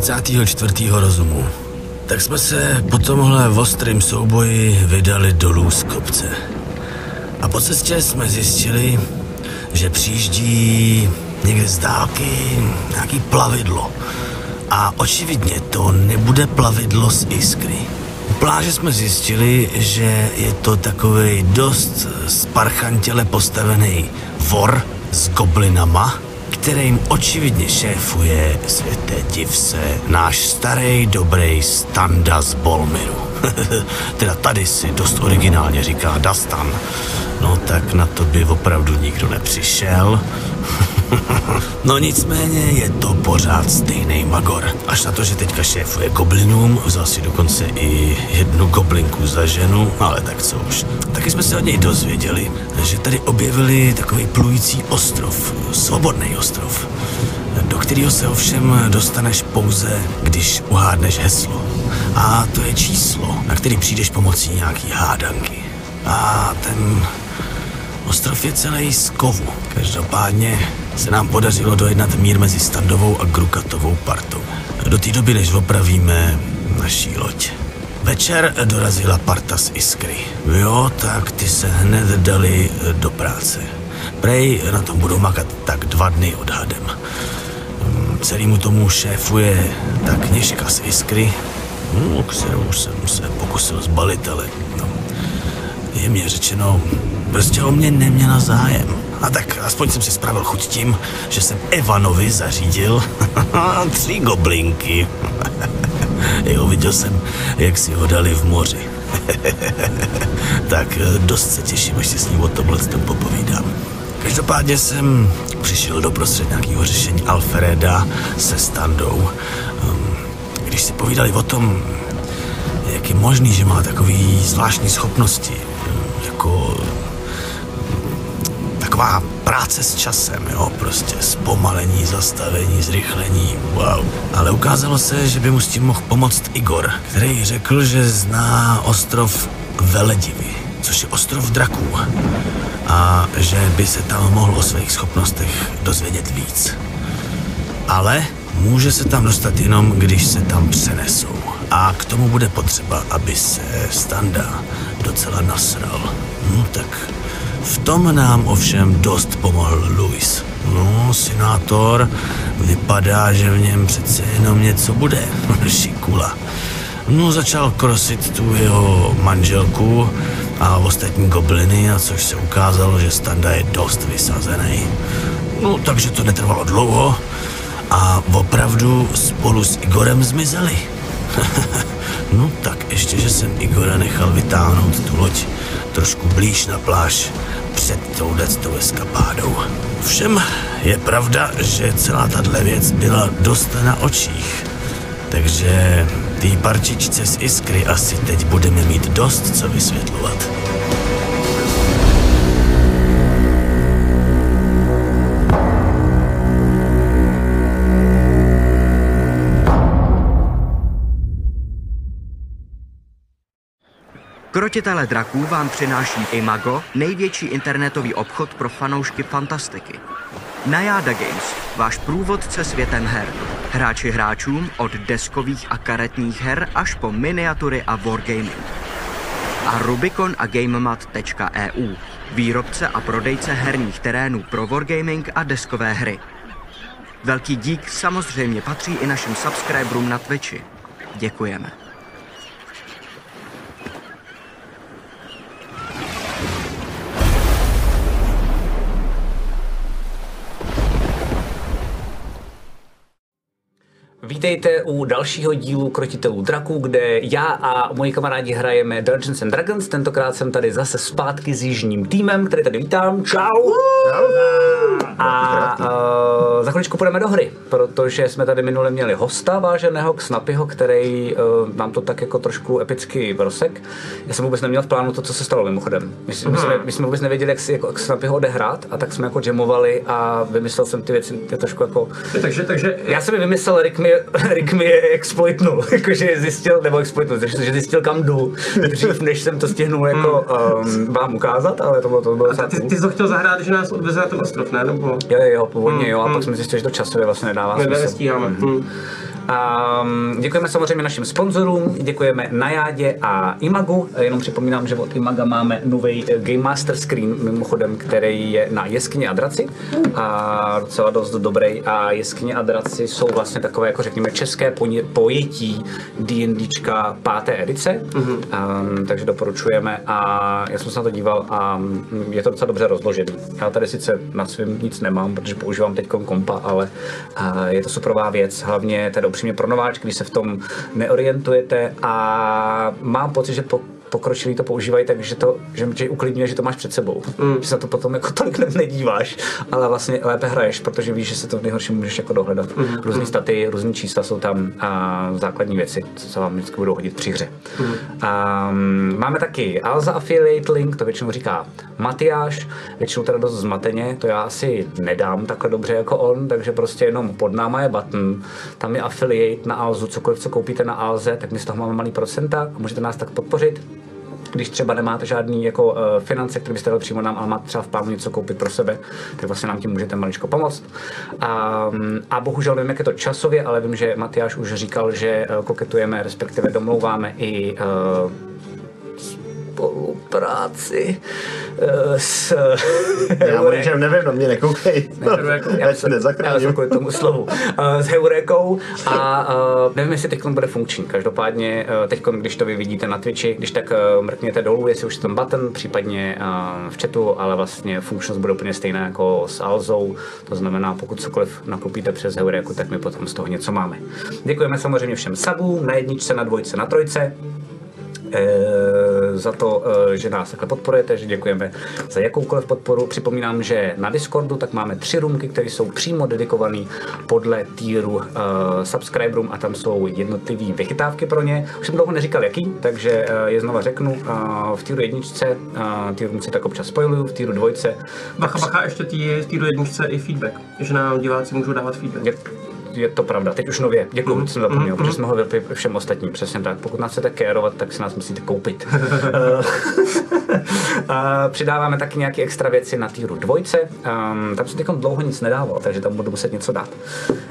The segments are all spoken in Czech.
34. rozumu. Tak jsme se po tomhle ostrým souboji vydali dolů z kopce. A po cestě jsme zjistili, že přijíždí někde z dálky nějaký plavidlo. A očividně to nebude plavidlo z Iskry. U pláže jsme zjistili, že je to takový dost sparchantěle postavený vor s goblinama, kterým očividně šéfuje světe div se náš starý dobrý Standa z Bolmiru. teda tady si dost originálně říká Dastan. No tak na to by opravdu nikdo nepřišel. no nicméně je to pořád stejný Magor. Až na to, že teďka šéfuje goblinům, vzal si dokonce i jednu goblinku za ženu, ale tak co už. Taky jsme se od něj dozvěděli, že tady objevili takový plující ostrov, svobodný ostrov, do kterého se ovšem dostaneš pouze, když uhádneš heslo. A to je číslo, na který přijdeš pomocí nějaký hádanky. A ten ostrov je celý z kovu. Každopádně se nám podařilo dojednat mír mezi Standovou a Grukatovou partou. Do té doby, než opravíme naší loď. Večer dorazila parta z Iskry. Jo, tak ty se hned dali do práce. Prej na tom budou makat tak dva dny odhadem. Celému tomu šéfuje ta kněžka z Iskry, no, kterou jsem se pokusil zbalit, ale no, je mě řečeno, prostě o mě neměla zájem. A tak aspoň jsem si spravil chuť tím, že jsem Evanovi zařídil tři goblinky. jo, viděl jsem, jak si ho dali v moři. tak dost se těším, až si s ním o tomhle popovídám. Každopádně jsem přišel do prostřed nějakého řešení Alfreda se Standou. Když si povídali o tom, jak je možný, že má takový zvláštní schopnosti, jako taková práce s časem, jo, prostě zpomalení, zastavení, zrychlení, wow. Ale ukázalo se, že by mu s tím mohl pomoct Igor, který řekl, že zná ostrov Veledivy, což je ostrov draků a že by se tam mohl o svých schopnostech dozvědět víc. Ale může se tam dostat jenom, když se tam přenesou. A k tomu bude potřeba, aby se Standa docela nasral. No tak v tom nám ovšem dost pomohl Luis. No, senátor, vypadá, že v něm přece jenom něco bude. Šikula. No, začal krosit tu jeho manželku a ostatní gobliny, a což se ukázalo, že Standa je dost vysazený. No, takže to netrvalo dlouho a opravdu spolu s Igorem zmizeli. no tak ještě, že jsem Igora nechal vytáhnout tu loď trošku blíž na pláž před touhle tou eskapádou. Všem je pravda, že celá tahle věc byla dost na očích. Takže té parčičce z Iskry asi teď budeme mít dost co vysvětlovat. Krotitele draků vám přináší Imago, největší internetový obchod pro fanoušky fantastiky. Najada Games, váš průvodce světem her. Hráči hráčům od deskových a karetních her až po miniatury a wargaming. A Rubicon a GameMat.eu, výrobce a prodejce herních terénů pro wargaming a deskové hry. Velký dík samozřejmě patří i našim subscriberům na Twitchi. Děkujeme. Vítejte u dalšího dílu Krotitelů draků, kde já a moji kamarádi hrajeme Dungeons and Dragons. Tentokrát jsem tady zase zpátky s jižním týmem, který tady vítám. Čau! A uh, za chviličku půjdeme do hry, protože jsme tady minule měli hosta váženého Snapyho, který uh, nám to tak jako trošku epicky prosek. Já jsem vůbec neměl v plánu to, co se stalo mimochodem. My, my, my, jsme, my jsme vůbec nevěděli, jak, si, jako, jak Snapyho odehrát a tak jsme jako jamovali a vymyslel jsem ty věci ty trošku jako... Takže, takže... Já jsem je vymyslel, Rick mi, Rick mi je exploitnul, jakože zjistil, nebo exploitnul, že zjistil kam jdu, dřív než jsem to stihnul jako um, vám ukázat, ale to bylo to bylo A ty, ty jsi to chtěl zahrát, že nás odveze na ten ostrov, ne? Nebo... Jo, jo, jo, původně jo, a pak jsme zjistili, že to časově vlastně nedává Ne, smysl. nestíháme. Hmm. Um, děkujeme samozřejmě našim sponzorům, děkujeme Najádě a Imagu. Jenom připomínám, že od Imaga máme nový Game Master Screen, mimochodem, který je na jeskyni a draci. A docela dost dobrý. A jeskyně a draci jsou vlastně takové, jako řekněme, české pojetí D&Dčka páté edice. Mm-hmm. Um, takže doporučujeme. A já jsem se na to díval a mm, je to docela dobře rozložený. Já tady sice na svém nic nemám, protože používám teď kompa, ale a je to superová věc. Hlavně teda upřímně pro nováčky, když se v tom neorientujete. A mám pocit, že po pokročilí to používají tak, že to že tě uklidňuje, že to máš před sebou. Mm. Že se na to potom jako tolik ne- nedíváš, ale vlastně lépe hraješ, protože víš, že se to v nejhorším můžeš jako dohledat. Mm. Různý staty, různý čísla jsou tam a základní věci, co se vám vždycky budou hodit při hře. Mm. A, máme taky Alza Affiliate Link, to většinou říká Matyáš, většinou teda dost zmateně, to já asi nedám takhle dobře jako on, takže prostě jenom pod náma je button, tam je affiliate na Alzu, cokoliv, co koupíte na Alze, tak my z toho máme malý procenta a můžete nás tak podpořit když třeba nemáte žádný jako uh, finance, které byste dali přímo nám, ale máte třeba v plánu něco koupit pro sebe, tak vlastně nám tím můžete maličko pomoct. A, a bohužel nevím, jak je to časově, ale vím, že Matyáš už říkal, že uh, koketujeme, respektive domlouváme i uh, spolupráci uh, s Já o ničem nevím, no mě nekoukej. Já se já nezachráním. kvůli tomu slovu. Uh, s Heurekou a uh, nevím, jestli teď bude funkční. Každopádně teď, když to vy vidíte na Twitchi, když tak mrkněte dolů, jestli už je ten button, případně v chatu, ale vlastně funkčnost bude úplně stejná jako s Alzou. To znamená, pokud cokoliv nakoupíte přes Heureku, tak my potom z toho něco máme. Děkujeme samozřejmě všem sabům, na jedničce, na dvojce, na trojce. Eh, za to, eh, že nás takhle podporujete, že děkujeme za jakoukoliv podporu. Připomínám, že na Discordu tak máme tři roomky, které jsou přímo dedikované podle týru uh, subscriberům a tam jsou jednotlivé vychytávky pro ně. Už jsem dlouho neříkal jaký, takže uh, je znova řeknu. Uh, v týru jedničce uh, ty roomci tak občas spojuju, v týru dvojce Bacha, bacha, ještě tý, v té jedničce i feedback, že nám diváci můžou dávat feedback. je, je to pravda, teď už nově. Děkuji, mm, jsem zapomněl, mm, protože jsme ho vypli všem ostatním, přesně tak. Pokud nás chcete kérovat, tak si nás musíte koupit. a přidáváme taky nějaké extra věci na týru dvojce. Um, tam jsem teď dlouho nic nedával, takže tam budu muset něco dát.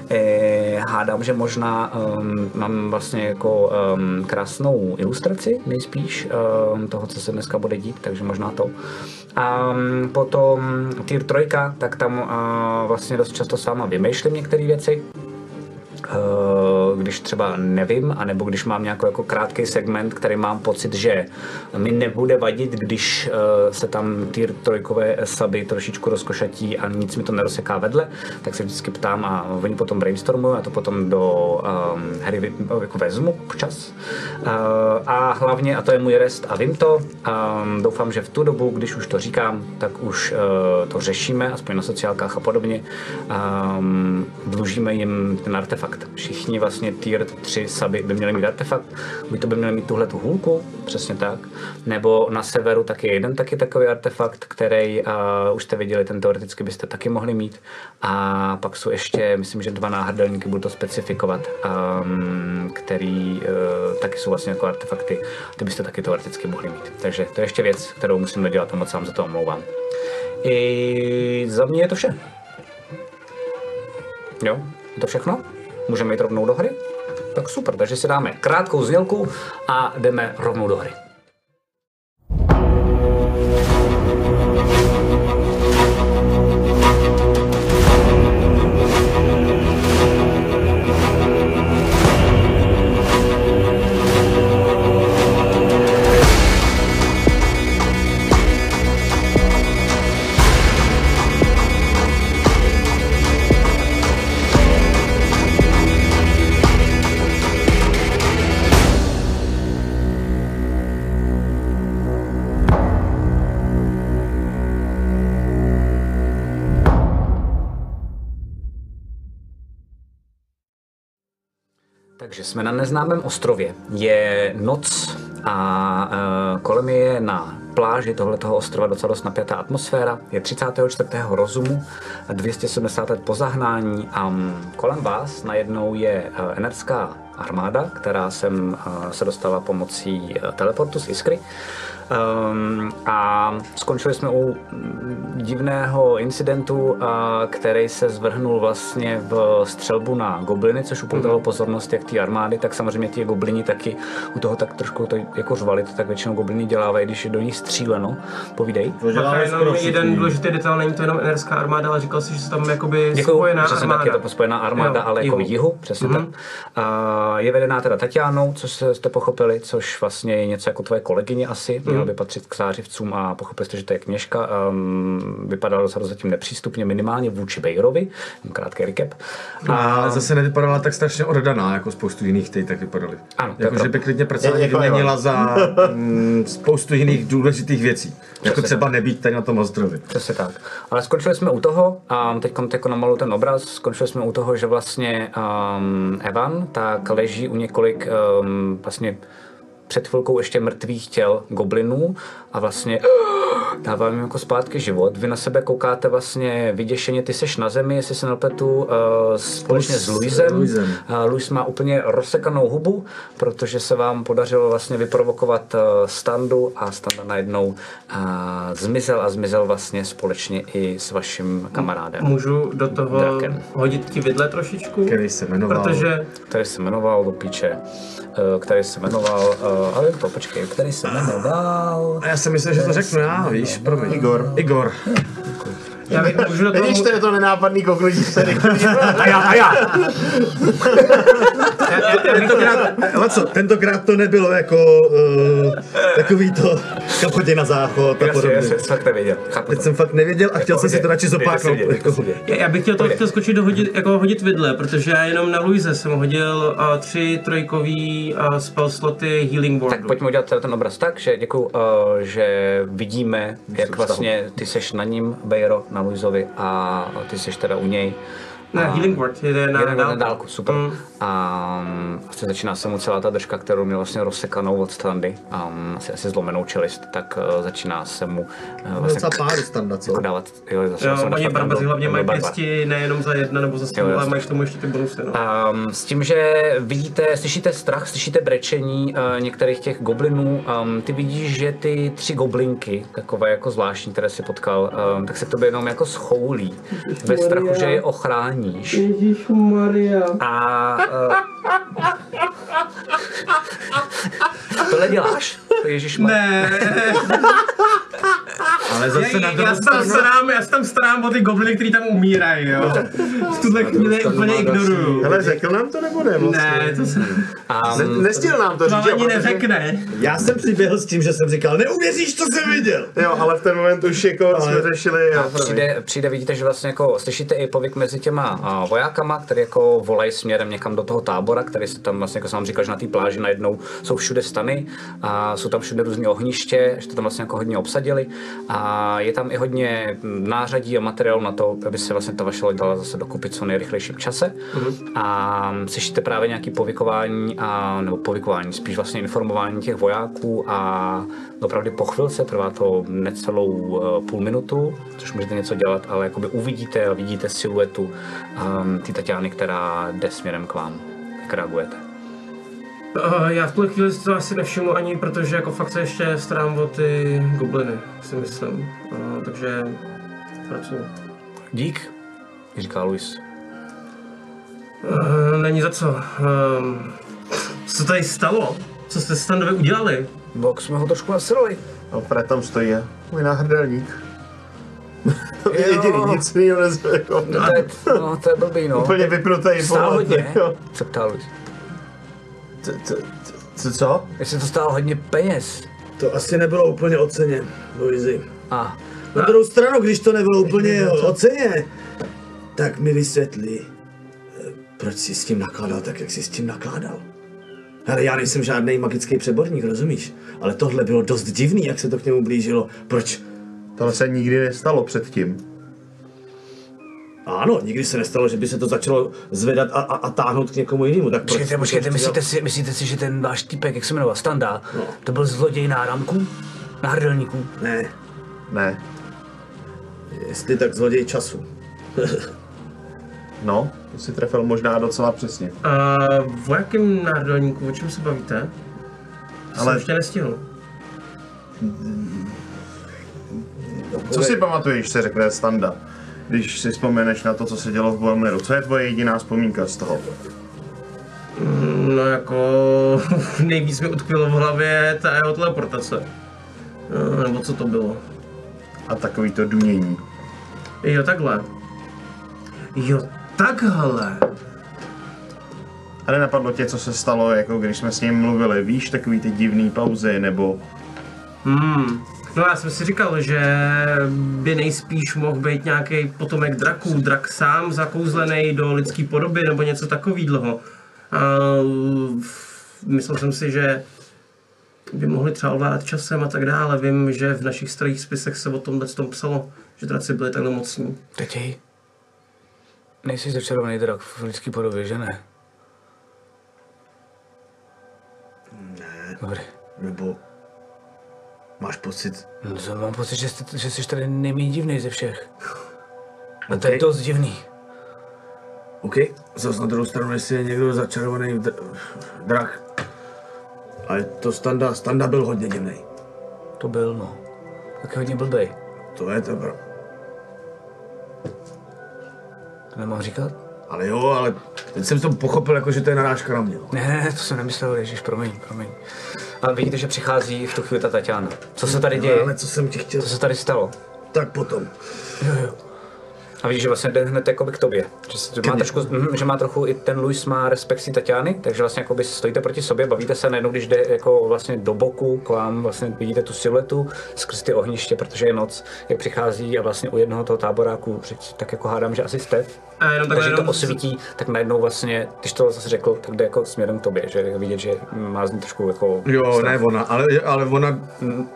E, hádám, že možná um, mám vlastně jako um, krásnou ilustraci nejspíš um, toho, co se dneska bude dít, takže možná to. A um, potom tier trojka, tak tam uh, vlastně dost často s váma vymýšlím některé věci. Eh, když třeba nevím, anebo když mám nějaký jako krátký segment, který mám pocit, že mi nebude vadit, když eh, se tam tier trojkové suby trošičku rozkošatí a nic mi to nerozseká vedle, tak se vždycky ptám a oni potom brainstormují a to potom do um, hry jako vezmu včas. Uh, a hlavně, a to je můj rest a vím to, um, doufám, že v tu dobu, když už to říkám, tak už uh, to řešíme, aspoň na sociálkách a podobně, um, dlužíme jim ten artefakt. Všichni vlastně tier 3 saby by měli mít artefakt, buď to by měli mít tuhle tu hůlku, přesně tak, nebo na severu taky jeden taky takový artefakt, který uh, už jste viděli, ten teoreticky byste taky mohli mít. A pak jsou ještě, myslím, že dva náhrdelníky, budu to specifikovat, um, který uh, taky jsou vlastně jako artefakty, ty byste taky teoreticky mohli mít. Takže to je ještě věc, kterou musím dodělat a moc vám za to omlouvám. I za mě je to vše. Jo, to všechno? Můžeme jít rovnou do hry? Tak super, takže si dáme krátkou znělku a jdeme rovnou do hry. Jsme na neznámém ostrově. Je noc a uh, kolem je na pláži tohletoho ostrova docela dost napjatá atmosféra. Je 34. rozumu, 270 let po zahnání a um, kolem vás najednou je uh, enerská armáda, která sem uh, se dostala pomocí uh, teleportu z Iskry. Um, a skončili jsme u divného incidentu, uh, který se zvrhnul vlastně v střelbu na gobliny, což upoutalo pozornost jak té armády, tak samozřejmě ti goblini taky u toho tak trošku to jako řvali, to tak většinou gobliny dělávají, když je do nich stříleno. Povídej. Jenom jeden důležitý detail, není to jenom enerská armáda, ale říkal jsi, že se tam jakoby Děkuju, spojená přesně armáda. tak, je to spojená armáda, Jo, ale jako jihu. jihu, přesně Mhm. tak. A je vedená teda Tatianou, což jste pochopili, což vlastně je něco jako tvoje kolegyně asi, Mhm. Měla by patřit k zářivcům a pochopili jste, že to je kněžka. Um, vypadala docela zatím nepřístupně, minimálně vůči Bejrovi, krátký recap. A zase nevypadala tak strašně oddaná, jako spoustu jiných, který tak vypadaly. Ano, jako, že by klidně Jako vyměnila za mm, spoustu jiných důležitých věcí. Jako třeba nebýt tady na tom ostrově. Přesně tak. Ale skončili jsme u toho, a teď jako namalu ten obraz, skončili jsme u toho, že vlastně um, Evan tak leží u několik um, vlastně před chvilkou ještě mrtvých těl goblinů a vlastně dává jim jako zpátky život. Vy na sebe koukáte vlastně vyděšeně, ty seš na zemi, jestli se nepletu, uh, společně s Luisem. Luisem. Uh, Luis má úplně rozsekanou hubu, protože se vám podařilo vlastně vyprovokovat uh, Standu a Standa najednou uh, zmizel a zmizel vlastně společně i s vaším kamarádem, Můžu do toho Draken. hodit ti vidle trošičku? Který se jmenoval... Protože který se jmenoval do píče, uh, který se jmenoval, uh, ale to počkej, který se jmenoval... A já jsem myslel, že to řeknu já, víš, promiň. Igor. Igor. Já bych můžu do toho... Vidíš, to je to nenápadný koklidí se A já, a já! Tentokrát, ale co, tentokrát to nebylo jako uh, takový to kaponě na záchod a Já podobně. jsem fakt nevěděl, chápu Teď to. jsem fakt nevěděl a chtěl jsem si to radši zopáknout. Jako, vidět, Já, já bych chtěl to chtěl skočit do hodit, jako hodit vidle, protože já jenom na Luise jsem hodil uh, tři trojkový uh, spell sloty Healing Wordu. Tak pojďme udělat ten obraz tak, že děkuju, uh, že vidíme, jak vlastně ty seš na ním, Bejro, na Luizovi a ty seš teda u něj. Ne, A- Healing Word jde na, na dálku. dálku, super. Mm. A um, vlastně začíná se mu celá ta držka, kterou měl vlastně rozsekanou od strandy, um, asi, asi zlomenou čelist, tak uh, začíná se mu uh, vlastně docela pár standa, co? jako dávat, jo, Jo, mu oni barbaři hlavně mají pěsti nejenom za jedna nebo za stůl, ale mají k tomu ještě ty bonusy. No. Um, s tím, že vidíte, slyšíte strach, slyšíte brečení uh, některých těch goblinů, um, ty vidíš, že ty tři goblinky, takové jako zvláštní, které si potkal, um, tak se k tobě jenom jako schoulí ve strachu, že je ochráníš. Maria. A uh, tohle děláš? Ježíš Ne, Ale já, zase na já, druhou já, se tam stranu... starám, já se tam starám o ty gobliny, který tam umírají, jo. V tuhle chvíli úplně ignoruju. Hele, řekl nám to nebo ne? Vlastně? Ne, to se Ne, nestil nám to to říct, ani neřekne. Já jsem přiběhl s tím, že jsem říkal, neuvěříš, co jsem viděl. Jo, ale v ten moment už jako jsme řešili, promiň. Přijde, přijde, vidíte, že vlastně jako slyšíte i povyk mezi těma a, vojákama, který jako volají směrem někam do toho tábora, který se tam vlastně, jako jsem vám říkal, že na té pláži najednou jsou všude stany a jsou tam všude různé ohniště, že to tam vlastně jako hodně obsadili a je tam i hodně nářadí a materiálu na to, aby se vlastně ta vaše loď dala zase dokupit co nejrychlejším čase. A slyšíte právě nějaký povykování, a, nebo povykování, spíš vlastně informování těch vojáků a opravdu po chvilce, trvá to necelou uh, půl minutu, což můžete něco dělat, ale jakoby uvidíte a vidíte siluetu um, té Tatiany, která jde směrem k vám. Jak reagujete? Uh, já v tuhle chvíli si to asi nevšimnu ani, protože jako fakt se ještě starám o ty gobliny, si myslím. Uh, takže pracuji. Dík, říká Luis. Uh, není za co. Um, co se tady stalo? Co jste Standovi udělali? Bok jsme ho trošku nasrali. No, Fred tam stojí, je. můj náhrdelník. to je jediný, nic jiného nezve, jako. No, to je, no, to je blbý, no. Úplně vypnutý Stál hodně, jo. se ptá Luis. Co- co-? Jestli to stálo hodně peněz. To asi nebylo úplně o ceně, Luizi. A Na druhou stranu, když to nebylo úplně o ceně, tak mi vysvětlí, eh, proč jsi s tím nakládal tak, jak jsi s tím nakládal. Hele, já nejsem žádný magický přeborník, rozumíš? Ale tohle bylo dost divný, jak se to k němu blížilo. Proč? Tohle se nikdy nestalo předtím. Ano, nikdy se nestalo, že by se to začalo zvedat a, a, a táhnout k někomu jinému. Tak proč Počkejte, to počkejte, myslíte si, myslíte si, že ten váš typek, jak se jmenoval, Standa, to byl zloděj náramků? Náhrdelníků? Ne, Ne. jestli tak zloděj času. No, to si trefil možná docela přesně. Uh, o jakém národníku, o čem se bavíte? To Ale- jsem ještě nestihl. Co si pamatuješ, se řekne Standa, když si vzpomeneš na to, co se dělo v Bormeru? Co je tvoje jediná vzpomínka z toho? No jako nejvíc mi utkvělo v hlavě ta jeho teleportace. No, nebo co to bylo? A takový to dunění. Jo, takhle. Jo, takhle. A nenapadlo tě, co se stalo, jako když jsme s ním mluvili, víš, takový ty divný pauzy, nebo Hmm. No já jsem si říkal, že by nejspíš mohl být nějaký potomek draků, drak sám zakouzlený do lidské podoby nebo něco takového. A myslel jsem si, že by mohli třeba ovládat časem a tak dále. Vím, že v našich starých spisech se o tomhle tom psalo, že draci byli takhle mocní. Teď nejsi začarovaný drak v lidský podobě, že ne? Ne, Dobrý. nebo máš pocit, No, to mám pocit, že, jste, že jsi tady nejméně divný ze všech. A to Ok. je dost divný. OK, zase na druhou stranu, jestli je někdo začarovaný dr- drak, ale to Standa, Standa byl hodně divný. To byl, no. Taky hodně blbej. To je to, bro. To nemám říkat? Ale jo, ale teď jsem to pochopil, jako že to je narážka na mě. no. Ne, ne, to jsem nemyslel, ježiš, promiň, promiň. Ale vidíte, že přichází v tu chvíli ta Tatiana. Co se tady děje? Ale co jsem ti chtěl, Co se tady stalo? tak potom. Jo, jo. A vidíš, že vlastně jde hned jakoby k tobě. Že, se, má trošku, mhm, že má trochu i ten Luis má respekt si Tatiany, takže vlastně jakoby stojíte proti sobě, bavíte se najednou, když jde jako vlastně do boku k vám, vlastně vidíte tu siluetu skrz ty ohniště, protože je noc, jak přichází a vlastně u jednoho toho táboráku, tak jako hádám, že asi jste. A jenom takhle Takže to jenom- osvítí, tak najednou vlastně, když to zase řekl, tak jde jako směrem k tobě, že je vidět, že má z ní trošku jako... Jo, strach. ne ona, ale, ale ona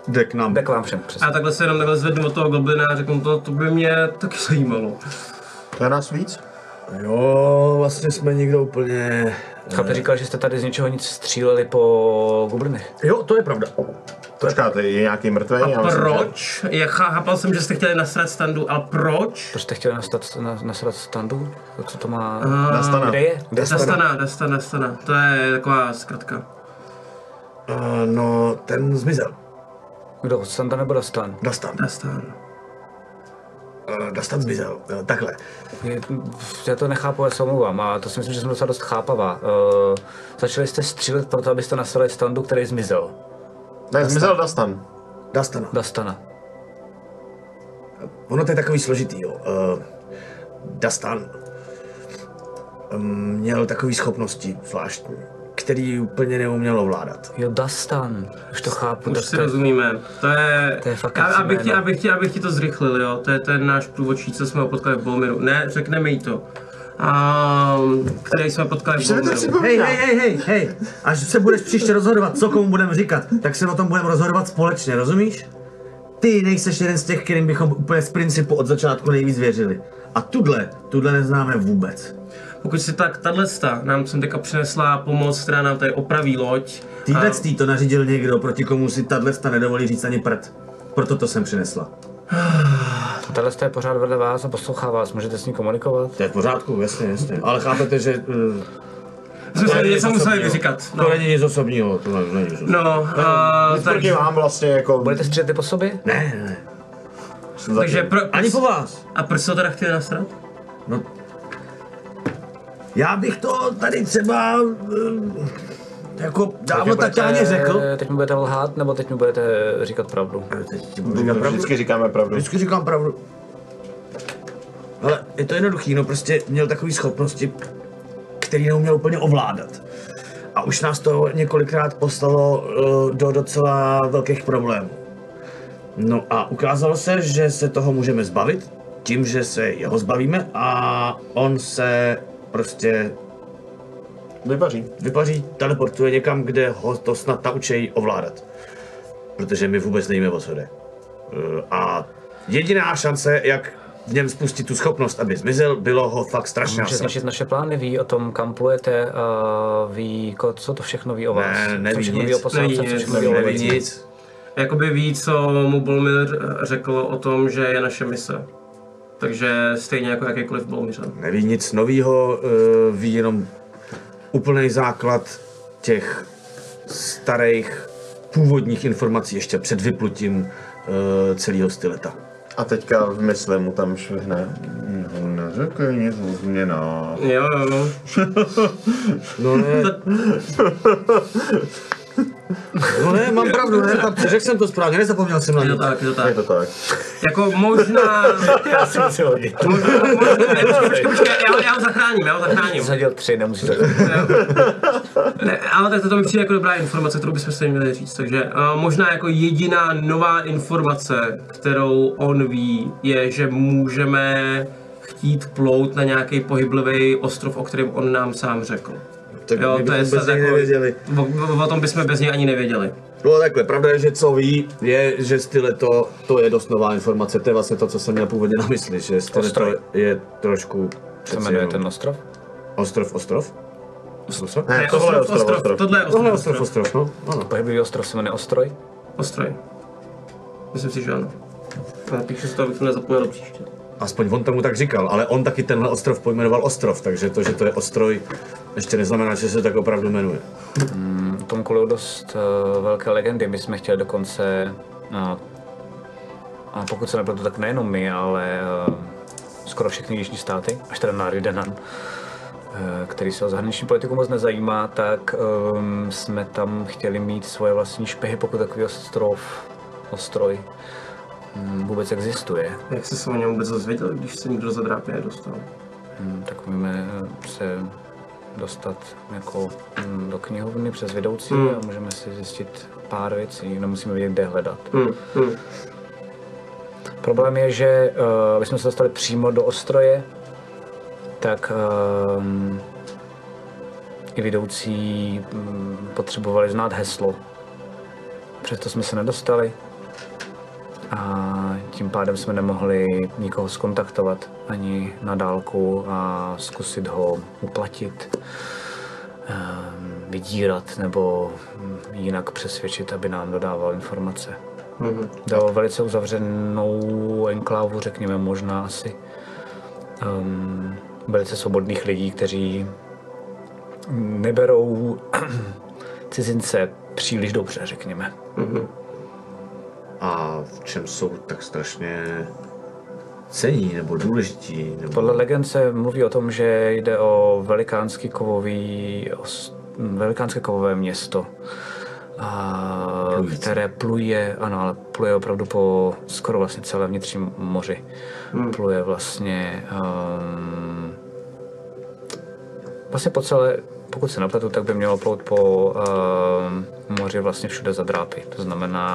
jde k nám. Jde k vám všem, přesně. A takhle se jenom takhle zvednu od toho goblina a řeknu to, to by mě taky zajímalo. to je nás víc? Jo, vlastně jsme někdo úplně... Chápe, říkal, že jste tady z ničeho nic stříleli po goblinech. Jo, to je pravda. Počkáte, je nějaký mrtvý? A proč? Já chápal jsem, že jste chtěli nasrat standu, ale proč? Proč jste chtěli nastat, na, nasrat standu? Co to má? Nastana. Kde je? Kde je Dastana, Dastana, Dastana. To je taková zkratka. Uh, no, ten zmizel. Kdo? Standa nebo Dastan? Dastan. Dastan. Uh, Dastan zmizel. Takhle. Já to nechápu, já se omlouvám. A to si myslím, že jsem docela dost chápavá. Uh, začali jste střílet proto, abyste nasrali standu, který zmizel. Ne, zmizel Dastan. Dastana. Dastana. Ono to je takový složitý, jo. Uh, Dastan um, měl takový schopnosti zvláštní, který úplně neuměl ovládat. Jo, Dastan. Už to chápu. Už tak si to je- rozumíme. To je... To je fakt hezký abych, ti, abych, ti, abych ti to zrychlil, jo. To je ten náš průvodčí, co jsme ho potkali v Bolmiru. Ne, řekneme jí to. Um, který jsme potkali v Bolmiru. Hej, hej, hej, hej, hej. Až se budeš příště rozhodovat, co komu budeme říkat, tak se o tom budeme rozhodovat společně, rozumíš? Ty nejseš jeden z těch, kterým bychom úplně z principu od začátku nejvíc věřili. A tudle, tudle neznáme vůbec. Pokud si tak, tahle nám jsem teďka přinesla pomoc, která nám tady opraví loď. Týhle A- tý to nařídil někdo, proti komu si tahle nedovolí říct ani prd. Proto to jsem přinesla. Tahle je pořád vedle vás a poslouchá vás. Můžete s ní komunikovat? To je v pořádku, jasně, jasně. Ale chápete, že uh, Jsme se něco museli vyříkat. to No, není nic osobního, to ne- není nic osobního. no uh, Nic proti takže, vám vlastně jako... Budete střílet po sobě? Ne, ne, ne. takže pro, Ani po vás. A proč se teda chtěli nasrat? No, já bych to tady třeba uh, jako dávno Teď Tatianě budete- řekl. Teď mi budete lhát, nebo teď mi budete říkat pravdu? Teď ti budu říkat pravdu. Vždycky říkáme pravdu. Vždycky říkám pravdu. Ale je to jednoduchý, no prostě měl takové schopnosti, který neuměl úplně ovládat. A už nás to několikrát poslalo uh, do docela velkých problémů. No a ukázalo se, že se toho můžeme zbavit tím, že se jeho zbavíme a on se prostě Vypaří. vypaří, teleportuje někam, kde ho to snad naučí ovládat. Protože my vůbec nevíme, o co jde. Eh, A jediná šance, jak v něm spustit tu schopnost, aby zmizel, bylo ho fakt strašně Může zničit naše plány, ví o tom, kam plujete, a ví, ko- co to všechno ví o vás. Ne, co neví všechno nic. ví o posádce, Neví co nic, všechno ví o Neví nic. Jakoby ví, co mu Bolmir řekl o tom, že je naše mise. Takže stejně jako jakýkoliv Bolmiřan. Neví nic novýho, eh, ví jenom úplný základ těch starých původních informací ještě před vyplutím uh, celého styleta. A teďka v mysli mu tam švihne. No, neřekej nic o změnách. Jo, jo, jo. No ne, no ne, mám pravdu, ne, tak řekl jsem to správně, nezapomněl jsem na Je to tak, je to tak. Je to tak. Jako možná... Já si musím hodit. možná, možná počkej, počkej, já, já ho zachráním, já ho zachráním. Zhodil tři, nemusíš to Ne, ale tak to, to mi přijde jako dobrá informace, kterou bychom si měli říct. Takže uh, možná jako jediná nová informace, kterou on ví, je, že můžeme chtít plout na nějaký pohyblivý ostrov, o kterém on nám sám řekl. Tak Jo, to je bychom bez snad něj jako, nevěděli. o, o, o tom bychom bez něj ani nevěděli. No takhle, pravda je, že co ví, je, že styleto, to je dost nová informace, to je vlastně to, co jsem měl původně na mysli, že styleto Ostrov. je trošku... se jmenuje ten ostrov? Ostrov, ostrov? Ostrov? Ne, Ne, tohle je ostrov, ostrov, ostrov, ostrov. tohle je Tohle ostrov, je ostrov, ostrov, no. Ano. Pohyblivý ostrov se jmenuje Ostroj? Ostroj. Myslím si, že ano. Napíšu si to, abych to nezapomněl do příště. Aspoň on tomu tak říkal, ale on taky tenhle ostrov pojmenoval ostrov, takže to, že to je ostroj, ještě neznamená, že se tak opravdu jmenuje. Tomu kolou dost uh, velké legendy. My jsme chtěli dokonce, uh, a pokud se nepletu, tak nejenom my, ale uh, skoro všechny jižní státy, až teda na Ridenan, uh, který se o zahraniční politiku moc nezajímá, tak um, jsme tam chtěli mít svoje vlastní špehy, pokud takový ostrov, ostroj vůbec existuje. Jak jsi se o něm vůbec dozvěděl, když se nikdo za drápy nedostal? Mm, tak můžeme se dostat jako mm, do knihovny přes vedoucí Hmm. a můžeme si zjistit pár věcí, nemusíme vědět, kde hledat. Hmm, hmm. Problém je, že uh, když jsme se dostali přímo do Ostroje, tak um, i vedoucí um, potřebovali znát heslo. Přesto jsme se nedostali a tím pádem jsme nemohli nikoho skontaktovat ani na dálku a zkusit ho uplatit, um, vydírat nebo um, jinak přesvědčit, aby nám dodával informace. Jde o velice uzavřenou enklávu, řekněme možná asi. Um, velice svobodných lidí, kteří neberou cizince příliš dobře, řekněme. A v čem jsou tak strašně cení nebo důležití? Nebo... Podle legend se mluví o tom, že jde o velikánský kovový, velikánské kovové město, a, které pluje, ano, ale pluje opravdu po skoro vlastně celé vnitřním moři. Pluje vlastně um, vlastně po celé, pokud se napletu, tak by mělo plout po um, moři vlastně všude za drápy. To znamená,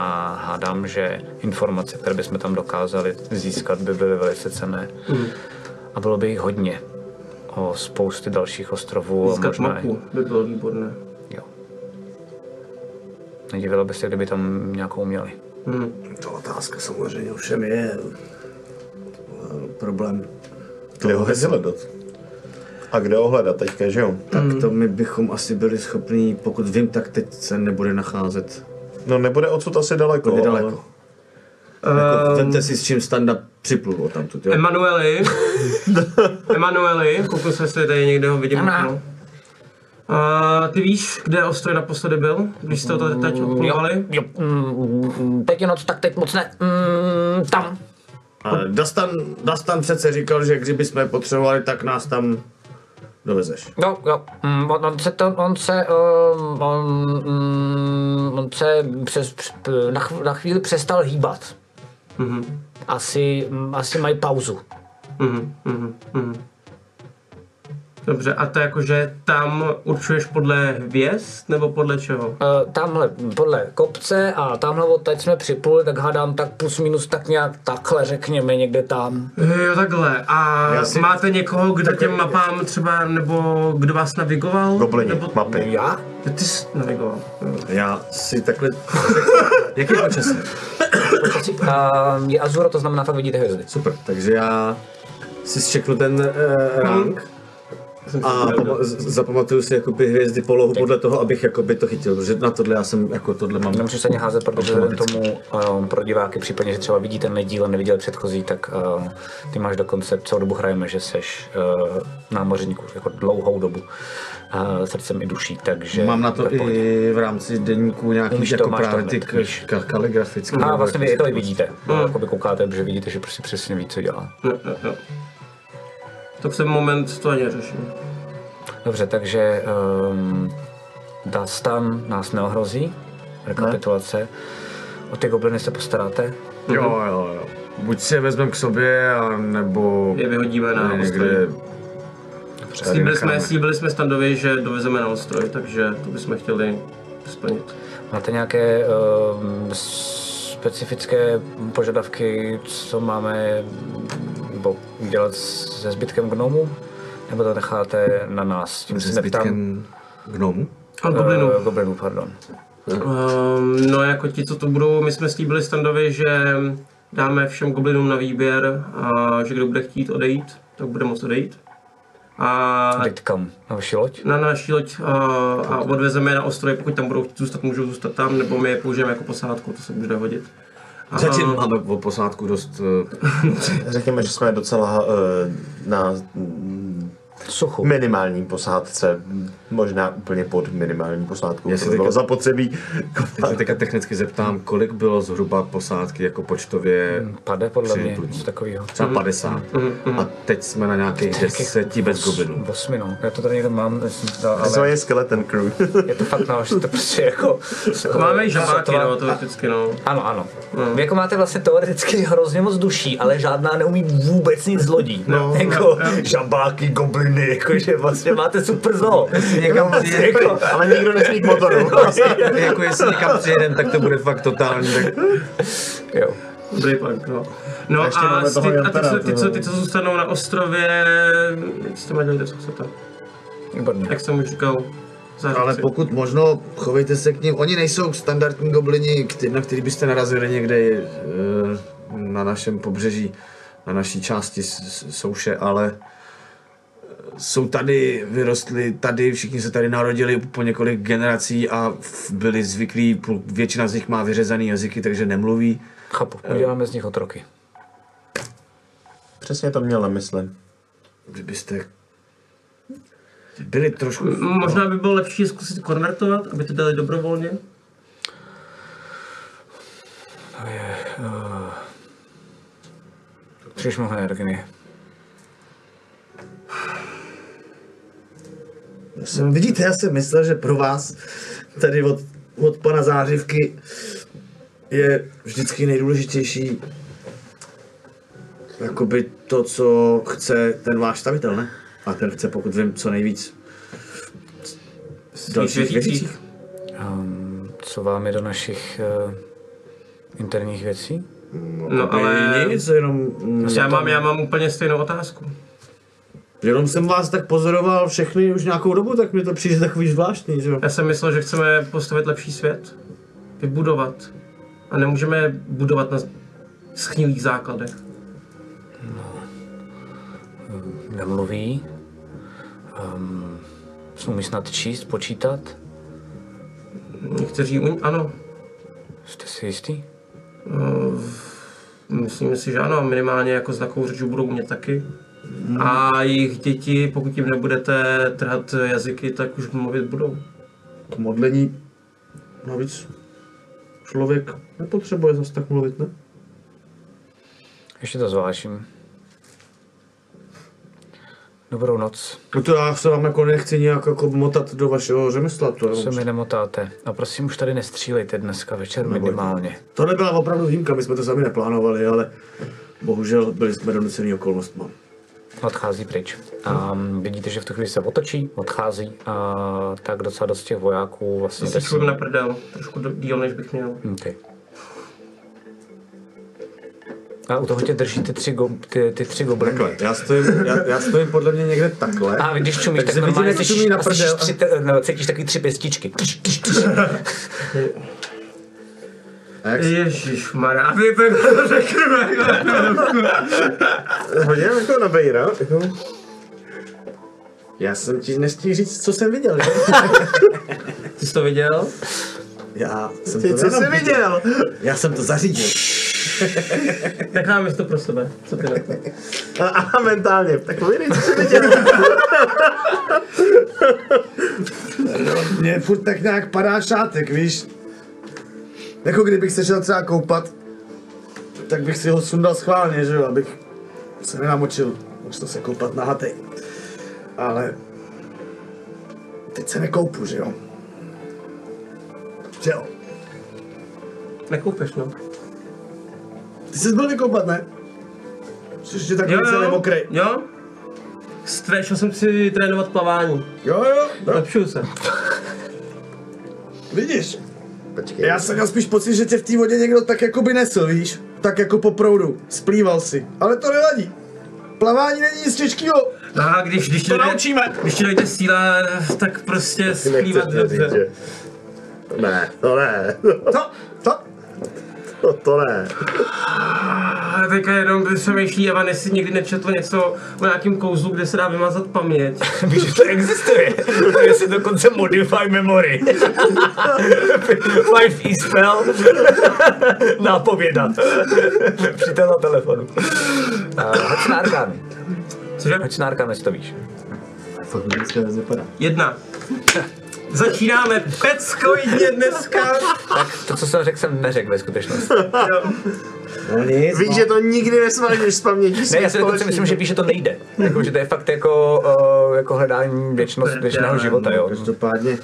hádám, že informace, které bychom tam dokázali získat, by byly velice cenné. A bylo by jich hodně o spousty dalších ostrovů. a Získat možná i- mapu by bylo výborné. Jo. Nedivilo by se, kdyby tam nějakou měli. To otázka samozřejmě ovšem je eh, problém. Kde ho hledat? A kde ho hledat teďka, že jo? Tak to my bychom asi byli schopni, pokud vím, tak teď se nebude nacházet No nebude odsud asi daleko. ale- daleko. Jako, vemte si, s čím standa připlul tamtud, jo? Emanueli. Emanueli, kouknu se, jestli tady někde ho vidím. Ano. No. A ty víš, kde ostroj naposledy byl, když jste to teď odplovali? jo mm, teď je noc, tak teď moc ne. Mm, tam. Dastan, Dastan přece říkal, že kdyby jsme potřebovali, tak nás tam dovezeš. Jo, jo. Mm, on, on se to, on se, um, on, mm, on se přes, přes, na, chv- na chvíli přestal hýbat. Asi, mm, asi mají pauzu. Mhm, mhm, mhm. Dobře, a to jakože tam určuješ podle hvězd, nebo podle čeho? Uh, tamhle podle kopce a tamhle odtaď jsme připluli, tak hádám tak plus minus tak nějak takhle řekněme někde tam. Jo, takhle. A Já si- máte někoho, kdo těm mapám třeba, nebo kdo vás navigoval? Goblini, Nebo... mapy. Já? Ty jsi navigoval. Já si takhle... Jaký je počasí? Počasí. Uh, je Azuro, to znamená fakt vidíte hvězdy. Super, takže já si zčeknu ten uh, rank si A pama- zapamatuju si jakoby hvězdy polohu podle toho, abych jakoby to chytil, protože na tohle já jsem jako tohle mám. Nemusíš se ani házet, protože vzhledem tomu um, pro diváky, případně, že třeba vidí ten díl a neviděli předchozí, tak uh, ty máš dokonce celou dobu hrajeme, že seš uh, námořníků, jako dlouhou dobu. Uh, srdcem i duší, takže... Mám na to i v rámci deníku nějaký Umíš jako to právě ty kaligrafické. A vlastně vy to i vidíte. No. Jakoby koukáte, že vidíte, že prostě přesně ví, co dělá. Jo, jo, jo. Tak v ten moment to ani řeším. Dobře, takže um, Dastan nás neohrozí. Rekapitulace. O ty gobliny se postaráte. Jo, jo, jo. Buď si je vezmeme k sobě, a nebo Je vyhodíme na někde ostroj. Slíbili jsme, slíbili jsme standovi, že dovezeme na ostroj, takže to bychom chtěli splnit. Máte nějaké um, specifické požadavky, co máme nebo dělat se zbytkem gnomů? Nebo to necháte na nás? Tím se zbytkem gnomu. A goblinů. Uh, goblinů, pardon. Um, no jako ti, co to budou, my jsme slíbili standovi, že dáme všem goblinům na výběr a že kdo bude chtít odejít, tak bude moct odejít. A Teď kam? Na vaši loď? na naší loď a, a odvezeme je na ostroj, pokud tam budou chtít zůstat, můžou zůstat tam, nebo my je použijeme jako posádku, to se může hodit. Zatím máme o posádku dost... eh, Řekněme, že jsme docela uh, na Suchu. minimální posádce, možná úplně pod minimální posádkou, Já to by bylo teďka- zapotřebí. Teď se teďka technicky zeptám, kolik bylo zhruba posádky jako počtově? Pade podle mě, něco takového. Třeba 50. A teď jsme na nějakých deseti bez goblinů. Osmi, no. Já to tady někde mám, to, To ale je skeleton crew. je to fakt no, že to prostě jako... Máme i žabáky, sotva- no, teoreticky, no. Ano, ano. Vy jako máte vlastně teoreticky hrozně moc duší, ale žádná neumí vůbec nic z lodí. No, jako žabáky, gobliny, jakože vlastně máte super zoo. někam Jako, přijede. jako, Ale nikdo nesmí k motoru. jako jestli někam přijedem, tak to bude fakt totální. Tak... jo. Dobrý plán, no. No A a, ty, a ty, co, ty, co, ty, co zůstanou na ostrově, jste měli dělat, co chcete? Výborně. Jak jsem už říkal, zářivci. Ale pokud možno, chovejte se k ním. Oni nejsou standardní goblini, na který byste narazili někde eh, na našem pobřeží, na naší části souše, ale jsou tady, vyrostli tady, všichni se tady narodili po několik generací a byli zvyklí, většina z nich má vyřezaný jazyky, takže nemluví. Chápu, uděláme z nich otroky. Přesně to měl na mysli. Kdybyste byli trošku... Možná by bylo lepší je zkusit konvertovat, aby to dali dobrovolně. Příliš mnoho energie. Jsem, vidíte, já jsem myslel, že pro vás tady od, od pana Zářivky je vždycky nejdůležitější jakoby to, co chce ten váš stavitel, ne? A ten chce, pokud vím, co nejvíc dalších věřících. věcí. Um, co vám je do našich uh, interních věcí? No ale Nic, jenom, mm, já mám, já mám úplně stejnou otázku. Jenom jsem vás tak pozoroval všechny už nějakou dobu, tak mi to přijde takový zvláštní, že jo? Já jsem myslel, že chceme postavit lepší svět. Vybudovat. A nemůžeme budovat na schnilých základech. Nemluví. Um, umí snad číst, počítat. Někteří, u- ano, Jste si jistý? myslím si, že ano, minimálně jako znakovou řeč budou umět taky. A jejich děti, pokud jim nebudete trhat jazyky, tak už mluvit budou. K modlení navíc člověk nepotřebuje zase tak mluvit, ne? Ještě to zvážím. Dobrou noc. No to já se vám jako nechci nějak jako motat do vašeho řemesla, to Se je mi nemotáte. A prosím, už tady nestřílejte dneska večer minimálně. To nebyla opravdu výjimka, my jsme to sami neplánovali, ale bohužel byli jsme donucený okolnostma. Odchází pryč. A vidíte, že v tu chvíli se otočí, odchází. A tak docela dost těch vojáků vlastně chvilku ním. na prdel, trošku díl, než bych měl. Okay. A u toho tě drží ty tři, go, ty, ty tři gobliny. Takhle, já stojím, já, já stojím podle mě někde takhle. A když čumíš, tak vidím, normálně čumí na prdel. tři, te- no, cítíš takový tři pěstičky. A jak, Ježišmarja, a vy to řekneme. Hodně jako na Bejra. Jako. Já jsem ti nestihl říct, co jsem viděl, že? Ty jsi to viděl? Já jsem Ty, to co jsi viděl? Já jsem to zařídil. Necháme to pro sebe. Co ty na to? A, a mentálně, tak povídej, co jsi viděl. Mně furt tak nějak padá šátek, víš? Jako kdybych se šel třeba koupat, tak bych si ho sundal schválně, že jo, abych se nenamočil. Musel se koupat na hatej. Ale teď se nekoupu, že jo? Že jo? Nekoupeš, no. Ty jsi byl vykoupat, ne? Jsi ještě takový celý mokrý. jo. Šel jsem si trénovat plavání. Jo, jo, no, Lepšuju se. vidíš. Počkej. Já jsem měl spíš pocit, že tě v té vodě někdo tak jako by nesl, víš? Tak jako po proudu. Splýval si. Ale to nevadí. Plavání není nic těžkého. No a když, když, ti To naučíme. když ti dojde síla, tak prostě splývat dobře. Ne, to ne. To, to. To, to ne. A teďka jenom přemýšlí, Evan, jestli někdy nečetl něco o nějakém kouzlu, kde se dá vymazat paměť. Víš, že to existuje. To je si dokonce modify memory. Five e spell. Nápověda. Přítel na telefonu. Uh, hoď na arkány. Cože? Hoď na arkány, to víš. Fakt. Jedna. Začínáme peckoidně dneska. Tak to, co jsem řekl, jsem neřekl ve skutečnosti. No nic, Víš, že to nikdy nesmažeš z paměti Ne, já si dokonce myslím, že víš, že to nejde. Jako, že to je fakt jako, uh, jako hledání věčnost, věčného života, jo. Každopádně,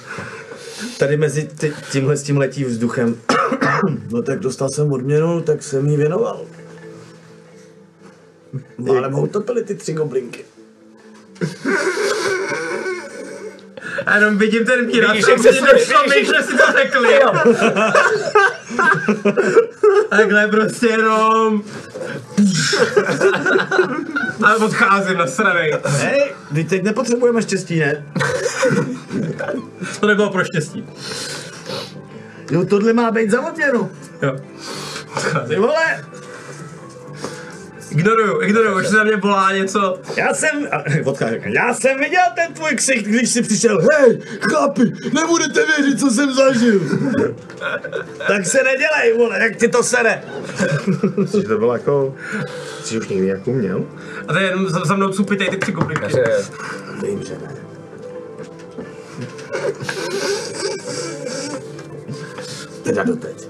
tady mezi ty, tímhle s tím letí vzduchem, no tak dostal jsem odměnu, tak jsem jí věnoval. No, ale mou to byly ty tři goblinky. A jenom vidím ten výraz, Vidíš, co jak se došlo, mi, že si to řekli. Takhle prostě jenom... A odcházím na straně. Hej, teď teď nepotřebujeme štěstí, ne? To nebylo pro štěstí. Jo, tohle má být za odměnu. Jo. Ty Odcházím. vole, Ignoruju, ignoruju, už se na mě volá něco. já jsem, já jsem viděl ten tvůj ksicht, když jsi přišel, hej, chlapi, nebudete věřit, co jsem zažil. tak se nedělej, vole, jak ti to sere. Že to bylo jako... Jsi už někdy jako měl? A to je jenom za, za mnou cupitej ty tři. Takže, Vím, že ne. Teda doteď.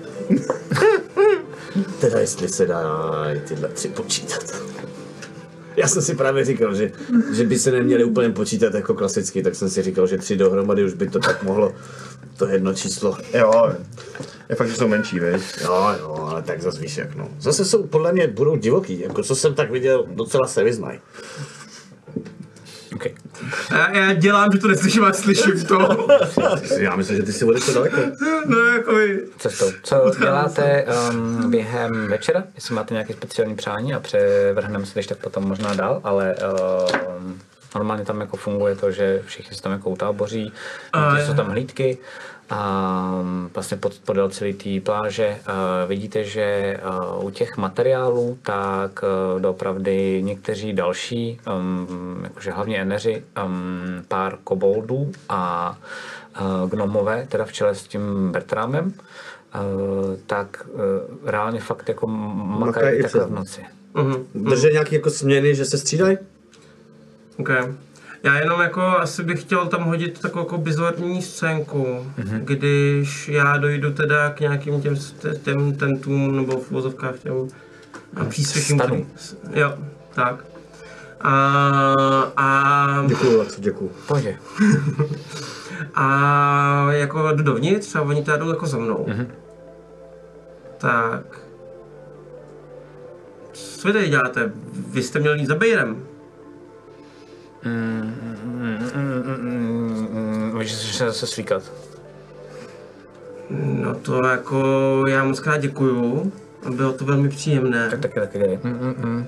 Teda jestli se dá i tyhle tři počítat. Já jsem si právě říkal, že, že by se neměli úplně počítat jako klasicky, tak jsem si říkal, že tři dohromady už by to tak mohlo, to jedno číslo. Jo, je fakt, že jsou menší, veď? Jo, jo, ale tak zase víš jak no. Zase jsou, podle mě budou divoký, jako co jsem tak viděl, docela se vyznají. Okay. Já, já dělám, že to neslyším, ale slyším to. Já myslím, že ty si odešel daleko. No jako vy. cestou. Co děláte um, během večera? Jestli máte nějaké speciální přání a převrhneme se když tak potom možná dál, ale um, normálně tam jako funguje to, že všichni se tam jako utáboří, A jsou tam hlídky a um, vlastně pod, podél celé té pláže uh, vidíte, že uh, u těch materiálů tak uh, doopravdy někteří další, um, jakože hlavně eneři, um, pár koboldů a uh, gnomové, teda v čele s tím Bertramem, uh, tak uh, reálně fakt jako Makají takhle v noci. Mhm. Drží nějaký jako směny, že se střídají? Okay. Já jenom jako asi bych chtěl tam hodit takovou jako bizarní scénku, mm-hmm. když já dojdu teda k nějakým těm, těm tentům nebo v vozovkách těm a přístřeším. Který- Jo, tak. A, a, Děkuju, Laco, děkuju. Pohodě. a jako jdu dovnitř a oni teda jdou jako za mnou. Mm-hmm. Tak. Co vy tady děláte? Vy jste měli jít za Bejrem. Že se zase. No to jako já moc krát děkuju. Bylo to velmi příjemné, Tak taky taky dělej. Mm, mm, mm.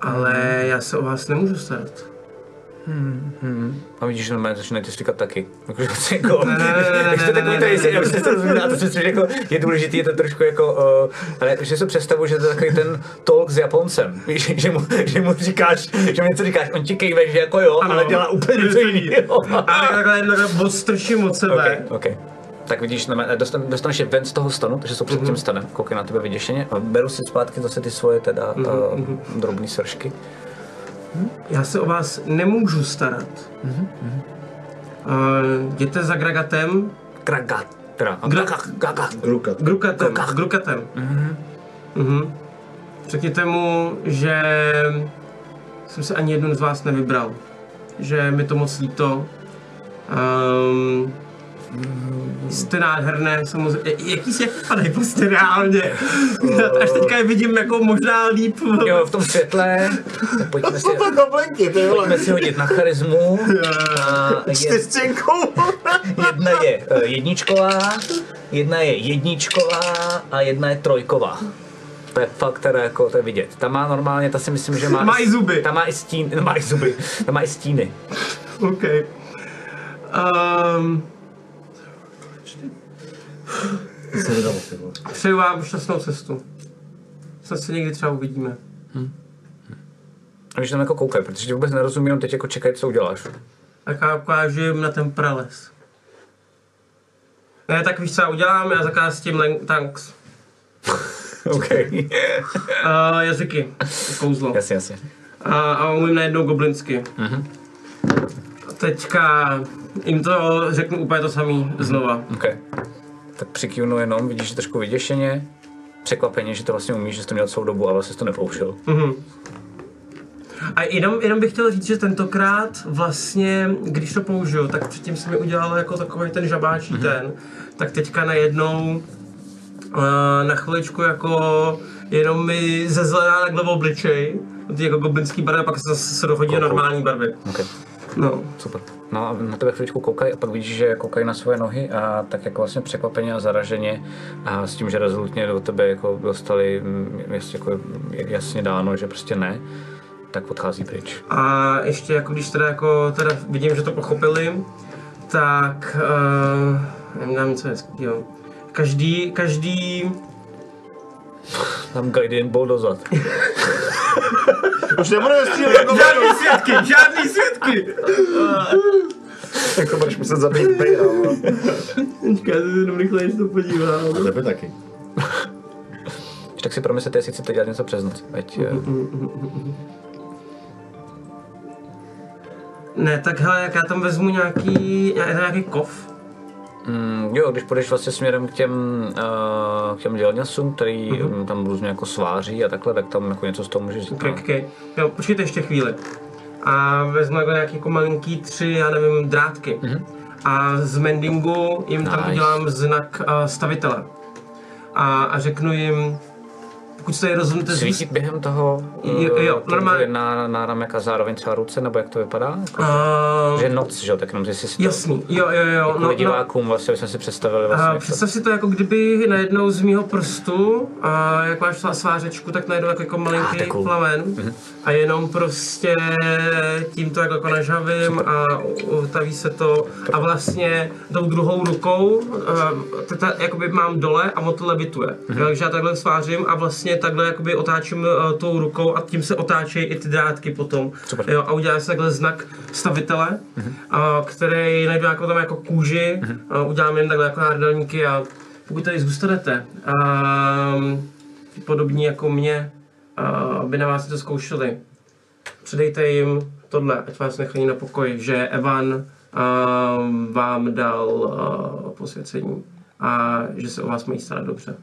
ale já se o vás nemůžu starat. A vidíš, že normálně začínají ty říkat taky. Vlastně jako, ne, ne, ne, takže to takový to, ne, jak jste to rozuměli, a to že jako je důležitý, je to trošku jako, uh, ale že si představu, že to je takový ten talk s Japoncem, víš, že mu, že mu říkáš, že mu něco říkáš, on ti kejve, že jako jo, Ano. ale dělá úplně něco jiného. A takhle, takhle odstrčím od sebe. Okay, okay. Tak vidíš, normálně dostan, dostaneš je ven z toho stanu, takže jsou před Mhm. tím stanem, koukají na tebe vyděšeně beru si zpátky zase ty svoje teda Mhm, uh, drobné sršky. Já se o vás nemůžu starat. Mhm, Uh, jděte za Gragatem, Kragat. Teda, Gra- Kragat. Grukat. Grukatem, Grukatem. Mhm. Řekněte mu, že jsem se ani jednu z vás nevybral. Že mi to moc líto. Um, jste nádherné, samozřejmě. Jaký si jak vypadají prostě reálně. Až teďka je vidím jako možná líp. Jo, v tom světle, tak pojďme si, To goblinky, ty vole. pojďme si hodit na charizmu. A je, jedna je eh, jedničková, jedna je jedničková a jedna je trojková. To je fakt teda jako, to je vidět. Ta má normálně, ta si myslím, že má... Má i zuby. Ta má i stíny, má i zuby, ta má i stíny. OK. Um, Se vydalo, ty vole. přeju vám šťastnou cestu. Snad se někdy třeba uvidíme. A když tam jako koukají, protože ti vůbec nerozumí, jenom teď jako čekají, co uděláš. Tak já ukážu jim na ten prales. Ne, tak víš co já udělám, já zakážu s tím len- tanks. OK. Uh, jazyky, kouzlo. jasně, jasně. A, a umím najednou goblinsky. A teďka jim to řeknu úplně to samý znova. OK. Tak přikývnu jenom, vidíš že trošku vyděšeně, překvapeně, že to vlastně umíš, že jsi to měl celou dobu, ale vlastně jsi to nepoušel. Mhm. A jenom, jenom bych chtěl říct, že tentokrát vlastně, když to použiju, tak předtím se mi udělal jako takový ten žabáčí ten, tak teďka najednou uh, na chviličku jako jenom mi zezelená takhle v obličej, ty jako goblinský barvy, a pak se zase se dochodí do Koukou. normální barvy. OK. No. Super. No a na tebe chvíličku koukají a pak vidíš, že koukají na svoje nohy a tak jako vlastně překvapeně a zaraženě a s tím, že rezolutně do tebe jako dostali mm, jasně, jako jasně dáno, že prostě ne, tak odchází pryč. A ještě jako když teda jako teda vidím, že to pochopili, tak uh, nevím, něco hezkýho. Každý, každý, Tam Guardian bol dozad. Už nebudeme střílet jako žádný svědky, žádný svědky! Tak to budeš muset zabít Bejra. vole. Počkej, já se jenom rychle to podívám. A tebe taky. Tak si promyslete, jestli chcete dělat něco přes noc. Ať, eh, Ne, tak hele, jak já tam vezmu nějaký, nějaký kov, Mm, jo, když půjdeš vlastně směrem k těm, uh, k těm dělňasům, který Mhm. mm tam různě jako sváří a takhle, tak tam jako něco z toho můžeš říct. okay, okay. Jo, počkejte ještě chvíli. A vezmu jako nějaký jako malinký tři, já nevím, drátky. A z mendingu jim tam Nice. udělám znak uh, stavitele. A, a řeknu jim, pokud se je rozhodnete Svítit během toho, Jo, eh, jo, to normálně. je na, na ramek a zároveň třeba ruce, nebo jak to vypadá? Jako, Uh, že je noc, že jo, tak jenom si si to jasný, jo, jo, jo. jako No, no, divákům vlastně, jsme si představili vlastně, a jak to- představ si to jako kdyby najednou z mýho prstu, a jak máš svá svářečku, tak najednou jako, jako Ah, malinký je cool. plamen a jenom prostě tím to jako nažavím a utaví se to a vlastně tou druhou rukou a, teta, jakoby mám dole a moto levituje. Jo, takže já takhle svářím a vlastně takhle jakoby otáčím uh, tou rukou a tím se otáčejí i ty drátky potom. Super. Jo, a udělá se takhle znak stavitele, a, který najdu jako tam jako kůži, a udělám jen takhle jako náhrdelníky a pokud tady zůstanete, um, podobní jako mě, a, aby na vás to zkoušeli, předejte jim tohle, ať vás nechají na pokoji, že Evan um, vám dal uh, posvěcení a že se o vás mají starat dobře.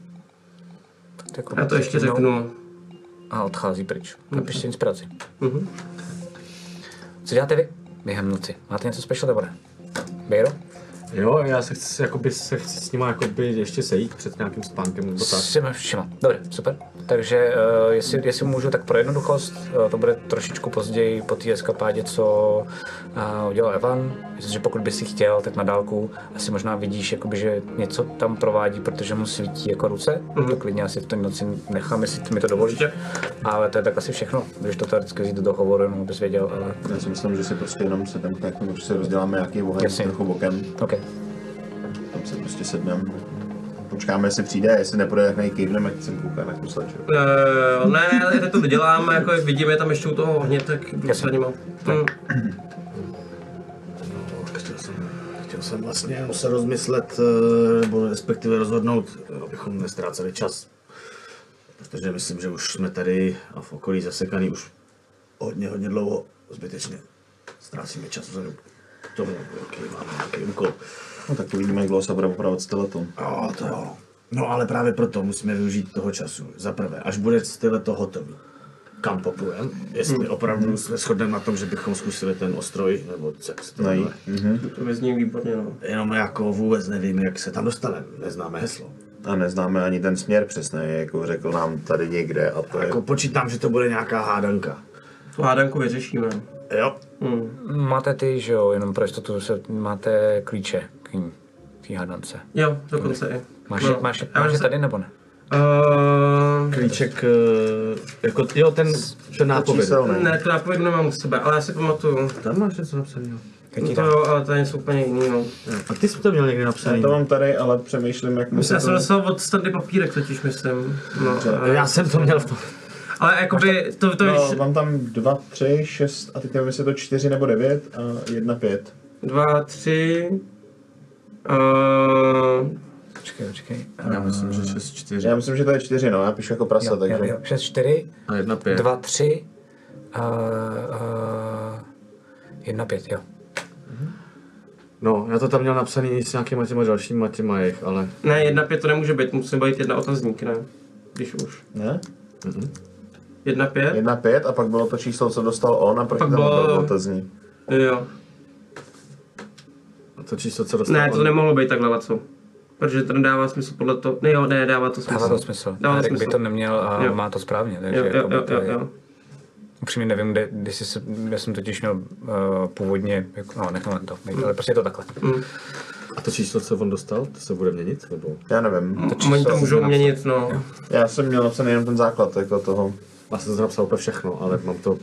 Tak jako Já to ještě jednou řeknu. A odchází pryč. Napište inspiraci. Mhm. Co děláte vy během noci? Máte něco special nebo ne? Bejro? Jo, já se chci, jakoby, se chci s nima jakoby ještě sejít před nějakým spánkem nebo tak. S těma všema. Dobře, super. Takže uh, jestli, jestli můžu, tak pro jednoduchost, uh, to bude trošičku později po té eskapádě, co uh, udělal Evan. Myslím, že pokud by si chtěl, tak na dálku asi možná vidíš, jakoby, že něco tam provádí, protože mu svítí jako ruce. Mm-hmm. To klidně asi v té noci nechám, jestli ty mi to dovolíš. Ale to je tak asi všechno. Když to teoreticky vzít do toho hovoru, jenom bys věděl, ale Já si myslím, že si prostě jenom se tam tak prostě rozděláme nějaký oheň trochu bokem. OK. Tam se prostě sedneme. Počkáme, jestli přijde, jestli nepůjde, tak nej kývneme, jak jsem koukal na kusle. Uh, ne, teď to doděláme, jako jak vidíme tam ještě u toho ohně, tak jdu Jasně. za nima. Hm. Chtěl jsem, chtěl jsem vlastně jenom se rozmyslet, eh, nebo respektive rozhodnout, eh, abychom nestráceli čas. Protože myslím, že už jsme tady a v okolí zasekaný už hodně, hodně dlouho zbytečně. Ztrácíme čas vzhledem k tomu, jaký máme nějaký úkol. No tak uvidíme, jak dlouho se bude opravovat steleton. Jo, to jo. No ale právě proto musíme využít toho času. Za prvé, až bude tyhle to hotový. Kam poplujeme? Jestli opravdu se shodneme na tom, že bychom zkusili ten ostroj, nebo jak se to Najít. jmenuje. To vyzní výborně, no. Jenom jako vůbec nevím, jak se tam dostaneme. Neznáme heslo. A neznáme ani ten směr přesně, jako řekl nám tady někde a to je... Jako počítám, že to bude nějaká hádanka. Tu hádanku vyřešíme. Jo? Hm. Máte ty, že jo, jenom pro jistotu se, máte klíče té hádance. Jo, dokonce i. Máš, No, máš, já máš je se- tady nebo ne? Uh, Klíček, eh, jako, jo, ten, ten nápověd. ne, tu nápovědu nemám u sebe, ale já si pamatuju. Tam máš něco napsaného. No to jo, ale to je něco úplně jiného. A ty jsi to měl někdy Já napsaný. to mám tady, ale přemýšlím, jak Myslím, já jsem to... dostal od standy papírek totiž, myslím. No, ale, Já jsem to měl v tom. ale jakoby, to, to No, víš, mám tam dva, tři, šest a teď nevím, jestli je to čtyři nebo devět a jedna pět. dva, tři, uh, Počkej, počkej. Já myslím, že 6, 4 Já myslím, že to je čtyři, no, já píšu jako prasa, Jo, takže... jo, jo, 6, 4, a 1, 5. 2, 3, uh, uh, 1, 5, jo. No, já to tam měl napsaný s nějakýma těma dalšíma těma jejich, ale... ne, jedna pět to nemůže být, musí být jedna otazník, ne? Když už. Ne? Jedna pět? Jedna pět a pak bylo to číslo, co dostal on a proti Pak tomu bylo- byl otazník. Jo. To číslo, co dostal Ne, to nemohlo být takhle, co? Protože to nedává smysl podle toho. Ne, jo, ne, dává to smysl. Dává to smysl. Dává to Erik by smysl. to neměl a Jo. má to správně, takže Jo, jo, jo, jo, jo. Upřímně nevím, kde, když jsi se, já jsem totiž měl uh, původně, jako, no necháme to, nejde, ale prostě je to takhle. A to číslo, co on dostal, to se bude měnit? Nebo... Já nevím. To Oni to můžou měnit, no. Já jsem měl napsaný jenom ten základ jako toho. Já jsem to napsal úplně všechno, ale mám to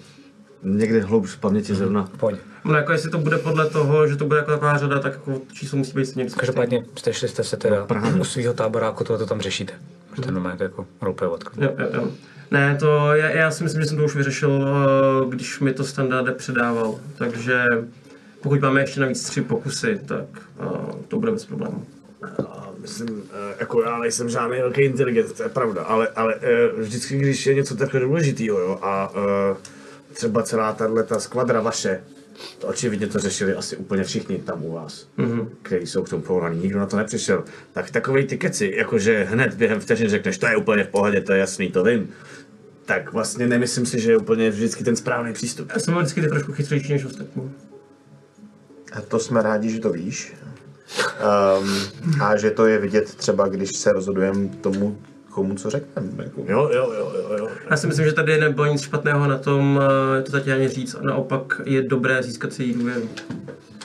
někde hloubš v paměti zrovna. Pojď. No jako jestli to bude podle toho, že to bude jako taková řada, tak jako číslo musí být stejně Každopádně stešli jste se teda právě. u svého táboráku, tohle to tam řešíte. Že to normálně jako roleplay odkryt. Jo, jo, jo. Ne, to já, já si myslím, že jsem to už vyřešil, eh, když mi to standarde předával. Takže pokud máme ještě navíc tři pokusy, tak eh, to bude bez problémů. A myslím, eh, jako já nejsem žádný velký inteligent, to je pravda, ale, ale vždycky, když je něco takhle důležitého, jo, a třeba celá tahle ta skvadra vaše, to očividně to řešili asi úplně všichni tam u vás, mm-hmm. kteří jsou k tomu povolaní, nikdo na to nepřišel. Tak takový ty keci, jakože hned během vteřin řekneš, to je úplně v pohodě, to je jasný, to vím. Tak vlastně nemyslím si, že je úplně vždycky ten správný přístup. Já jsem vždycky trošku chytřejší než ostatní. A to jsme rádi, že to víš. Um, a že to je vidět třeba, když se rozhodujeme tomu, komu co řekneme. Jako. Jo, jo, jo, jo, jo. Já si myslím, že tady nebylo nic špatného na tom eh, to zatím ani říct. A naopak je dobré získat si její důvěru.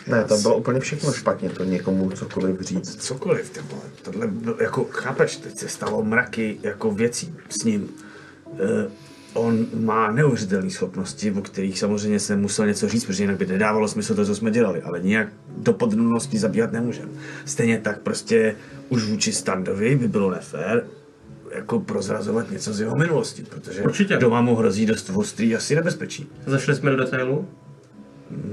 Ne, tam bylo úplně všechno špatně, to někomu cokoliv říct. cokoliv, ty vole. Tohle, byl- jako, chápeš, teď se stalo mraky jako věcí s ním. Uh, on má neuvěřitelné schopnosti, o kterých samozřejmě jsem musel něco říct, protože jinak by nedávalo smysl to, co jsme dělali, ale nijak do podrobností zabíhat nemůžeme. Stejně tak prostě už vůči Standovi by bylo nefér jako prozrazovat něco z jeho minulosti, protože Určitě. doma mu hrozí dost ostrý asi nebezpečí. Zašli jsme do detailu.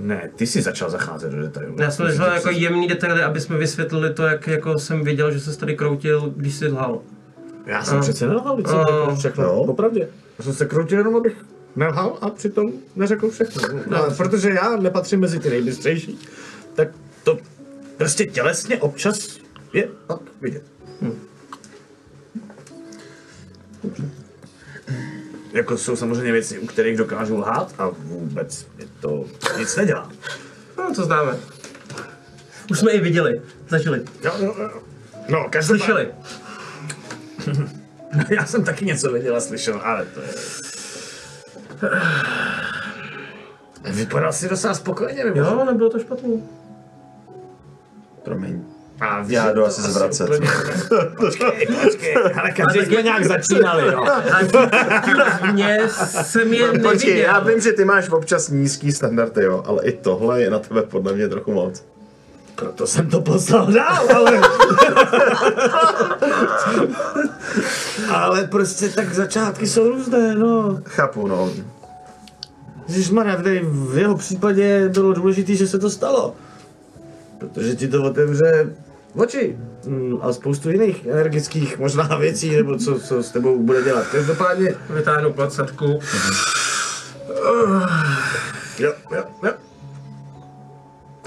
Ne, ty jsi začal zacházet do detailů. Já jsem začal jako jemný detaily, aby jsme vysvětlili to, jak jako jsem viděl, že se tady kroutil, když jsi lhal. Já jsem A- přece nelhal, když jsem A- řekl všechno, Jo. popravdě. Já jsem se kroutil jenom, abych nelhal a přitom neřekl všechno. No, ale protože já nepatřím mezi ty nejbystřejší, tak to prostě tělesně občas je tak vidět. Jako jsou samozřejmě věci, u kterých dokážu lhát a vůbec mi to nic nedělá. No, to známe. Už jsme i viděli, zažili, Jo, jo, jo. No, každopádně. slyšeli. Já jsem taky něco viděl a slyšel, ale to je... Vypadal si docela spokojeně, nebo? Jo, nebylo to špatný. Promiň. A Já jdu asi zvracet. úplně- Počkej, počkej, ale každý jsme nějak začínali, no. Mně jsem je Počkej, neviděl. já vím, že ty máš občas nízký standardy, jo, ale i tohle je na tebe podle mě trochu moc. Proto jsem to poslal dál, ale... ale prostě tak začátky jsou různé, no. Chápu, no. Ježišmarja, v, v jeho případě bylo důležité, že se to stalo. Protože ti to otevře oči. Mm, A spoustu jiných energických možná věcí, nebo co, co s tebou bude dělat. Každopádně, Vytáhnu placatku. jo, jo, jo.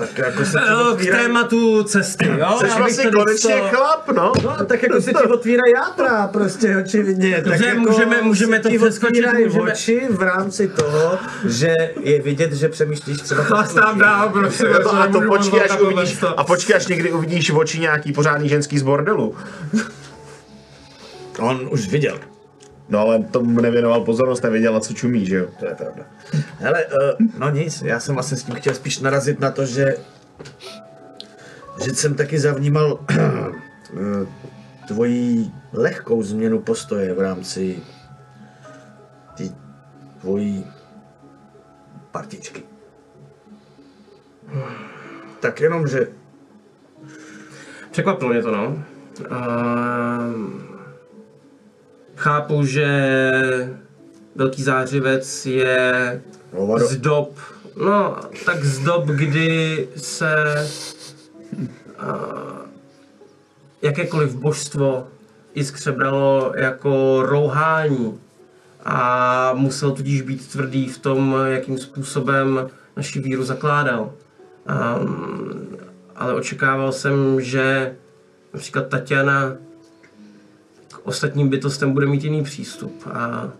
Tak jako se No, k otvírají, tématu cesty, jo? Jsi vlastně konečně to- chlap, no. No, tak jako se ti otvírají játra, prostě očividně. tak Dobře, jako můžeme- můžeme to přeskočit, můžeme- oči v rámci toho, že je vidět, že přemýšlíš třeba... Chlastám dál, prosím. No to, a to počkej, až uvidíš, tohle. a počkej, až někdy uvidíš v oči nějaký pořádný ženský z bordelu. On už viděl. No ale tomu nevěnoval pozornost, nevěděl, na co čumí, že jo? To je pravda. Hele, uh, no nic, já jsem vlastně s tím chtěl spíš narazit na to, že že jsem taky zavnímal eh, tvoji lehkou změnu postoje v rámci té tvojí partičky. Tak jenom, že Překvapilo mě to, no. Ehm, chápu, že Velký zářivec je Hovado. z dob, no, tak z dob, kdy se uh, jakékoliv božstvo jiskře bralo jako rouhání a musel tudíž být tvrdý v tom, jakým způsobem naši víru zakládal. Um, ale očekával jsem, že například Tatiana ostatním bytostem bude mít jiný přístup. A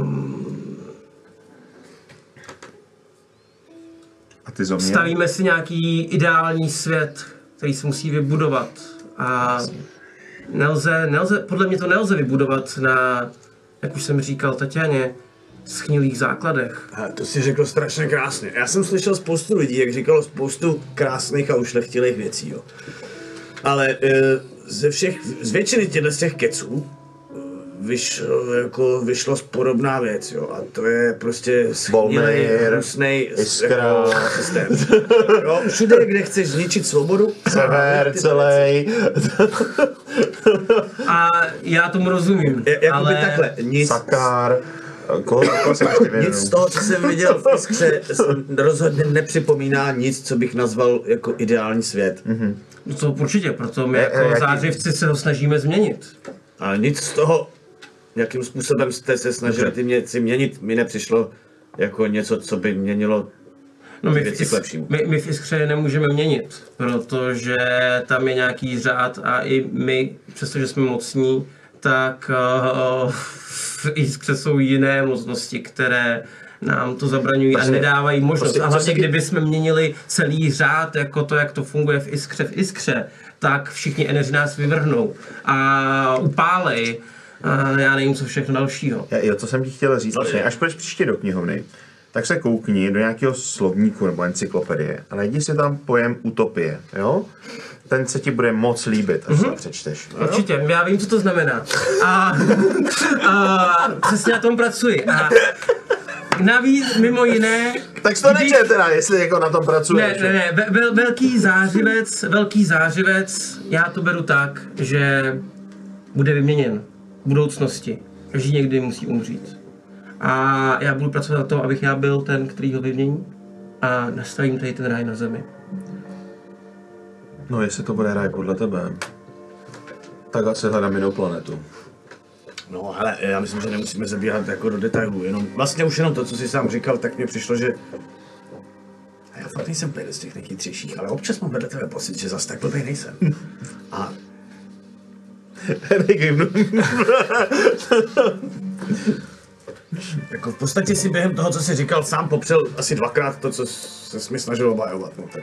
um, A ty zo mě? stavíme si nějaký ideální svět, který se musí vybudovat. A nelze, nelze, podle mě to nelze vybudovat na, jak už jsem říkal Tatianě, schnilých základech. A to si řekl strašně krásně. Já jsem slyšel spoustu lidí, jak říkalo spoustu krásných a ušlechtilých věcí, jo. Ale e, ze všech, z většiny těchto z těch keců e, vyšlo, jako, vyšlo podobná věc, jo. A to je prostě schnilý, hnusnej Iskra. jako, systém. Jo, všude, kde chceš zničit svobodu, Sever celý. A já tomu rozumím. Jakoby ale takhle, nic, Sakár. Koho, koho jsem ještě Nic z toho, co jsem viděl v Iskře, rozhodně nepřipomíná nic, co bych nazval jako ideální svět. Mm-hmm. no to určitě, proto my jako e, jaký- zářivci se ho snažíme změnit. Ale nic z toho, jakým způsobem jste se snažili ty věci měnit, mi nepřišlo jako něco, co by měnilo No my v, věci k Is- lepšímu. my, my v Iskře nemůžeme měnit, protože tam je nějaký řád a i my, přestože jsme mocní, tak uh, v Iskře jsou jiné mocnosti, které nám to zabraňují a Prostě- nedávají možnost. prostě, a hlavně, kdyby jsme měnili celý řád, jako to, jak to funguje v Iskře, v Iskře, tak všichni eneři nás vyvrhnou a upálej. A já nevím, co všechno dalšího. Já, jo, co jsem ti chtěl říct, vlastně, až půjdeš příště do knihovny, tak se koukni do nějakého slovníku nebo encyklopedie a najdi si tam pojem utopie, jo? Ten se ti bude moc líbit, až mm-hmm. to přečteš. jo? Určitě, já vím, co to znamená. A, a přesně na tom pracuji. A navíc, mimo jiné... Tak to když- teda, jestli jako na tom pracuješ. Ne, ne, ne, ve- vel, velký zářivec, velký zářivec, já to beru tak, že bude vyměněn v budoucnosti. Každý někdy musí umřít. A já budu pracovat na tom, abych já byl ten, který ho vymění a nastavím tady ten ráj na zemi. No, jestli to bude ráj podle tebe, tak asi hledám jinou planetu. No ale já myslím, že nemusíme zabíhat jako do detailů, jenom vlastně už jenom to, co jsi sám říkal, tak mně přišlo, že a já fakt nejsem úplně z těch nejchytřejších, ale občas mám vedle tebe pocit, že zas tak blbý nejsem. A jako v podstatě si během toho, co jsi říkal, sám popřel asi dvakrát to, co se mi snažil obhajovat. No, tak.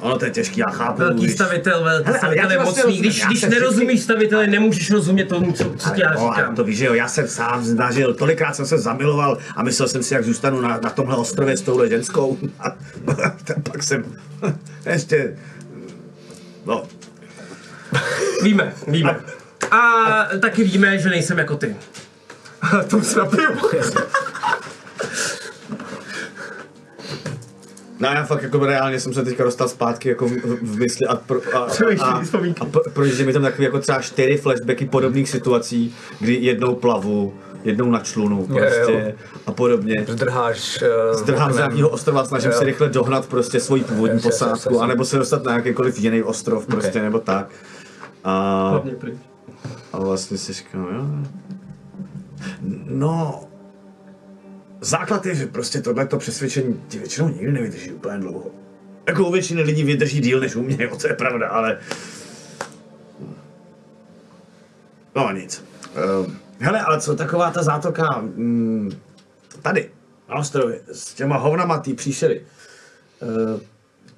Ono to je těžký, já chápu. Velký když- stavitel, velký Hele, stavitel je mocný. rozumím, Když, když vždycky- nerozumíš staviteli, nemůžeš rozumět tomu, co, co ti já Ale, vole, říkám. to víš, že jo, já jsem sám znažil, tolikrát jsem se zamiloval a myslel jsem si, jak zůstanu na, na tomhle ostrově s touhle ženskou. A pak jsem ještě, no, Víme, víme. A taky víme, že nejsem jako ty. to už napiju. No já fakt jako reálně jsem se teďka dostal zpátky jako v, v mysli a, pro, a, a, vzpomínky. a, pro, projíždí mi tam takový jako třeba čtyři flashbacky podobných situací, kdy jednou plavu, jednou na člunu prostě jo. a podobně. Zdrháš uh, Zdrhám z nějakého ostrova, snažím Jo. se rychle dohnat prostě svoji původní posádku, jasně. anebo se dostat na jakýkoliv jiný ostrov prostě, Ok. nebo tak. A, Hlavně pryč. a vlastně si říkám, jo. No, základ je, že prostě tohleto přesvědčení ti většinou nikdy nevydrží úplně dlouho. Jako u většiny lidí vydrží díl než u mě, jo, to je pravda, ale... No nic. Uh, hele, ale co taková ta zátoka mm, tady, na ostrově, s těma hovnama té příšery. Uh,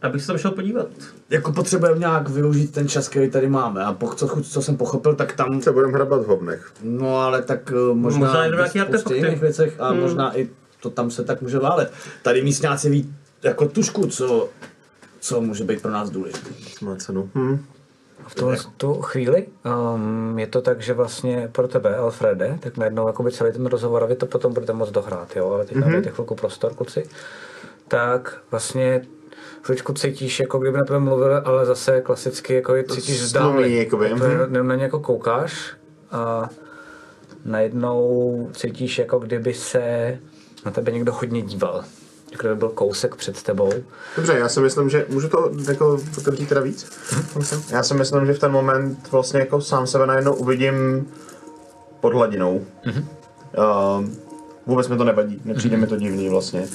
Abych se tam šel podívat. jako potřebujeme nějak využít ten čas, který tady máme. A po, co, co jsem pochopil, tak tam Se budeme hrabat v hovnech. No ale tak eh, možná, Možná nějaký spoustě artefakty. jiných věcech a hmm. možná i to tam se tak může válet. Tady místňáci ví jako tušku, co, co může být pro nás důležité. Má cenu. Hm. V tuhle tu chvíli um, je to tak, že vlastně pro tebe, Alfrede, tak najednou jakoby celý ten rozhovor, a vy to potom budete moc dohrát, jo, ale teď mm-hmm. máte chvilku prostor, kluci, tak vlastně chvíličku cítíš, jako kdyby na tebe mluvil, ale zase klasicky jako je cítíš jakoby, Úplně mhm. Na, ně jako koukáš a najednou cítíš, jako kdyby se na tebe někdo hodně díval. Jako kdyby byl kousek před tebou. Dobře, já si myslím, že můžu to jako otevřít teda víc? Já si myslím, že v ten moment vlastně jako sám sebe najednou uvidím pod hladinou. Uh, vůbec mi to nevadí, nepřijde mi to divný vlastně.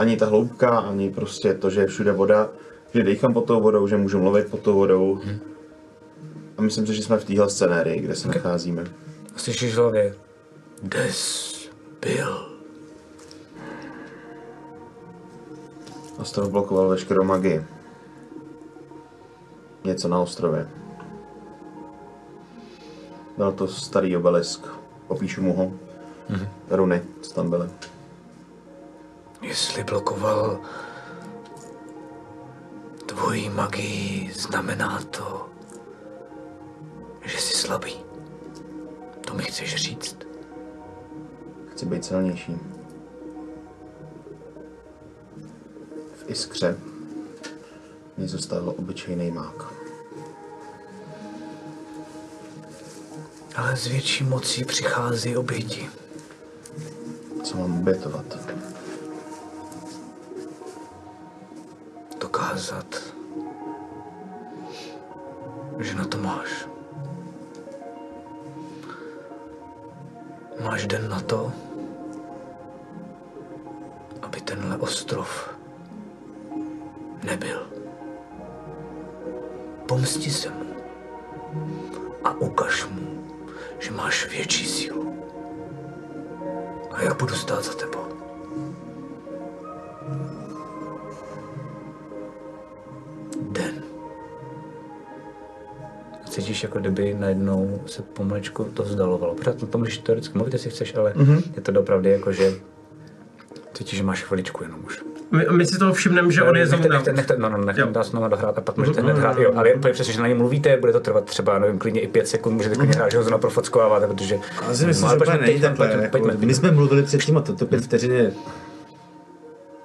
Ani ta hloubka, ani prostě to, že je všude voda, že dýchám pod tou vodou, že můžu mluvit pod tou vodou. A myslím si, že jsme v téhle scenérii, kde se nacházíme. Slyšíš hlavě, Des byl. Ostrov blokoval veškerou magii. Něco na ostrově. Byl to starý obelisk. Popíšu mu ho. Mm-hmm. Runy, co tam byly. Jestli blokoval tvoji magii, znamená to, že jsi slabý. To mi chceš říct? Chci být silnější. V iskře mě zůstal obyčejný mák. Ale s větší mocí přichází oběti. Co mám obětovat? Dokázat, že na to máš. Máš den na to, aby tenhle ostrov nebyl. Pomsti se mu a ukaž mu, že máš větší sílu. A já budu stát za tebou. Cítíš, jako kdyby najednou se pomalečku to vzdalovalo. Pořád na tom můžeš teoreticky mluvit, jestli chceš, ale mm-hmm. je to dopravdy jako, že cítíš, že máš chviličku jenom už. My, my si toho všimneme, že on je nechte, nechte, nechte, no, no, nechte. Mhm. dá znovu dohrát a pak můžete hned hrát, jo, ale je úplně přesně, že na něj mluvíte, bude to trvat třeba, nevím, klidně i pět sekund, můžete klidně hrát, že ho znovu profockováváte, protože... Já si myslím, No, ale že úplně pojďme, nejde takhle, jako, My jsme mluvili předtím a toto pět vteřin je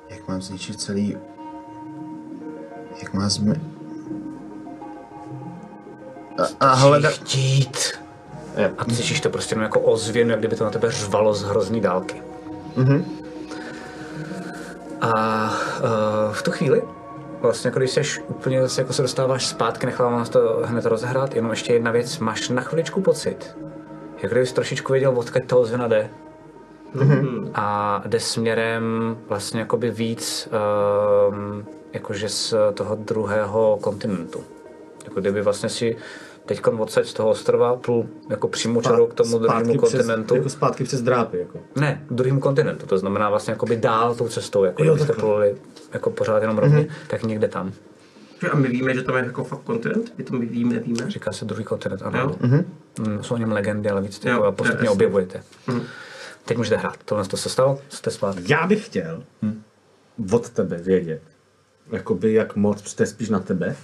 Jak mám zničit celý... Jak má zmi... A, a hledat... Chtít. A cítíš to prostě jenom jako ozvěnu, jak kdyby to na tebe řvalo z hrozný dálky. Mhm. A uh, v tu chvíli, vlastně jako když seš úplně zase jako se dostáváš zpátky, nechávám nás to hned rozehrát, jenom ještě jedna věc, máš na chviličku pocit, jak kdybys trošičku věděl, odkud ta ozvěna jde. A jde směrem vlastně jakoby víc um, jakože z toho druhého kontinentu. Jako kdyby vlastně si teď odsaď z toho ostrova plul jako přímo čarou k tomu druhému kontinentu. Přes, jako zpátky přes drápy, jako. Ne, druhým kontinentu, to znamená vlastně jakoby dál tou cestou, jako Jo, kdybyste pluli jako pořád jenom rovně, mm-hmm. tak někde tam. A my víme, že tam je jako fakt kontinent? My to my víme, nevíme. Říká se druhý kontinent, ano. Jo. Mm, jsou o něm legendy, ale víc Jo, jako postupně objevujete. Teď můžete hrát. Tohle to se stalo, jste zpátky. Já bych chtěl od tebe vědět, jakoby jak moc, to je spíš na tebe,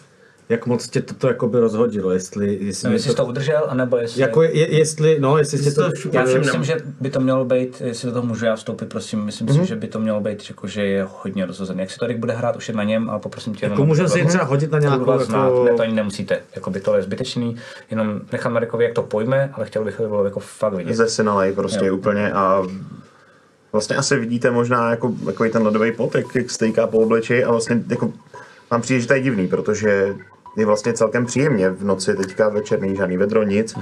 jak moc tě toto jakoby rozhodilo, jestli, jestli, No, jestli jsi to udržel, anebo jestli... jako je, jestli, no, jestli tě to, to Já si myslím, že by to mělo být, jestli do toho můžu já vstoupit, prosím, myslím si, že by to mělo být, jako, že je hodně rozhozený. Jak se to Rick bude hrát, už je na něm, ale poprosím tě jako můžeme si třeba hodit na nějakou, vás znát, jako, ne, to ani nemusíte, jako by to je zbytečný, jenom nechám Marikovi, jak to pojme, ale chtěl bych, aby bylo jako fakt vidět. Ze Sinalej prostě Jo. úplně a vlastně asi vidíte možná jako takový ten ledový pot, jak, jak stejká po obličeji a vlastně jako mám přijde, že to je divný, protože je vlastně celkem příjemně v noci, teďka večer není žádný vedro, nic.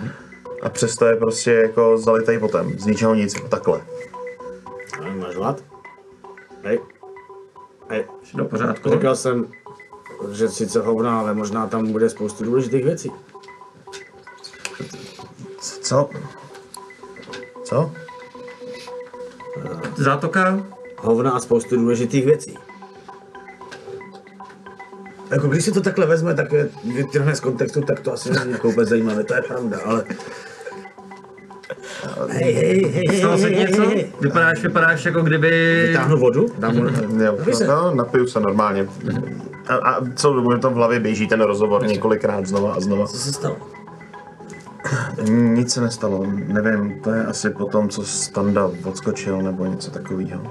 A přesto je prostě jako zalitej potem, z ničeho nic, jako takhle. Máš hlad? Hej. Hej. Do pořádku. Říkal jsem, že sice hovna, ale možná tam bude spoustu důležitých věcí. Co? Co? Zátoka? Hovna a spoustu důležitých věcí. Jako když si to takhle vezme, tak je vytrhne z kontextu, tak to asi není jako vůbec zajímavé, to je pravda, ale... Hej, hej, hej, Stalo se hej, hej, něco? hej. Vypadáš, vypadáš jako kdyby... Vytáhnu vodu, dám mu... Jo, se. no, napiju se normálně. A, a celou dobu mi to v hlavě běží ten rozhovor několikrát znova a znova. Co se stalo? Nic se nestalo, nevím, to je asi po tom, co Standa odskočil nebo něco takového.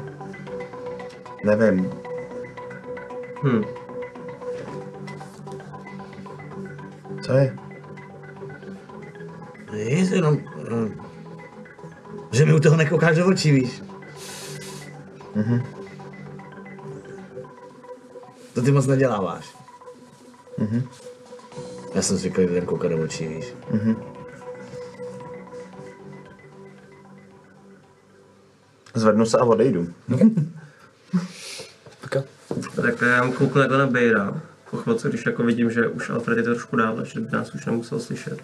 Nevím. Hm. Co je? Nic, jenom... hm, Že mi u toho nekoukáš do očí, víš? Mhm. To ty moc neděláváš. Mhm. Já jsem zvyklý lidem koukat do očí, víš? Zvednu se a odejdu. Tak já mám kouknu takhle na Bejra. Po chvilce, když jako vidím, že už Alfred je trošku dále, že by nás už nemusel slyšet.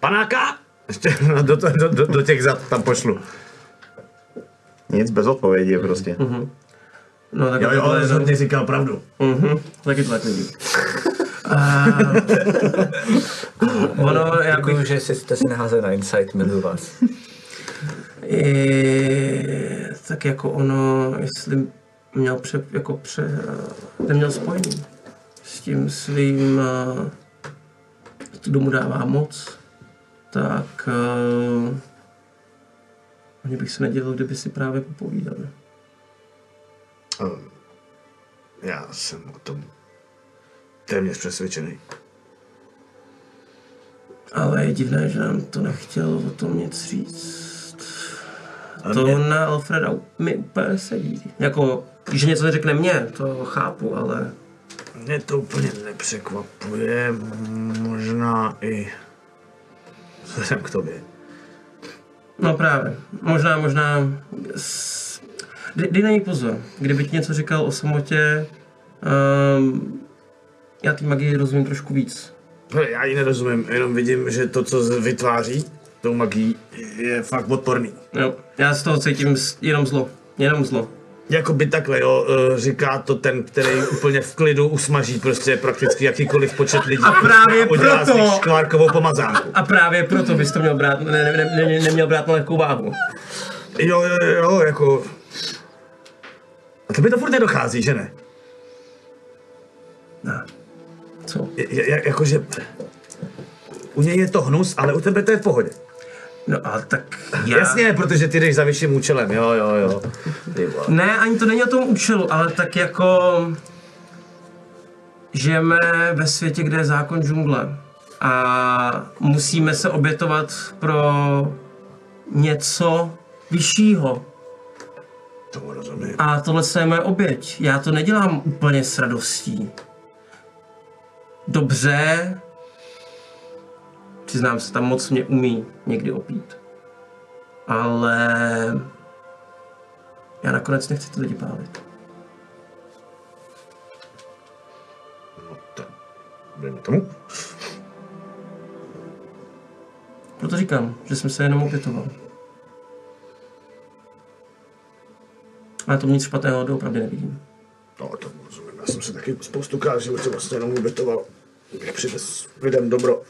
Panáka! Ještě do, to, do, do, do těch zad tam pošlu. Nic bez odpovědi prostě. No tak Jo, jo, tohle- rozhodně říkal pravdu. Mhm, taky to tak vidím. A... ono, já bych... Děkuju, že jste si neházeli na insight, miluji vás. I, tak jako ono, jestli měl pře, jako pře, neměl spojení s tím svým, eh, kdo mu dává moc, tak uh, ani bych se nedělal, kdyby si právě popovídali. Já jsem o tom téměř přesvědčený. Ale je divné, že nám to nechtěl o tom nic říct. Ale To mě- na Alfreda mi úplně sedí. Jako, že něco neřekne mně, to chápu, ale Mě to úplně nepřekvapuje, možná i vzhledem k tobě. No právě. Možná, možná... s- Dej, na ní pozor. Kdyby ti něco říkal o samotě, um, já té magii rozumím trošku víc. Hele, Já ji nerozumím, jenom vidím, že to, co vytváří, tou magií, je fakt odporný. Jo, já z toho cítím jenom zlo. Jenom zlo. Jakoby takhle, jo, eh, říká to ten, který úplně v klidu usmaží prostě prakticky jakýkoliv počet lidí. A právě Udělá proto- pomazánku. A právě proto bys to měl brát, ne, ne, ne, ne, neměl brát na lehkou váhu. Jo, jo, jo, jako... A tobě to furt nedochází, že ne? Ne. Co? Jakože... U něj je to hnus, ale u tebe to je v pohodě. No a tak já... Jasně, protože ty jdeš za vyšším účelem, jo, jo, jo. Ne, ani to není o tom účelu, ale tak jako... Žijeme ve světě, kde je zákon džungle. A musíme se obětovat pro něco vyššího. To rozumím. A tohle je moje oběť. Já to nedělám úplně s radostí. Dobře. Přiznám se, tam moc mě umí někdy opít. Ale já nakonec nechci ty lidi pálit. Dejme tomu. Proto říkám, že jsem se jenom opětoval. Ale to nic špatného doopravdy nevidím. No, to rozumím. Já jsem se taky spoustukrát v životě vlastně jenom ubytoval. Bych přivez lidem dobro.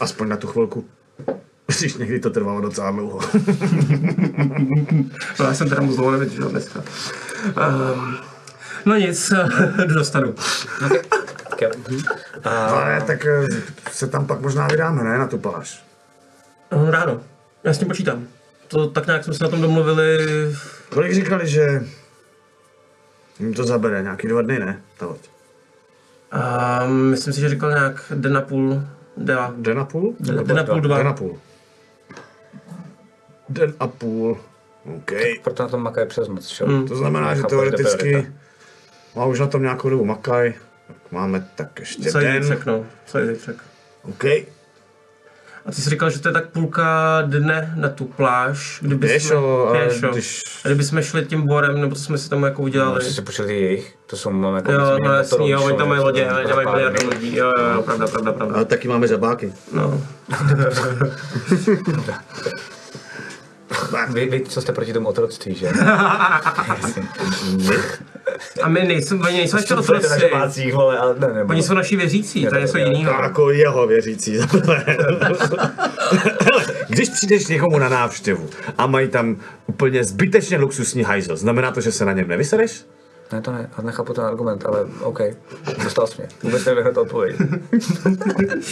Aspoň na tu chvilku. Když někdy to trvalo docela dlouho. No, já jsem teda moc dlouho nevydržel dneska. Um, no nic, dostanu. Tak jo. Ale tak eh, se tam pak možná vydáme, ne, na tu pláž. No, ráno, já s tím počítám. To tak nějak jsme se na tom domluvili. Kolik říkali, že jim to zabere? Nějaký dva dny, ne? Ta loď. A myslím si, že říkal nějak den a půl, dva. Den a půl? Den a půl, dva. Den a půl. Den a půl. OK. Proto na tom makají přes noc, čo? To znamená, že teoreticky má už na tom nějakou dobu makaj. Tak máme tak ještě Celý den. zítřek, no. Celý zítřek. OK. A ty jsi říkal, že to je tak půlka dne na tu pláž, kdyby Pěšo, ale pěšo. když- A kdyby jsme šli tím borem, nebo co jsme si tam jako udělali. Musíš si počít ty jejich, to jsou mám jako... Jo, no jasný, jo, oni tam mají lodě, tam oni tam mají miliardy lidí, jo, jo, jo, pravda, pravda, pravda. A taky máme žabáky. No. Vy, vy, co jste proti tomu otroctví, že? A my nejsme, oni nejsou ještě To je na otroci. žabácích, vole, ale ne, nebo... Oni jsou naši věřící, to je něco jiného. Jako jeho věřící. Když přijdeš někomu na návštěvu a mají tam úplně zbytečně luxusní hajzl, znamená to, že se na něm nevysereš? Ne, to ne, nechápu ten argument, ale OK, dostal jsi mě. Vůbec nevím hned odpověď.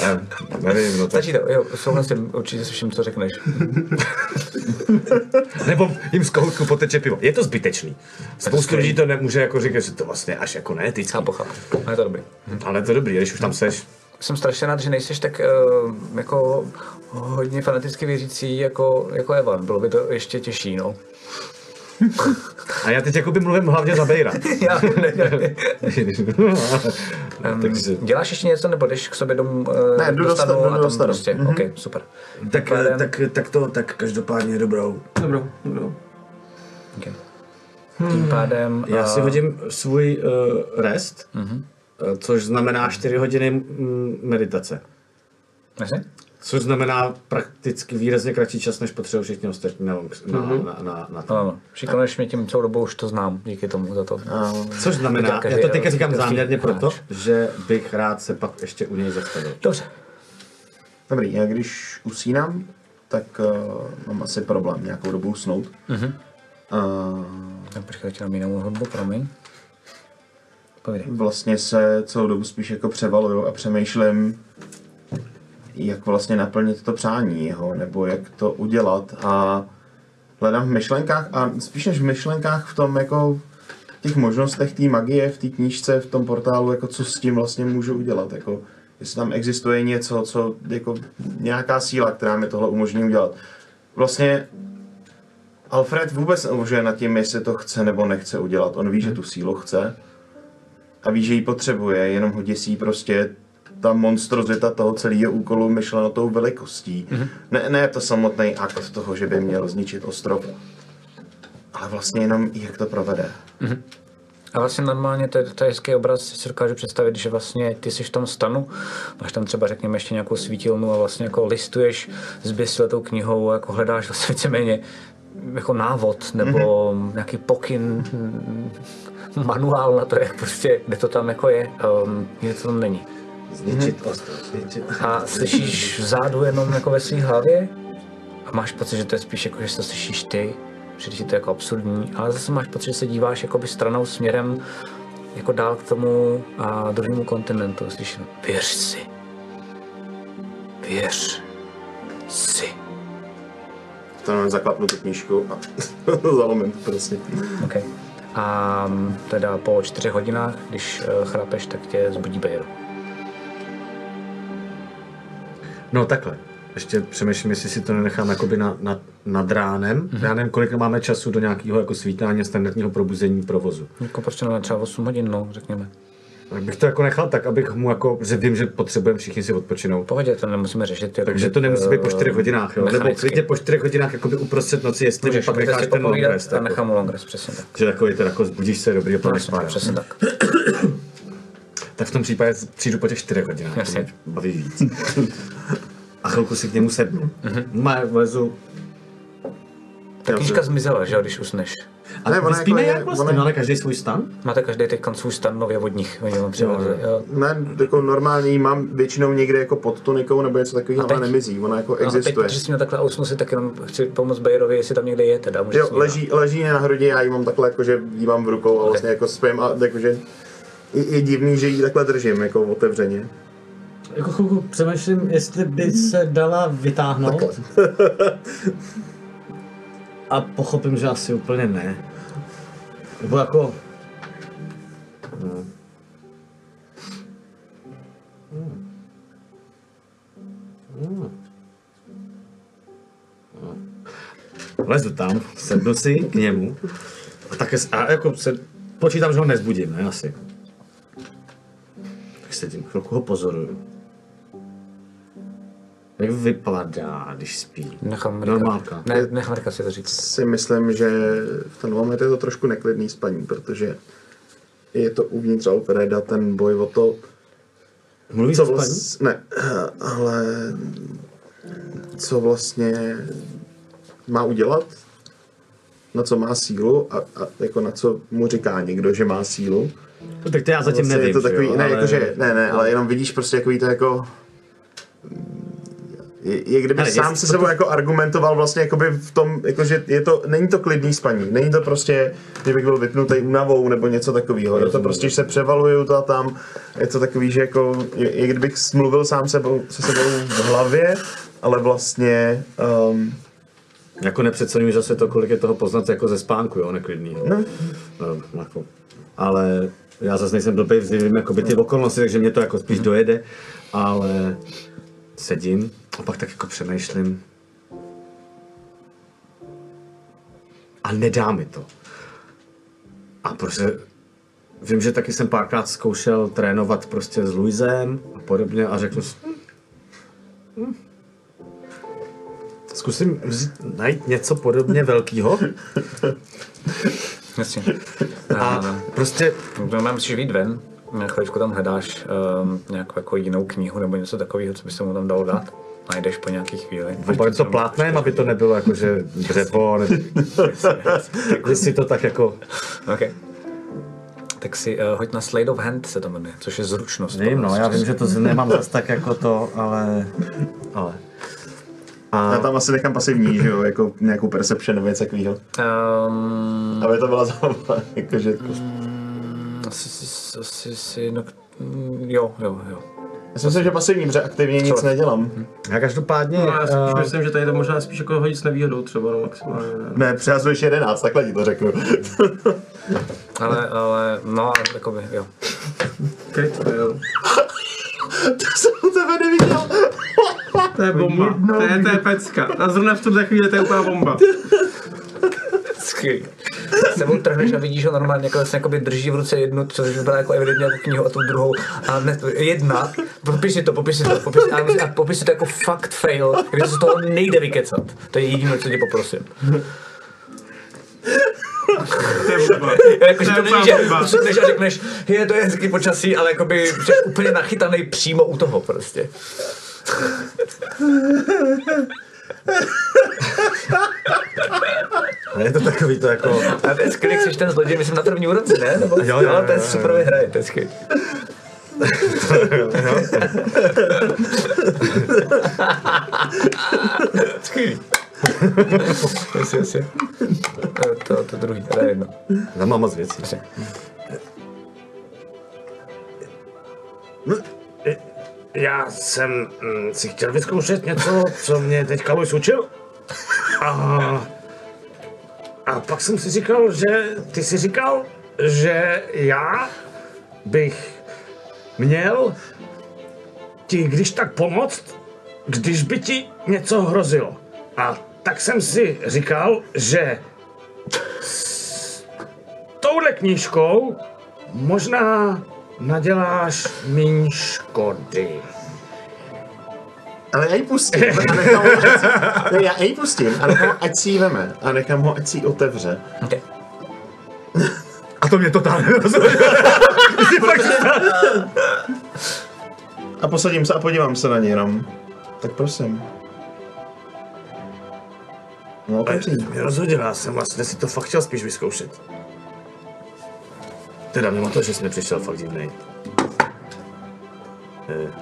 Já nevím, no. Stačí to, jo, souhlasím určitě se vším, co řekneš. Nebo jim z kohoutku poteče pivo. Je to zbytečný. Spoustu lidí to nemůže jako říkat, že to vlastně až jako neetický. Chápu, chápu. No, je to dobrý. Ale to je dobrý, když už tam seš. Jsem strašně rád, že nejseš tak uh, jako hodně fanaticky věřící jako, jako Evan. Bylo by to ještě těžší, no. A já teď jakoby mluvím hlavně za Bejra. Já, ne, ne, ne. Takže, Děláš ještě něco, nebo jdeš k sobě domů uh, Ne, jdu do stanu, a tam do stanu. prostě, Mhm. OK, super. tak, pádem- tak, tak to, tak každopádně dobrou. Dobrou, dobrou. Okay. Tím pádem... Já si eh, hodím svůj uh, rest, uh-huh. což znamená 4 hodiny meditace. Což znamená prakticky výrazně kratší čas, než potřebují všichni ostatní na, na, na, na, na to. No, no. Šikanuješ mě tím celou dobu, už to znám, díky tomu za to. Což znamená, já to teďka říkám záměrně proto, že bych rád se pak ještě u něj zastavil. Dobře. Dobrý, já když usínám, tak uh, mám asi problém nějakou dobu usnout. Mm-hmm. Uh, Tak počkej, dám jinou hudbu, promiň. Povídej. vlastně se celou dobu spíš jako převaluju a přemýšlím, jak vlastně naplnit to přání jeho, nebo jak to udělat a hledám v myšlenkách a spíš než v myšlenkách v tom jako těch možnostech té magie v té knížce, v tom portálu, jako co s tím vlastně můžu udělat, jako jestli tam existuje něco, co jako nějaká síla, která mi tohle umožní udělat. Vlastně Alfred vůbec neuvažuje nad tím, jestli to chce nebo nechce udělat. On ví, že tu sílu chce a ví, že ji potřebuje, jenom ho děsí prostě ta monstrozita toho celého úkolu myšleno tou velikostí. Mm-hmm. Ne, ne to samotný akt toho, že by měl zničit ostrov, ale vlastně jenom jak to provede. A vlastně normálně to je, to je hezký obraz, si dokážu představit, že vlastně ty jsi v tom stanu, máš tam třeba řekněme ještě nějakou svítilnu a vlastně jako listuješ zběsiletou knihou, jako hledáš vlastně víceméně jako návod nebo mm-hmm. nějaký pokyn, manuál na to, jak prostě, kde to tam jako je, um, kde to tam není. Zničit ostrov, zničit. A slyšíš vzadu jenom jako ve své hlavě a máš pocit, že to je spíš jako, že to slyšíš ty, přijde ti to jako absurdní, ale zase máš pocit, že se díváš jakoby stranou směrem jako dál k tomu a druhému kontinentu. Slyšíš, věř si. Věř si. To zaklapnu tu knížku a zalomím to prostě. Okay. A mm, teda po čtyřech hodinách, když uh, chrápeš, tak tě zbudí Bejro. No takhle. Ještě přemýšlím, jestli si to nenechám jakoby na, na, nad ránem. Mm-hmm. Já nevím, kolik máme času do nějakého jako svítání a standardního probuzení provozu. Jako prostě na třeba 8 hodin, no, řekněme. Tak bych to jako nechal tak, abych mu jako, že vím, že potřebujeme všichni si odpočinout. Pohodě, to nemusíme řešit. Jako, Takže to nemusí být po čtyřech hodinách, jo? Nebo klidně po čtyřech hodinách jakoby uprostřed noci, jestli Můžeš, pak necháš ten long rest. a Jako. nechám long rest, přesně tak. Že takový to jako zbudíš se dobrý a No, spát. jo. přesně tak. Tak v tom případě přijdu po těch čtyřech hodinách. Jasně. Baví víc. a chvilku si k němu sednu. Mhm. Mm-hmm. Má vlezu Ta knížka zmizela, že jo, když usneš. A Ne, ona vyspíme jako je- jak vlastně? ona- Máme každý svůj stan? Máte každý teď svůj stan nově od nich, oni vám přivezli. Ne, jako normálně ji mám většinou někde jako pod tunikou nebo něco takového, ona nemizí, ona jako No, a teď, existuje. protože jsi měl takhle ausnu, si tak jenom chci pomoct Bayerovi, jestli tam někde je teda. Jo, leží, leží na hrudi, já ji mám takhle, jakože ji mám v rukou a vlastně jako spím a jakože je, je divný, že ji takhle držím, jako otevřeně. Jako chvilku přemýšlím, jestli by se dala vytáhnout. A pochopím, že asi úplně ne. Nebo jako... No. Hmm. Hmm. No. Lezu tam, sednu si k němu a, také, a jako se, počítám, že ho nezbudím, ne asi. Tak sedím, chvilku ho pozoruju. Jak vypadá, když spí? Nechám Rika- Normálka. Ne, nechám Rika si to říct. Si myslím, že v ten moment je to trošku neklidný spaní, protože je to uvnitř Alfreda ten boj o to, Mluví co se vlastně, vlastně... ne, ale co vlastně má udělat, na co má sílu a, a jako na co mu říká někdo, že má sílu. No, tak to já zatím Vlastně nevím, je to takový, jo, ne, ale... jakože, ne, ne, ale jenom vidíš prostě takový to jako, je, je kdyby Hele, sám se sebou jako argumentoval vlastně jakoby v tom, jakože je to, není to klidný spaní, není to prostě, že bych byl vypnutý únavou nebo něco takového, je to prostě, že se převaluju to a tam, je to takový, že jako, je, je kdybych mluvil sám sebou, se sebou v hlavě, ale vlastně, um, Jako nepředstavím zase to, kolik je toho poznat jako ze spánku, jo, neklidný. no, No, jako. Ale já zase nejsem blbý, vím jakoby ty okolnosti, takže mě to jako spíš dojede, ale sedím a pak tak jako přemýšlím. A nedá mi to. A prostě vím, že taky jsem párkrát zkoušel trénovat prostě s Luisem a podobně a řeknu si, "Hm, hm, Zkusím vzít, najít něco podobně velkého Jasně. a prostě No, mám musíš vyjít ven, na chvíličku tam hledáš um, nějakou jako jinou knihu nebo něco takového, co by se mu tam dalo dát. Najdeš po nějaký chvíli. Pak to plátnem, aby to nebylo jako, že dřevo, ne... Takže si to tak jako... Okay. Tak si uh, hoď na Slade of Hand se to jmenuje, což je zručnost. Nevím, no, já vím, že to nemám zas tak jako to, ale... Ale... já tam asi nechám pasivní, že jo, jako nějakou perception nebo něco takového, Um, aby to byla zábava, jakože, asi, asi, asi, asi no, mm, jo, jo, jo. já si myslím, že pasivní, protože aktivně nic Co? nedělám. Já každopádně... No, já spíš eh, myslím, že tady to možná spíš jako hodit s nevýhodou třeba, no maximálně. Ne. Ne, přihazuješ 11, takhle ti to řeknu. Ale, ale, no, jakoby, jo. Kryt, jo. To jsem u tebe neviděl. To je bomba. To je, to je pecka. A zrovna v tuhle chvíli to je úplná bomba. Skvělý. S sebou trhneš a vidíš ho normálně, jako vlastně jakoby drží v ruce jednu, což vypadá jako evidentně jako knihu a tu druhou. A ne, jedna, popis si to, popis si to, popis, a, a popis si to jako fakt fail, kde se z toho nejde vykecat. To je jediné, co tě poprosím. To je bomba. Jako, že To to není, že řekneš a řekneš, je, to je hezký počasí, ale jakoby jsi úplně nachytaný přímo u toho prostě. je to takový to jako... A to je skvělý, jsi ten zloděj, myslím na první úrovni, ne? Nebo, Jo, jo, ale to je jo, jo. super vyhraje, to je skvělý. Skvělý. Jasně, jasně. To, to, to druhý, to je jedno. Tam mám moc věcí. No, e, Já jsem mm, si chtěl vyzkoušet něco, co mě teďka Luis učil. A, a pak jsem si říkal, že ty si říkal, že já bych měl ti když tak pomoct, když by ti něco hrozilo. A tak jsem si říkal, že s touhle knížkou možná naděláš míň škody. Ale já ji pustím. A nechám ho, ať ne, já ji pustím a nechám ho, ať si ji veme. A nechám ho, ať si ji otevře. Okay. A to mě totálně. A posadím se a podívám se na ní jenom. Tak prosím. No, otevři. Mě rozhodil, já jsem vlastně si to fakt chtěl spíš vyzkoušet. Teda mimo to, že jsi mi přišel fakt divnej. Eh.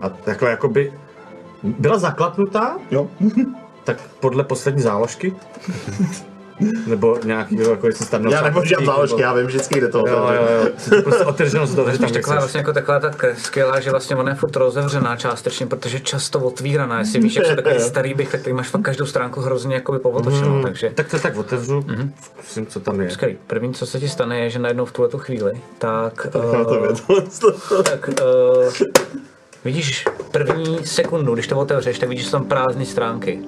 A takhle jakoby byla zaklapnutá, Jo. tak podle poslední záložky? Nebo nějaký, jako jestli tam Já nepočítám záložky, já vím vždycky, kde to Jo, jo, otevřít. jo. Prostě otevřeno se to, že tam Taková vlastně jako taková tak skvělá, že vlastně ona je furt rozevřená částečně, protože často otvíraná, jestli víš, jak jsou takový starý bych, tak ty máš fakt každou stránku hrozně jakoby povotočenou, takže Tak to tak otevřu, zkusím, co tam je. Skvělý. První, co se ti stane, je, že najednou v tuhle chvíli, tak, uh, tak uh, vidíš první sekundu, když to otevřeš, tak vidíš že jsou tam prázdné stránky.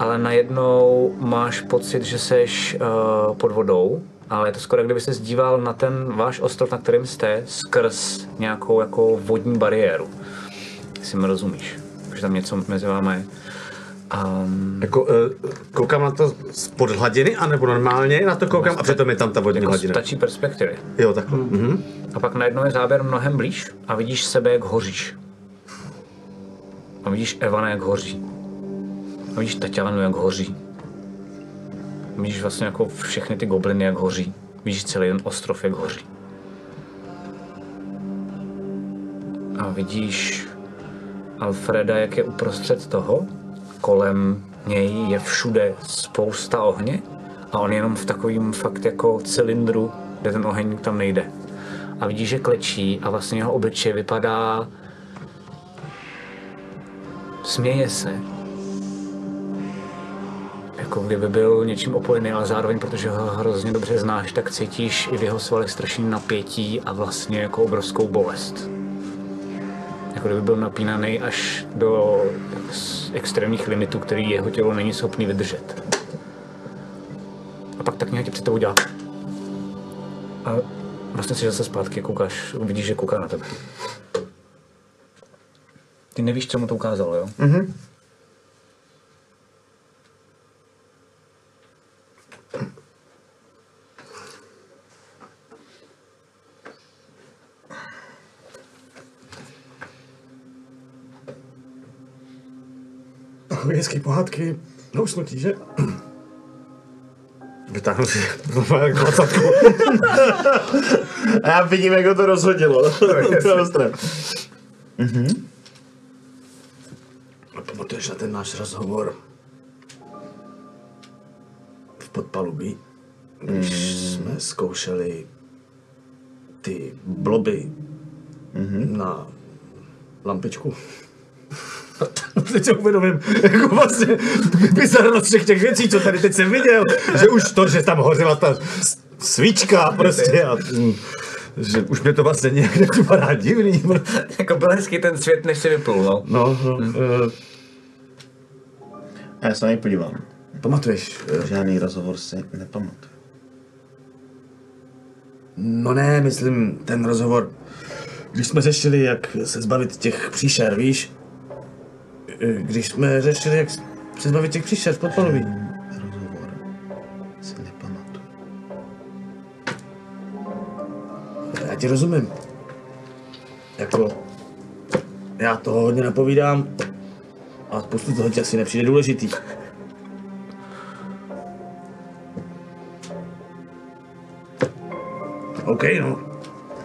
Ale najednou máš pocit, že seš uh, pod vodou, ale je to skoro, kdyby se díval na ten váš ostrov, na kterém jste, skrz nějakou jako vodní bariéru. Jestli mi rozumíš, že tam něco mezi vámi je. Um, Jako, uh, koukám na to z pod hladiny, anebo normálně na to koukám a přitom je tam ta vodní jako hladina. stačí perspektivy. Jo, takhle. Mhm. A pak najednou je záběr mnohem blíž a vidíš sebe, jak hoříš. A vidíš Evana, jak hoří. A vidíš Tatianu, jak hoří. Vidíš vlastně jako všechny ty gobliny, jak hoří. Vidíš celý ten ostrov, jak hoří. A vidíš Alfreda, jak je uprostřed toho. Kolem něj je všude spousta ohně. A on je jenom v takovým fakt jako cylindru, kde ten oheň tam nejde. A vidíš, že klečí a vlastně jeho obličej vypadá... Směje se. Jako kdyby byl něčím opojený, ale zároveň, protože ho hrozně dobře znáš, tak cítíš i v jeho svalech strašný napětí a vlastně jako obrovskou bolest. Jako kdyby byl napínaný až do extrémních limitů, který jeho tělo není schopný vydržet. A pak ta kniha ti před tebou dělá. A vlastně si zase zpátky koukáš, vidíš, že kouká na tebe. Ty nevíš, co mu to ukázalo, jo? Mm. Hezký pohádky na usnutí, že? Vytáhnu si normálně dvacátku. A já vidím, jak ho to rozhodilo. To je ostré. A pamatuješ na ten náš rozhovor v podpalubí, když jsme zkoušeli ty bloby na lampičku? Teď si uvědomím, jako vlastně bizarnost všech těch věcí, co tady teď jsem viděl, že už to, že tam hořela ta svíčka prostě a mm, že už mě to vlastně nějak nepřipadá divný. jako byl hezký ten svět, než si vyplul, no. No, no, A já se na něj podívám. pamatuješ, Žádný rozhovor si nepamatuju. No ne, myslím ten rozhovor, když jsme řešili, jak se zbavit těch příšer, víš? E, Když jsme řešili, jak se zbavit těch příšer v podpalubí. Rozhovor si nepamatuju. Já ti rozumím. Jako, já toho hodně napovídám a spoustu toho ti asi nepřijde důležitý. OK, no.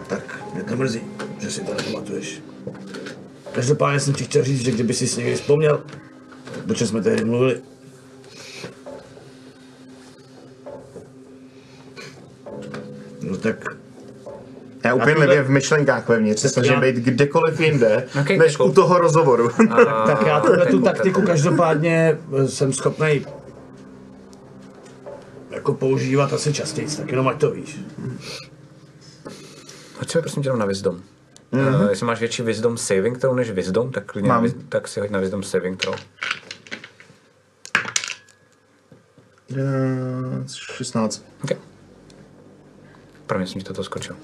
Tak mě to mrzí, že si to nepamatuješ. Každopádně jsem ti chtěl říct, že kdyby si někdy vzpomněl, o čem jsme tehdy mluvili, no tak Já úplně v myšlenkách vevnitř se snažím Já- být kdekoliv jinde, Ok, než u toho rozhovoru. Tak já tuhle tu taktiku každopádně eh, jsem schopný jako používat asi častěji, tak jenom ať to víš. Hoď mi prosím tě na Wisdom. Mm-hmm. Uh, jestli máš větší Wisdom saving throw než Wisdom, tak klidně Mám. na, tak si hoď na Wisdom saving throw. 16. Okay. Pro mě jsem ti toto skočil.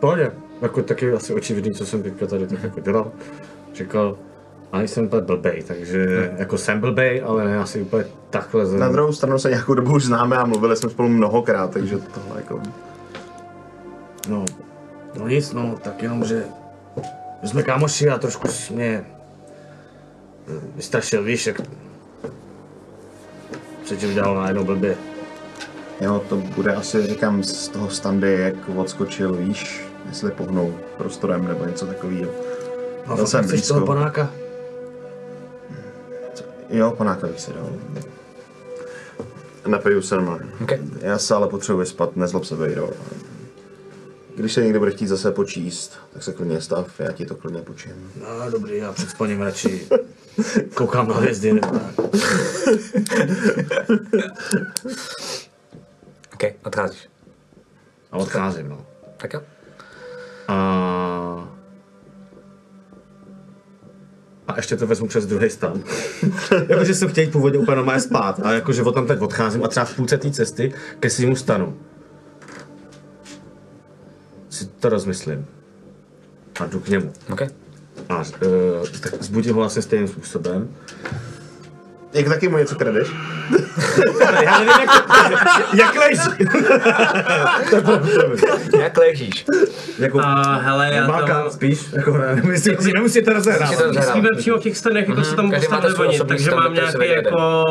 Pohodě, jako taky asi očividný, co jsem teďka tady tak jako dělal. Říkal, a nejsem úplně blbej, takže jako jsem blbej, ale ne asi úplně takhle. Na Zem... druhou stranu se nějakou dobu už známe a mluvili jsme spolu mnohokrát, takže tohle jako... No, no nic, no, tak jenom, že jsme kámoši a trošku jsi mě vystrašil, víš, jak... Co ti udělal najednou blbě. Jo, to bude asi, říkám, z toho standy, jak odskočil, víš, jestli pohnou prostorem nebo něco takového. A Byl jsem chceš blízko. toho panáka? Jo, panáka bych si dal. Napiju se normálně. Okay. Já se ale potřebuji vyspat, nezlob se Vejro. Když se někdo bude chtít zase počíst, tak se klidně stav, já ti to klidně počím. No dobrý, já před spaním radši koukám na hvězdy nebo tak. OK, odcházíš. A odcházím, no. Tak jo. A... A ještě to vezmu přes druhý stan. jakože jsem chtěl jít původně úplně normálně spát, a jakože od tam teď odcházím a třeba v půlce té cesty ke svýmu stanu. Si to rozmyslím. A jdu k němu. OK. A uh, tak zbudím ho vlastně stejným způsobem. Jak taky mu něco kradeš? Já nevím, jak, jak leží. Jak ležíš? jako, A hele, já Máka, tam... spíš, jako, nemusíte, nemusíte rozehrávat. Musíte rozehrávat. Spíme přímo v těch stanech, jako se tam každý máte postavili osobní takže mám nějaký jako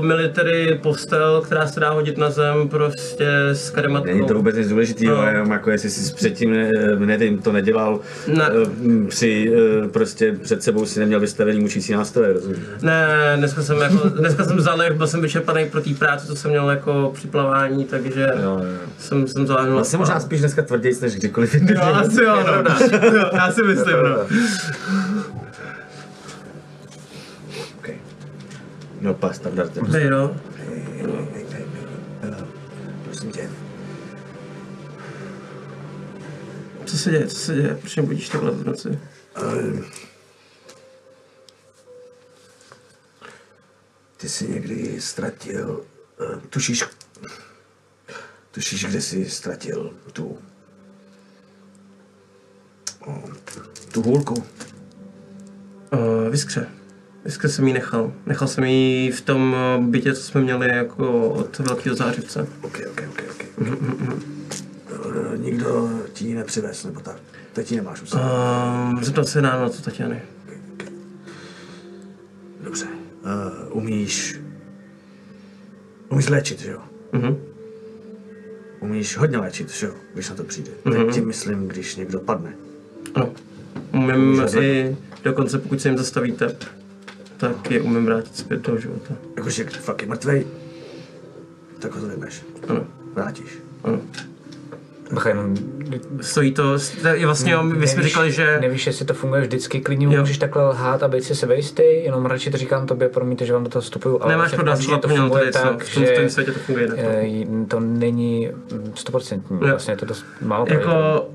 military postel, která se dá hodit na zem, prostě s karimatkou. Není to vůbec nic důležitého, No. jenom jako jestli jsi předtím, ne, nevím, to nedělal, Ne. eh, při, eh, prostě před sebou si neměl vystavený mučící nástroje, rozumíš? Ne, dneska jsem jako, dneska jsem zaleh, byl jsem vyčerpaný pro té práci, co jsem měl jako při plavání, takže Jo, jo. jsem, jsem zaláhnul. Vlastně možná spíš dneska tvrdějc než kdykoliv jindy. Jo, asi jo, no. jo, já si myslím, no. Okay. No, pas, standardně. Hej, no. Prosím tě. Co se děje, co se děje, proč mě budíš takhle v noci? Ty jsi někdy ztratil, uh, tušíš, tušíš, kde jsi ztratil tu, oh, tu hůlku? Uh, vyskře. Vyskře jsem ji nechal. Nechal jsem ji v tom eh, bytě, co jsme měli jako od velkého zářivce. Ok, ok, ok, ok. Uh, nikdo ti ji nepřivez, nebo tak? Teď ji nemáš u sebe. Uh, zeptat se nám na to, Tatiany. Dobře. Uh, umíš... Umíš léčit, že jo? Mhm. Umíš hodně léčit, že jo? Když na to přijde. Teď tím myslím, když někdo padne. Ano. Umím Může i, dokonce pokud se jim zastavíte, tak je umím vrátit zpět do života. Jakože fakt je mrtvej, tak ho zvedneš. Ano. Vrátíš. Ano. Bacha, jenom Stojí to, je vlastně, jo, my jsme říkali, že... Nevíš, jestli to funguje vždycky, klidně Jo. můžeš takhle lhát a být si sebejistý, jenom radši to říkám tobě, promiňte, že vám do toho vstupuju, ale Nemáš vlastně angličtině to funguje tady, tak, v tom, v tom že světě to funguje jinak. eh, to není stoprocentní, vlastně je to dost málo. Jako...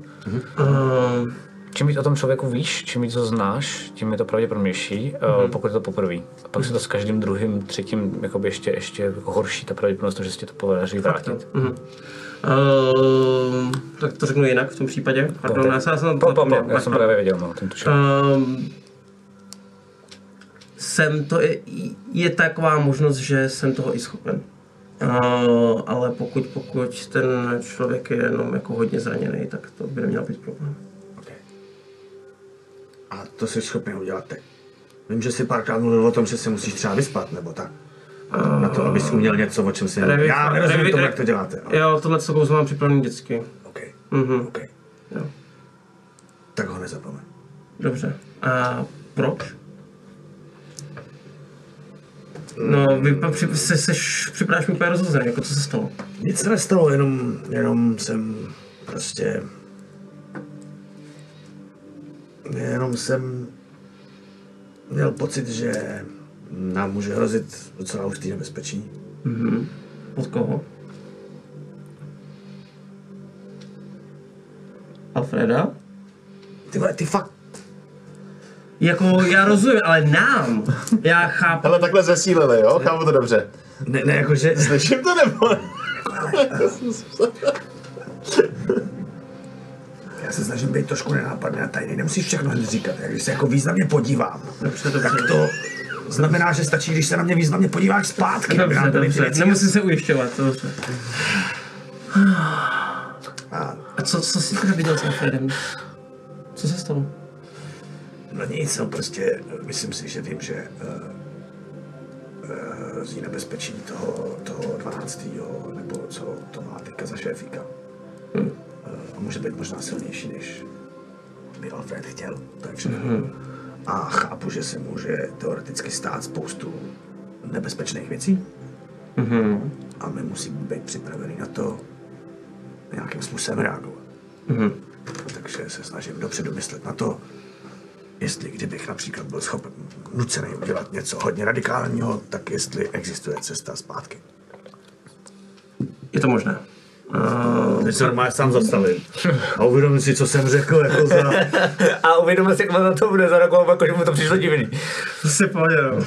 Uh, Čím víc o tom člověku víš, čím víc ho znáš, tím je to pravděpodobnější, mm-hmm. pokud je to poprvé. A pak se to s každým druhým, třetím jakoby ještě, ještě jako horší ta pravděpodobnost, že se ti to podaří vrátit. uh, tak to řeknu jinak v tom případě. Pardon, já jsem, já jsem Po, po, po, zapomněl. já jsem právě věděl, no, tím tuším. Um, jsem to, je, je taková možnost, že jsem toho i schopen. Uh, ale pokud, pokud ten člověk je jenom jako hodně zraněný, tak to by neměl být problém. Okay. A to jsi schopný udělat teď. Vím, že jsi párkrát mluvil o tom, že se musíš třeba vyspat, nebo tak. Na to, abys uměl něco, o čem si... Revi- Já nerozumím revi- tomu, jak to děláte. Ale... Jo, tohle co kouzlo mám připravený vždycky. OK, Mhm. OK. Jo. Tak ho nezapomeň. Dobře. A proč? No, vy při, se, seš, připadáš mi úplně rozhozený, jako co se stalo? Nic se nestalo, jenom, jenom jsem prostě... Jenom jsem měl pocit, že nám může hrozit docela už nebezpečí. Od koho? Alfreda? Ty vole, ty fakt... Jako, já rozumím, ale nám. Já chápu. Hele, takhle zesílili, jo? Chápu to dobře. Ne, ne, jakože... Slyším to nebo? snažím být trošku nenápadný a tajný. Nemusíš všechno hned říkat. Jak Když se jako významně podívám, Dobře, dobře. tak to znamená, že stačí, když se na mě významně podíváš zpátky. Dobře, ty dobře. věci Nemusím se ujišťovat, dobře. A A co, co jsi teda viděl s Alfredem? Co se stalo? No nic, no prostě myslím si, že vím, že uh, uh, zní nebezpečí toho, toho 12. nebo co to má teďka za šéfíka. Hmm. A může být možná silnější, než by Alfred chtěl. Takže hmm. a chápu, že se může teoreticky stát spoustu nebezpečných věcí. Mhm. A my musíme být připraveni na to nějakým způsobem reagovat. Mhm. Takže se snažím dopředu myslet na to, jestli kdybych například byl schopen nucený udělat něco hodně radikálního, tak jestli existuje cesta zpátky. Je to možné. Uh, Teď se normálně sám zastavím. A uvědomím si, co jsem řekl, jako za... A uvědomil si, jak na to bude zareagovat, jako že mu to přišlo divný. to si pohodě, no.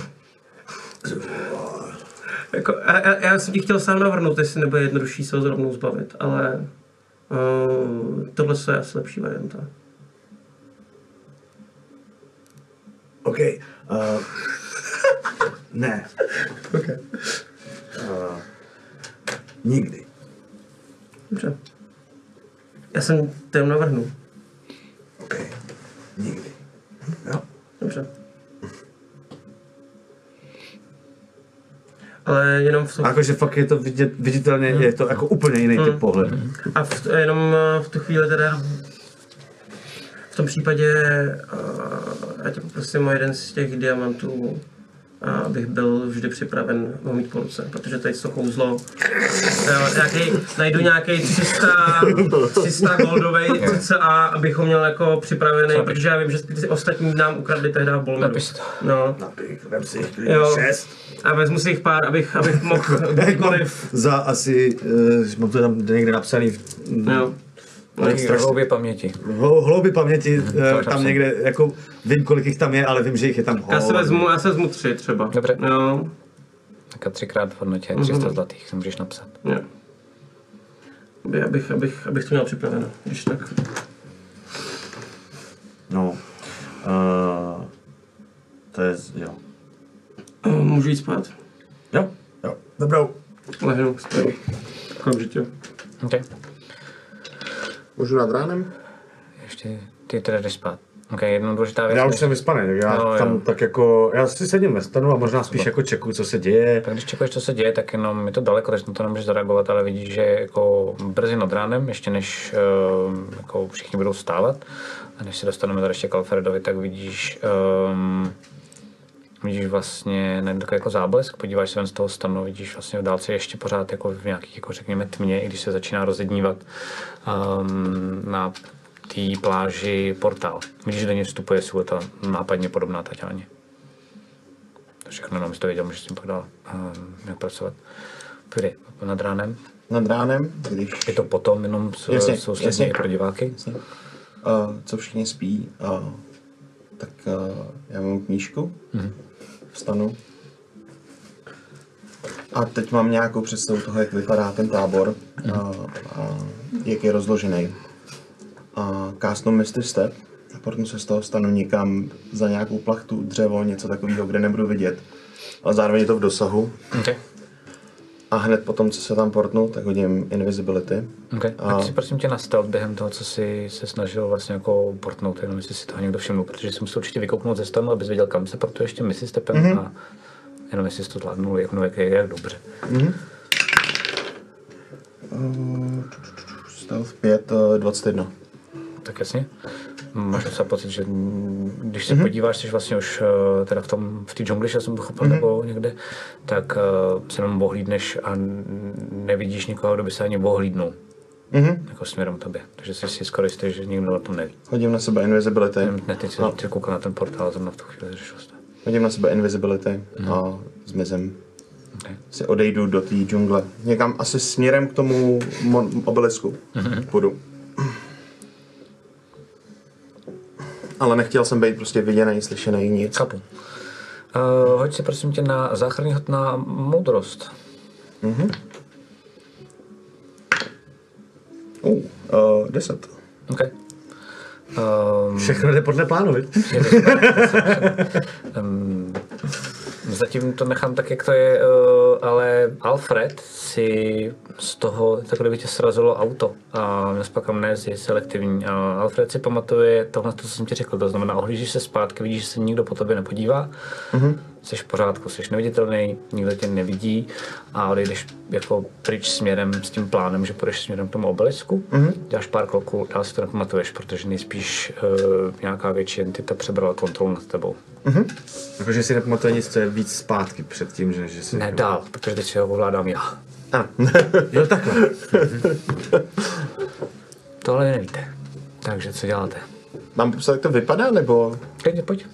Jako, já, já, já jsem ti chtěl sám navrhnout, jestli nebude jednodušší se ho zrovnou zbavit, ale uh, tohle je asi lepší varianta. OK. Uh, ne. Okay. Uh, nikdy. Dobře. Já jsem jen navrhnu. OK. Nikdy. Jo. Dobře. Ale jenom v tom, A jakože fakt je to vidět, viditelně, je to jako úplně jiný typ pohled. a v, jenom eh, v tu chvíli teda v tom případě uh, já tě poprosím o jeden z těch diamantů, a abych byl vždy připraven ho mít po ruce, protože tady to kouzlo, nějaký, najdu nějaký 300, 300 goldový cca, abych ho měl jako připravený, protože já vím, že ty ostatní nám ukradli tehdy v Bolmeru. Napiš to. No, Napík, vem si Jo. šest. a vezmu si jich pár, abych, abych mohl kdykoliv, Za asi, uh, mám to tam někde napsaný, v, jo. Taky hloubě paměti. Hlou- hloubi paměti, uh, tam napsaný. někde, jako vím, kolik jich tam je, ale vím, že jich je tam Já se hodně. vezmu, já se vezmu tři třeba. Dobře. Jo, Tak a třikrát v hodnotě 300 zlatých si můžeš napsat. jo. Aby- Abych, abych, abych to měl připraveno, když tak. No, uh, to je, z- jo. Eh, Můžu jít spát? Jo, jo, dobrou. Lehnu, spím. Okamžitě. Okay. Můžu nad ránem? Ještě ty teda jdeš spát. Ok, jedna důležitá věc. Já už jsem vyspaný, tak já No, jo. tam tak jako, já si sedím ve stanu a možná spíš jako čekuju, co se děje. Tak když čekuješ, co se děje, tak jenom je to daleko, takže na to nemůžeš zareagovat, ale vidíš, že jako brzy nad ránem, ještě než uh, jako všichni budou stávat, a než se dostaneme tady ještě k Alfredovi, tak vidíš, um, vidíš vlastně najednou takový jako záblesk, podíváš se ven z toho stanu, vidíš vlastně v dálce ještě pořád jako v nějakých, jako řekněme, tmě, i když se začíná rozednívat um, na té pláži portál. Vidíš, že do něj vstupuje silueta nápadně podobná Tatianě. To všechno jenom, to věděl, můžeš s tím pak dál um, pracovat. Kdy? Nad ránem? Nad ránem, když Je to potom jenom s, Jasně, soustředění jasně. pro diváky? uh, co všichni spí, uh, tak uh, já mám knížku, vstanu. A teď mám nějakou představu toho, jak vypadá ten tábor a, a jak je rozložený. A kásnu Misty Step a potom se z toho stanu někam za nějakou plachtu, dřevo, něco takového, kde nebudu vidět. Ale zároveň je to v dosahu. Okay. A hned potom, co se tam portnu, tak hodím Invisibility. Okay. A- Tak si prosím tě nastal během toho, co jsi se snažil vlastně jako portnout, jenom jestli si toho někdo všiml, protože jsi musel určitě vykouknout ze stanu, abys věděl, kam se portuje ještě misi stepem mm-hmm. a jenom jestli jsi to zvládnul, jak, no, jak, jak dobře. Stealth 5, uh, 21. Tak jasně. Máš docela pocit, že když se mm-hmm. podíváš, jsi vlastně už eh, teda v tom, v té džungli, že jsem pochopil, mm-hmm. nebo někde, tak uh, se jenom ohlídneš a nevidíš nikoho, kdo by se ani ohlídnul. Mhm. Jako směrem k tobě. Takže jsi si skoro jistý, že nikdo o tom neví. Hodím na sebe Invisibility. Ne, teď No. ty koukal na ten portál, zrovna v tu chvíli řešil jste. Hodím na sebe Invisibility a zmizím. Okay. Si odejdu do té džungle. Někam asi směrem k tomu mon- obelisku. Půjdu. Ale nechtěl jsem být prostě viděný, slyšený, nic. Chápu. Uh, hoď si prosím tě na záchranný hod na moudrost. Uh, uh, 10. OK. Um, Všechno jde podle plánu, um, Zatím to nechám tak, jak to je, eh, ale Alfred si z toho, tak kdyby tě srazilo auto a měl pak amnézii selektivní. A Alfred si pamatuje tohle, co jsem ti řekl, to znamená, ohlížíš se zpátky, vidíš, že se nikdo po tobě nepodívá, mm-hmm. Jsi v pořádku, jsi neviditelný, nikdo tě nevidí a odejdeš jako pryč směrem s tím plánem, že půjdeš směrem k tomu obelisku, mm-hmm. děláš pár kroků, dál si to nepamatuješ, protože nejspíš uh, nějaká větší entita přebrala kontrolu nad tebou. Jakože si nepamatuje nic, co je víc zpátky před tím, že, že si... Ne, dál, protože teď si ho ovládám já. A, Jo, takhle. Tohle vy nevíte. Takže co děláte? Mám popsat, jak to vypadá, nebo... Klidně pojď.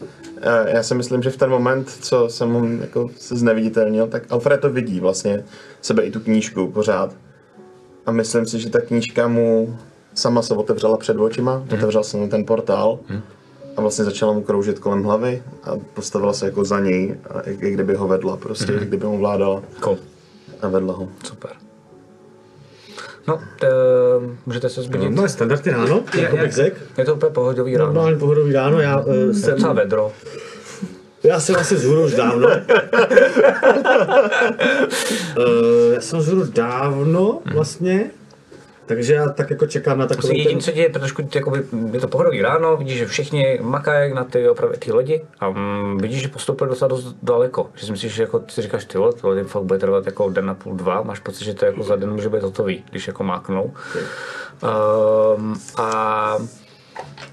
Eh, Já si myslím, že v ten moment, co jsem mu jako se zneviditelnil, tak Alfred to vidí vlastně, sebe i tu knížku pořád. A myslím si, že ta knížka mu sama se otevřela před očima, otevřel se mu ten portál a vlastně začala mu kroužit kolem hlavy a postavila se jako za něj, a jak, jak kdyby ho vedla prostě, jak kdyby mu vládala Cool. a vedla ho. Super. No, t- můžete se zbudit. No, standardní ráno, jako bych řekl. Je to úplně pohodový ráno. Normálně pohodový ráno, já uh, jsem... Docela vedro. Já jsem asi zhůru už dávno. uh, já jsem zhůru dávno vlastně. Takže já tak jako čekám na takový jediný, ten... co děje, trošku jakoby, je to pohodový ráno, vidíš, že všichni makají na ty opravdu ty lodi a mm, vidíš, že postoupili docela dost daleko. Že si myslíš, že jako ty si říkáš, ty vole, to lodi fakt bude trvat jako den a půl, dva, máš pocit, že to jako za den může být hotový, když jako máknou. Um, a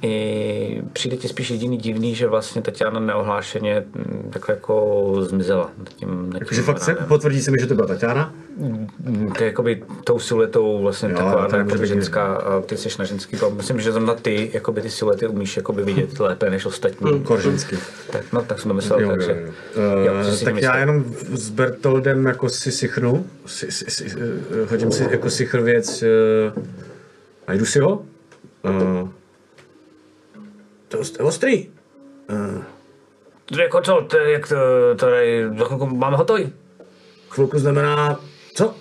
i přijde ti spíš jediný divný, že vlastně Tatiana neohlášeně mm, takhle jako zmizela. Tím, tím fakt se, potvrdí se mi, že to byla Tatiana. Mm, To je jakoby tou siluetou vlastně Jo, taková může být ženská a ty jsi na ženský to myslím, že zrovna ty jakoby ty siluety umíš jakoby vidět lépe než ostatní. Koržinský. Tak, no, tak jsem to myslel, Jo, takže... jo, jo. jo, Eh, že si tak já jenom s Bertoldem jako si sichnu, si, si, si, eh, hodím si jako sichr věc, uh, najdu si ho. Uh, to je ostrý. Uh, To Jako co, to, je- jak to, to je, za chvilku máme hotový? chvilku znamená, co?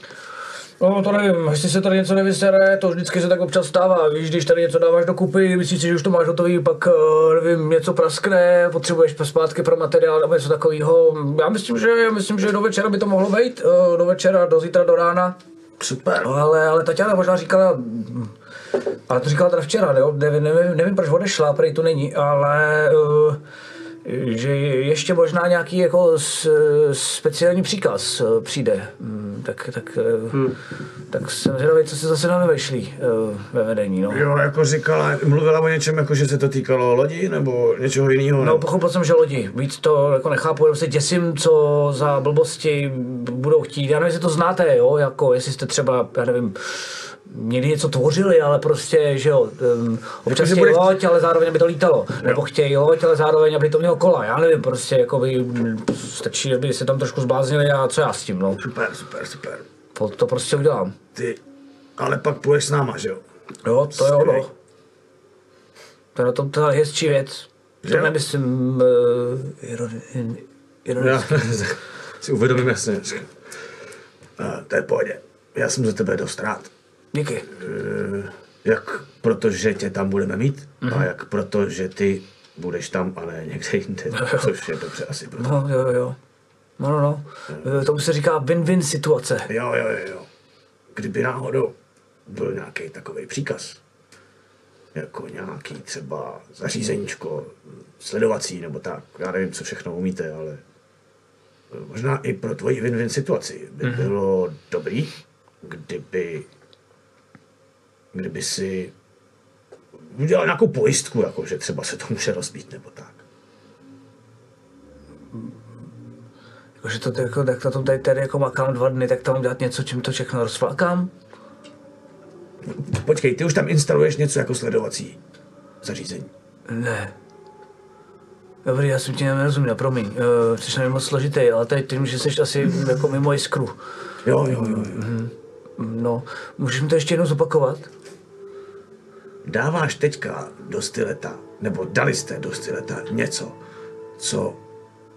No to nevím, jestli se tady něco nevysere, to vždycky se tak občas stává, víš, když tady něco dáváš dokupy, myslíš si, že už to máš hotový, pak eh, nevím, něco praskne, potřebuješ zpátky pro materiál nebo něco takového. Já myslím, že, já myslím, že do večera by to mohlo být, eh, do večera, do zítra, do rána. Super. No, ale, ale Tatiana možná říkala, ale to říkala teda včera, jo? Nevím, nevím, nevím proč odešla, prej tu není, ale uh, že ještě možná nějaký jako s, speciální příkaz uh, přijde. Mm, tak, tak, uh, hmm. tak jsem zvědavý, co se zase na nevešlí uh, ve vedení. No. Jo, jako říkala, mluvila o něčem, jako že se to týkalo lodi nebo něčeho jiného. No, pochopil jsem, že lodi. Víc to jako nechápu, jenom se děsím, co za blbosti budou chtít. Já nevím, jestli to znáte, jo, jako jestli jste třeba, já nevím, někdy něco tvořili, ale prostě, že jo, um, občas chtějí bude- loď, ale zároveň, aby to lítalo. Nebo chtějí loď, ale zároveň, aby to mělo kola. Já nevím, prostě, jako by, mm, stačí, aby se tam trošku zbláznili a co já s tím, no. Super, super, super. To, to prostě udělám. Ty, ale pak půjdeš s náma, že jo? Jo, to je ono. To je na tom ta hezčí věc. To Jo. nemyslím uh, ironi, Já ironicky. si uvědomím jasně. Uh, to je pohodě. Já jsem za tebe dost rád. Díky. Eh, Jak protože tě tam budeme mít a jak proto, že ty budeš tam a ne někde jinde, což je dobře asi proto. No, jo, jo, jo. No, no, no. Eh, Tomu se říká win-win situace. Jo, jo, jo, jo. Kdyby náhodou byl nějaký takový příkaz, jako nějaký třeba zařízeníčko sledovací nebo tak, já nevím, co všechno umíte, ale eh, možná i pro tvoji win-win situaci by Mhm. bylo dobrý, kdyby kdyby si udělal nějakou pojistku, jako že třeba se to může rozbít nebo tak. Jakože to jako, tak to tady, tady jako makám dva dny, tak tam dělat něco, čím to všechno rozflákám. Počkej, ty už tam instaluješ něco jako sledovací zařízení. Ne. Dobrý, já jsem ti nerozuměl, promiň. Uh, jsi nevím moc složitý, ale tady tím, že jsi asi jako mimo jiskru. Jo, jo, jo, jo. No, můžeš mi to ještě jednou zopakovat? Dáváš teďka do styleta, nebo dali jste do styleta něco, co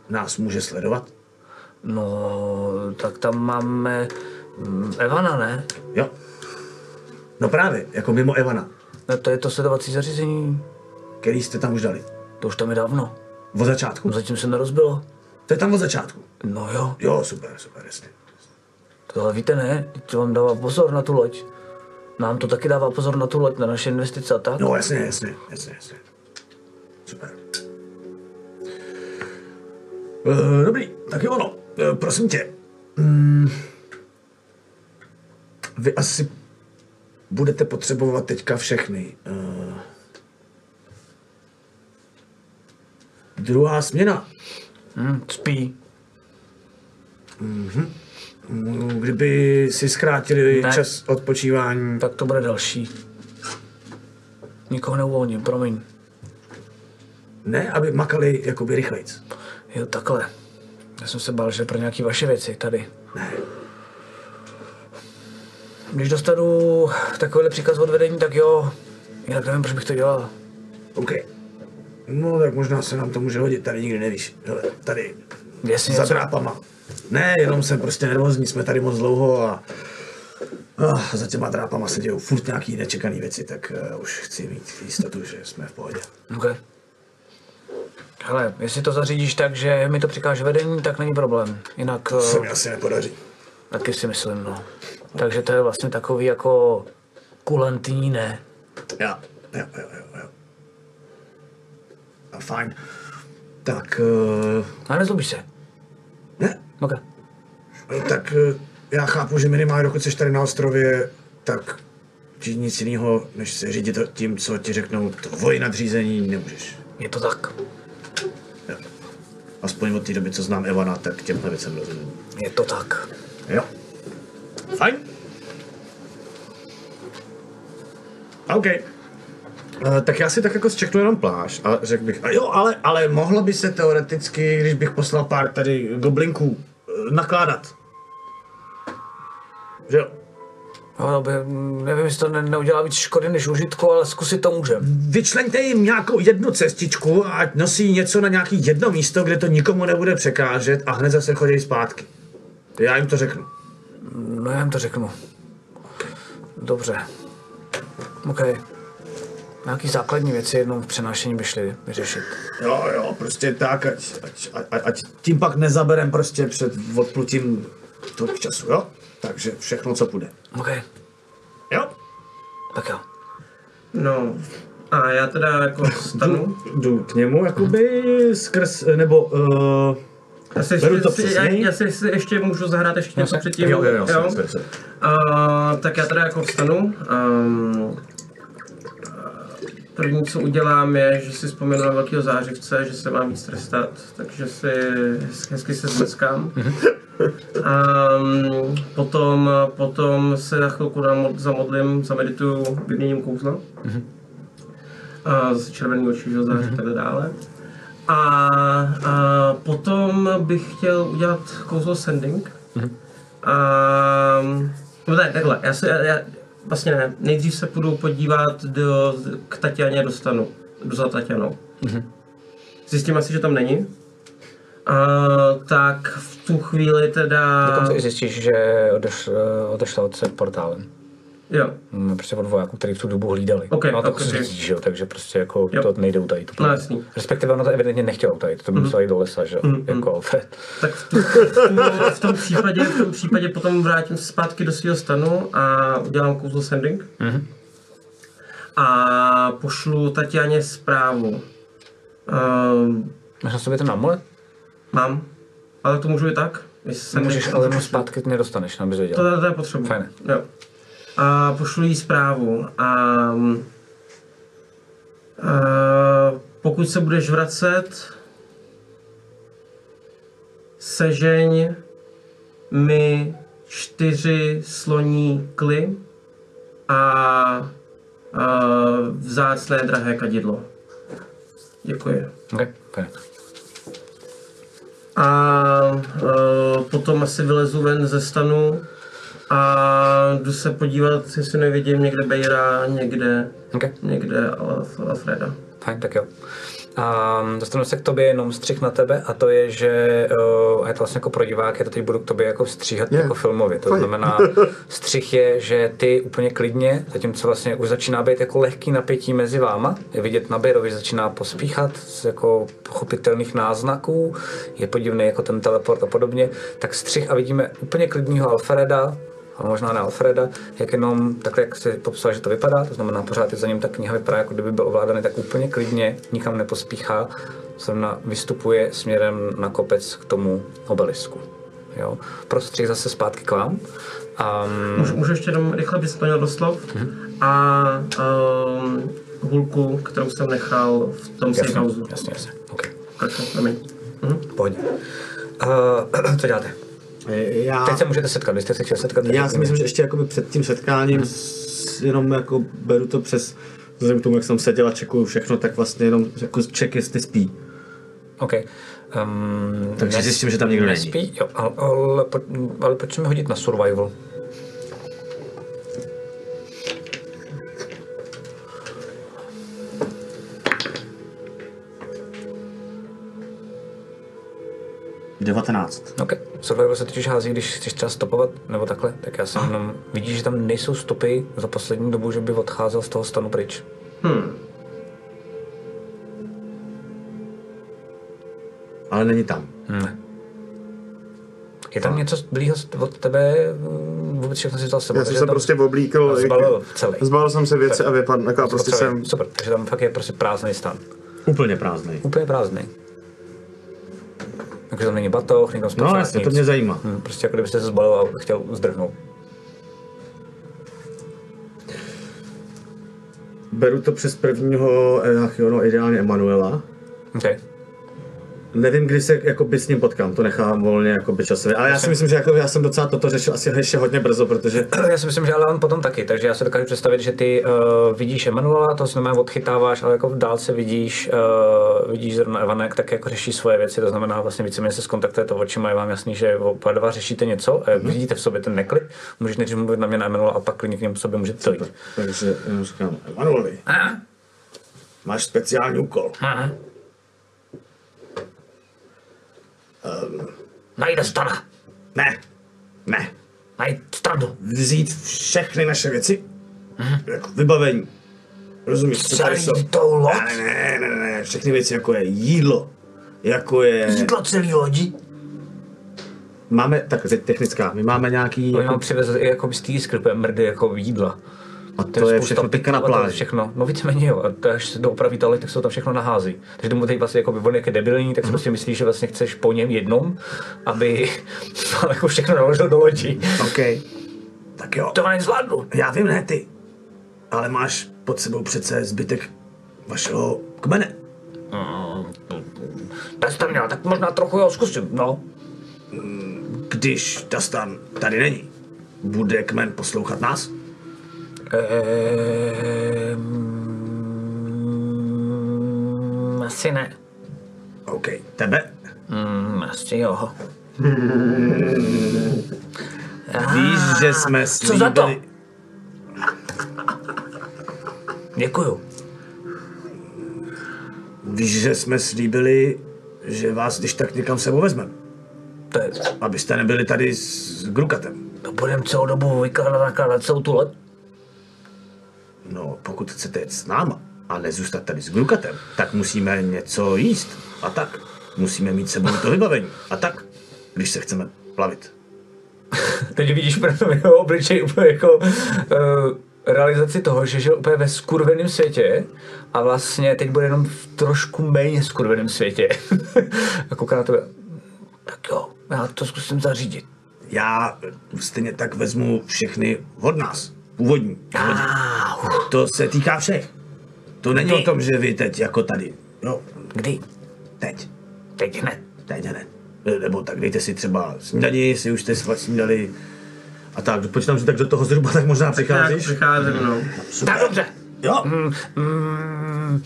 nás může sledovat? No, tak tam máme mm, Evana, ne? Jo. No právě, jako mimo Evana, No, to je to sledovací zařízení, který jste tam už dali. to už tam je dávno. Od začátku? Zatím se nerozbilo. To je tam od začátku. No jo, Jo, super, super, jasně. to ale víte ne, to vám dává pozor na tu loď. Nám to taky dává pozor na tu loď, na naše investice a tak. No jasně, jasně, jasně, jasně. Super. Uh, dobrý, tak jo ono. Uh, prosím tě. Mm, vy asi budete potřebovat teďka všechny. Uh, druhá směna. Hm, spí. Mm, Kdyby si zkrátili Ne. čas odpočívání. Tak to bude další. Nikoho neuvolním, promiň. Ne, aby makali jakoby rychlejc. Jo, takhle. Já jsem se bál, že pro nějaký vaše věci tady. Ne. Když dostanu takovýhle příkaz od vedení, tak jo. Jinak nevím, proč bych to dělal. OK. No tak možná se nám to může hodit, tady nikdy nevíš. Hele, tady Jestli za drápama. Ne, jenom jsem prostě nervózní, jsme tady moc dlouho a ah, za těma drápama se dějou furt nějaký nečekané věci, tak uh, už chci mít jistotu, že jsme v pohodě. Okay. Hele, jestli to zařídíš tak, že mi to přikáže vedení, tak není problém. Jinak To se uh, mi asi nepodaří. taky si myslím, no. Takže to je vlastně takový jako kulantní, ne? Jo, jo, jo, jo, jo. A fajn. Tak, uh, Ale nezlobíš se. ne, Ok. tak uh, já chápu, že minimálně dokud jsi tady na ostrově, tak ti nic jiného, než se řídit tím, co ti řeknou tvoji nadřízení, nemůžeš. Je to tak. Aspoň od té doby, co znám Evana, tak těmhle věcem rozumím. Je to tak. Jo. Fajn. OK. Uh, tak já si tak jako zčeknu jenom pláž a řekl bych, a jo, ale, ale mohlo by se teoreticky, když bych poslal pár tady goblinků, eh, nakládat. Že jo? No, by, nevím, jestli to ne, neudělá víc škody než užitku, ale zkusit to můžem. Vyčleňte jim nějakou jednu cestičku a ať nosí něco na nějaký jedno místo, kde to nikomu nebude překážet a hned zase chodí zpátky. Já jim to řeknu. No já jim to řeknu. Dobře. OK. Nějaký základní věci jednou v přenášení by šly vyřešit. Jo, jo, prostě tak, ať, ať, ať, ať tím pak nezaberem prostě před odplutím tolik času, jo? Takže všechno, co půjde. OK. Jo? Tak jo. No, a já teda jako stanu. Jdu k němu, jakoby skrz, nebo... Uh, Já si, Beru to si, já, já si, si ještě můžu zahrát ještě něco předtím. jo, jo, jo, sorry. A, tak já teda jako vstanu. Um, první, co udělám, je, že si vzpomenu na velkého zářivce, že se mám víc trestat, takže si hezky, se zleskám. A um, potom, potom se na chvilku zamodlím, zamedituju, vyměním kouzla. A zase červený oči, že září, takhle dále. A, a potom bych chtěl udělat kouzlo sending. A, no ne, takhle, já se, já, vlastně ne, nejdřív se půjdu podívat do, k Tatianě dostanu, do za Tatianou. Zjistím asi, že tam není. A, tak v tu chvíli teda... Dokonce i zjistíš, že odeš, eh, odešla od se portálem. Jo, Mm, Prostě od vojáků, který v tu dobu hlídali. Ok, no tak ok, se ok. řídíš, že jo, takže prostě jako Jo. to nejde utajit. no jasný. Respektive ono to evidentně nechtělo utajit, to by muselo jít do lesa, že jo, jako Alfred. Tak v, v, v, tom případě, v tom případě potom vrátím se zpátky do svého stanu a udělám kouzlo sending. A pošlu Tatianě zprávu. Um, Máš na sobě ten amulet? mám, ale to můžu i tak. Můžeš, ale zpátky nedostaneš, abys věděl. To, to je potřeba. Fajn. Jo. A pošlu jí zprávu. A, a pokud se budeš vracet, sežeň mi čtyři sloní kly a, a vzácné drahé kadidlo. Děkuji. Okay, fajn. A uh, potom asi vylezu ven ze stanu a jdu se podívat, jestli nevidím někde Bejra, někde, Okay. někde Alf- Alfreda. Fajn, tak jo. A dostanu se k tobě jenom střih na tebe a to je, že uh, a je to vlastně jako pro diváky, to teď budu k tobě jako stříhat Je, jako filmově. To fajn. znamená, střih je, že ty úplně klidně, zatímco vlastně už začíná být jako lehký napětí mezi váma, je vidět na Bejrovi, začíná pospíchat z jako pochopitelných náznaků, je podivný jako ten teleport a podobně, tak střih a vidíme úplně klidního Alfreda, ale možná ne Alfreda, jak jenom takhle, jak si popsal, že to vypadá, to znamená pořád je za ním ta kniha vypadá, jako kdyby byl ovládaný tak úplně klidně, nikam nepospíchá, zrovna vystupuje směrem na kopec k tomu obelisku. Jo. Prostřih zase zpátky k vám. Um, Můžu, můžu ještě jenom rychle bys splnil doslov a um, hulku, kterou jsem nechal v tom safe jasně, houseu. jasně, jasně. Okay. Ne? Promiň. Pohodě. Uh, co děláte? Já, Teď se můžete setkat, vy jste se chtěli setkat. já si myslím, že ještě jakoby před tím setkáním s, jenom jako beru to přes vzhledem k tomu, jak jsem seděl a čekuju všechno, tak vlastně jenom jako check, jestli spí. OK. Um, Takže zjistím, že tam nikdo není. nespí, jo, ale, ale, po, ale pojďme hodit na survival. Devatenáct. OK. Survival se totiž hází, když chceš třeba stopovat, nebo takhle, tak já jsem jenom, vidíš, že tam nejsou stopy za poslední dobu, že by odcházel z toho stanu pryč. Ale není tam. Ne. Je tam něco blího od tebe, mm, vůbec všechno si s sebou. Já jsem se tam- prostě oblíkl, Zbalil celý. zbalil jsem se věci a vypadl, jako a prostě jsem, Super, takže tam fakt je prostě prázdný stan. Úplně prázdný. Úplně prázdný. Takže tam není batoh, není tam No jasně, to mě zajímá. Hm, Prostě jako kdybyste se zbalil a chtěl zdrhnout. Beru to přes prvního Enachionu, no, ideálně Emanuela. Okay. Nevím, kdy se jako by s ním potkám, to nechám volně jako by časově. Ale já si myslím, že jako já jsem docela toto řešil asi ještě hodně brzo, protože Já si myslím, že ale on potom taky, takže já si dokážu představit, že ty uh, vidíš Emanuela, to znamená odchytáváš, ale jako v dálce vidíš, uh, vidíš zrovna Evanek, tak jako řeší svoje věci, to znamená vlastně víceméně se skontaktujete očima, je vám jasný, že oba dva řešíte něco, mm-hmm. vidíte v sobě ten neklid, můžeš nejdřív mluvit na mě na Emanuela a pak klidně k němu sobě můžete dojít. takže jenom říkám, Emanueli, máš speciální úkol. Aha. Najde stana, Ne, ne, najde stranu, vzít všechny naše věci, jako vybavení. Rozumíš, co tady jsou? tou loď, Ne, ne, ne, ne, všechny věci, jako je jídlo, jako je... jídlo celý lodi. Máme, tak teď technická, my máme nějaký... Oni vám přivezli jako z té sklepy mrdy jako jídla. A to je spousta všechno teďka na to je pláži. Všechno. No víceméně jo. A to, až se to opraví tohle, tak se to tam všechno nahází. Takže tomu teď vlastně jako on jak je debilní, tak si prostě myslí, že vlastně chceš po něm jednom, aby jako všechno naložil do lodi. OK. Tak jo, To ani zvládnu. já vím, ne ty, ale máš pod sebou přece zbytek vašeho kmene. Tak jste měl, tak možná trochu jo, zkusím, no. Když Dastan tady není, bude kmen poslouchat nás? Ehm, asi ne. OK. Tebe? Mm, asi jo. Víš, že jsme Co za to? slíbili... Děkuju. Víš, že jsme slíbili, že vás když tak někam sebou vezmeme. To, je, Abyste nebyli tady s Grukatem. to budeme celou dobu vykládat, celou tu loď. No, pokud chcete jet s náma a nezůstat tady s Grukatem, tak musíme něco jíst. A tak. Musíme mít sebou to vybavení. A tak. Když se chceme plavit. Teď vidíš pro jeho obličej úplně jako uh, realizaci toho, že žil úplně ve skurveném světě a vlastně teď bude jenom v trošku méně skurveném světě. a kouká na tebe. Tak jo, já to zkusím zařídit. Já stejně tak vezmu všechny od nás. Původní. lodi. To se týká všech. To není Kdy? o tom, že vy teď jako tady. Jo, Kdy? teď. Teď hned. Teď ne. Nebo tak dejte si třeba snídaní, jestli už jste snídali. A tak, počítám, že tak do toho zhruba tak možná Tak přicházíš. přicházím, no. Tak dobře. Jo, Mm,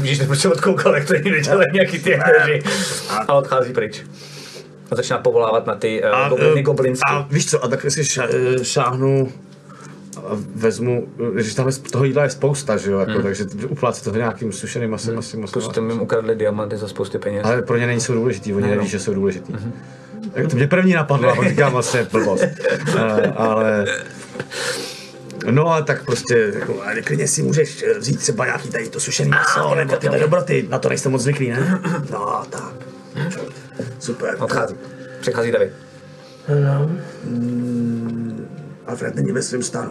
Vidíš, že prostě odkoukal, jak to jiný nedělají nějaký ty hry. A odchází pryč. A začíná povolávat na ty uh, gobliny goblinsky. a víš co, a tak si ša, eh, šáhnu, a vezmu, že tam je, toho jídla je spousta, že jo, jako, takže uplácet to nějakým sušeným masem asi moc. Plus jste mi ukradli diamanty za spousty peněz. Ale pro ně nejsou důležitý, oni neví, že jsou důležitý. Tak to mě první napadlo, a pak říkám vlastně blbost. Eh, ale No a tak prostě, jako, ale klidně si můžeš eh, vzít třeba nějaký tady to sušený maso, nebo tyhle dobroty, na to nejste moc zvyklí, ne? No, tak. Super. Odchází. Přichází David. Alfred není ve svém stanu.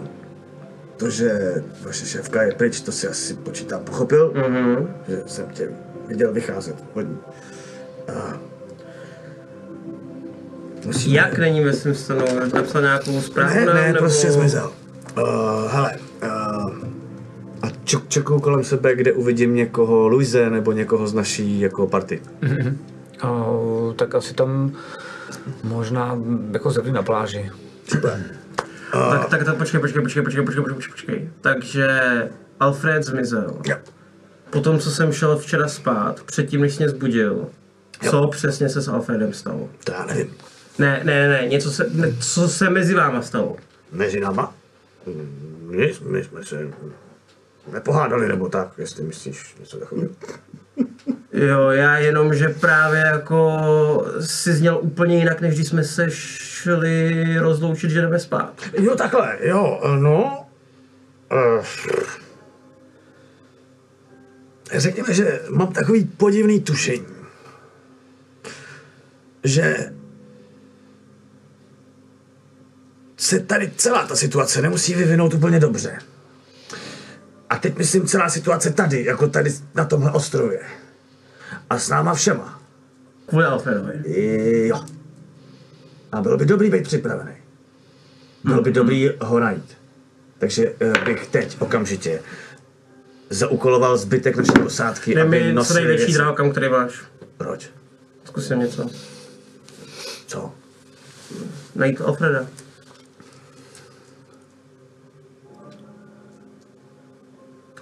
To, že vaše šéfka je pryč, to si asi počítám pochopil, mm-hmm. že jsem tě viděl vycházet od ní. A... Musíme... Jak není ve svém stanu? Napsal nějakou zprávu Ne, nám, ne, nebo... prostě zmizel. Uh, hele, uh, a ček, čekuju kolem sebe, kde uvidím někoho Luise nebo někoho z naší jako party. Uh, tak asi tam možná jako zrovna na pláži. Tak, tak, tak, počkej, počkej, počkej, počkej, počkej, počkej, počkej. Takže Alfred zmizel. Jo. Potom, co jsem šel včera spát, předtím, než mě zbudil, co přesně se s Alfredem stalo? To já nevím. Ne, ne, ne, něco se, ne, co se mezi váma stalo? Mezi náma? Nic, my jsme se nepohádali nebo tak, jestli myslíš něco takového. Jo, já jenom, že právě jako si zněl úplně jinak, než když jsme se šli rozloučit, že jdeme spát. Jo, takhle, jo, no. Uh, řekněme, že mám takový podivný tušení, že se tady celá ta situace nemusí vyvinout úplně dobře. A teď myslím celá situace tady, jako tady na tomhle ostrově. A s náma všema. Kvůli Alfredovi. Jo. A bylo by dobrý být připravený. Bylo by dobrý ho najít. Takže eh, bych teď okamžitě zaukoloval zbytek naší posádky, Dej aby mi co nosili nejlepší věci. drahokam, který máš. Proč? Zkusím něco. Co? Najít Alfreda.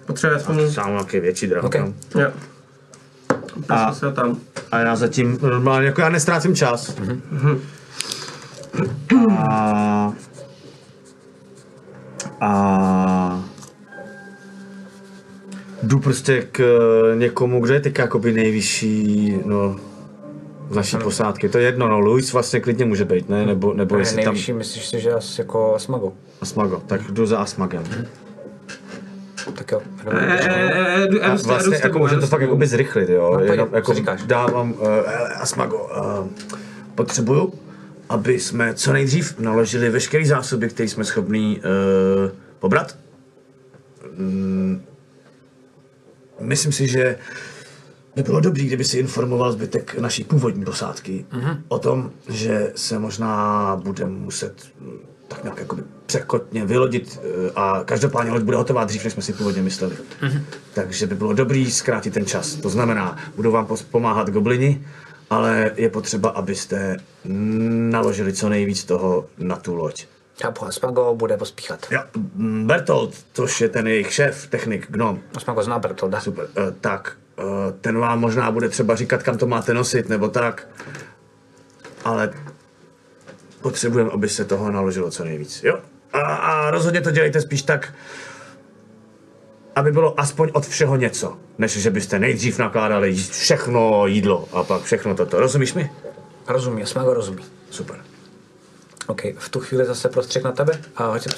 Potřebuje aspoň... Sám nějaký větší drahokam. Okay. Jo. A... se tam. A já zatím normálně, jako já nestrácím čas. A... A... Jdu prostě k eh, někomu, kdo je teď jakoby nejvyšší, no, z naší posádky. To je jedno, no, Luis vlastně klidně může být, ne? Nebo, nebo jestli tam... Nejvyšší, myslíš si, že asi jako Asmago? Asmago, tak jdu za Asmagem. Tak jo. A vlastně jako můžeme to fakt jakoby zrychlit, jo. No, Jenom, jako říkáš? dávám, uh, Asmago, uh, potřebuju, aby jsme co nejdřív naložili veškeré zásoby, které jsme schopní uh, pobrat. Mm, myslím si, že by bylo dobré, kdyby si informoval zbytek naší původní posádky mm-hmm. o tom, že se možná budeme muset tak nějak jakoby překotně vylodit eh, a každopádně loď bude hotová dřív, než jsme si původně mysleli. Mm-hmm. Takže by bylo dobrý zkrátit ten čas. To znamená, budou vám pomáhat goblini, ale je potřeba, abyste naložili co nejvíc toho na tu loď. Chápu, Asmago bude pospíchat. Ja, mm, Bertolt, což je ten jejich šéf, technik, gnom, Asmago zná Bertolda. Super, uh, tak uh, ten vám možná bude třeba říkat, kam to máte nosit, nebo tak, ale potřebujeme, aby se toho naložilo co nejvíc, jo? A, a rozhodně to dělejte spíš tak, aby bylo aspoň od všeho něco, než že byste nejdřív nakládali všechno jídlo a pak všechno toto. Rozumíš mi? Rozumí, Asmago rozumí. Super. OK, v tu chvíli zase prostřih na tebe a hoď si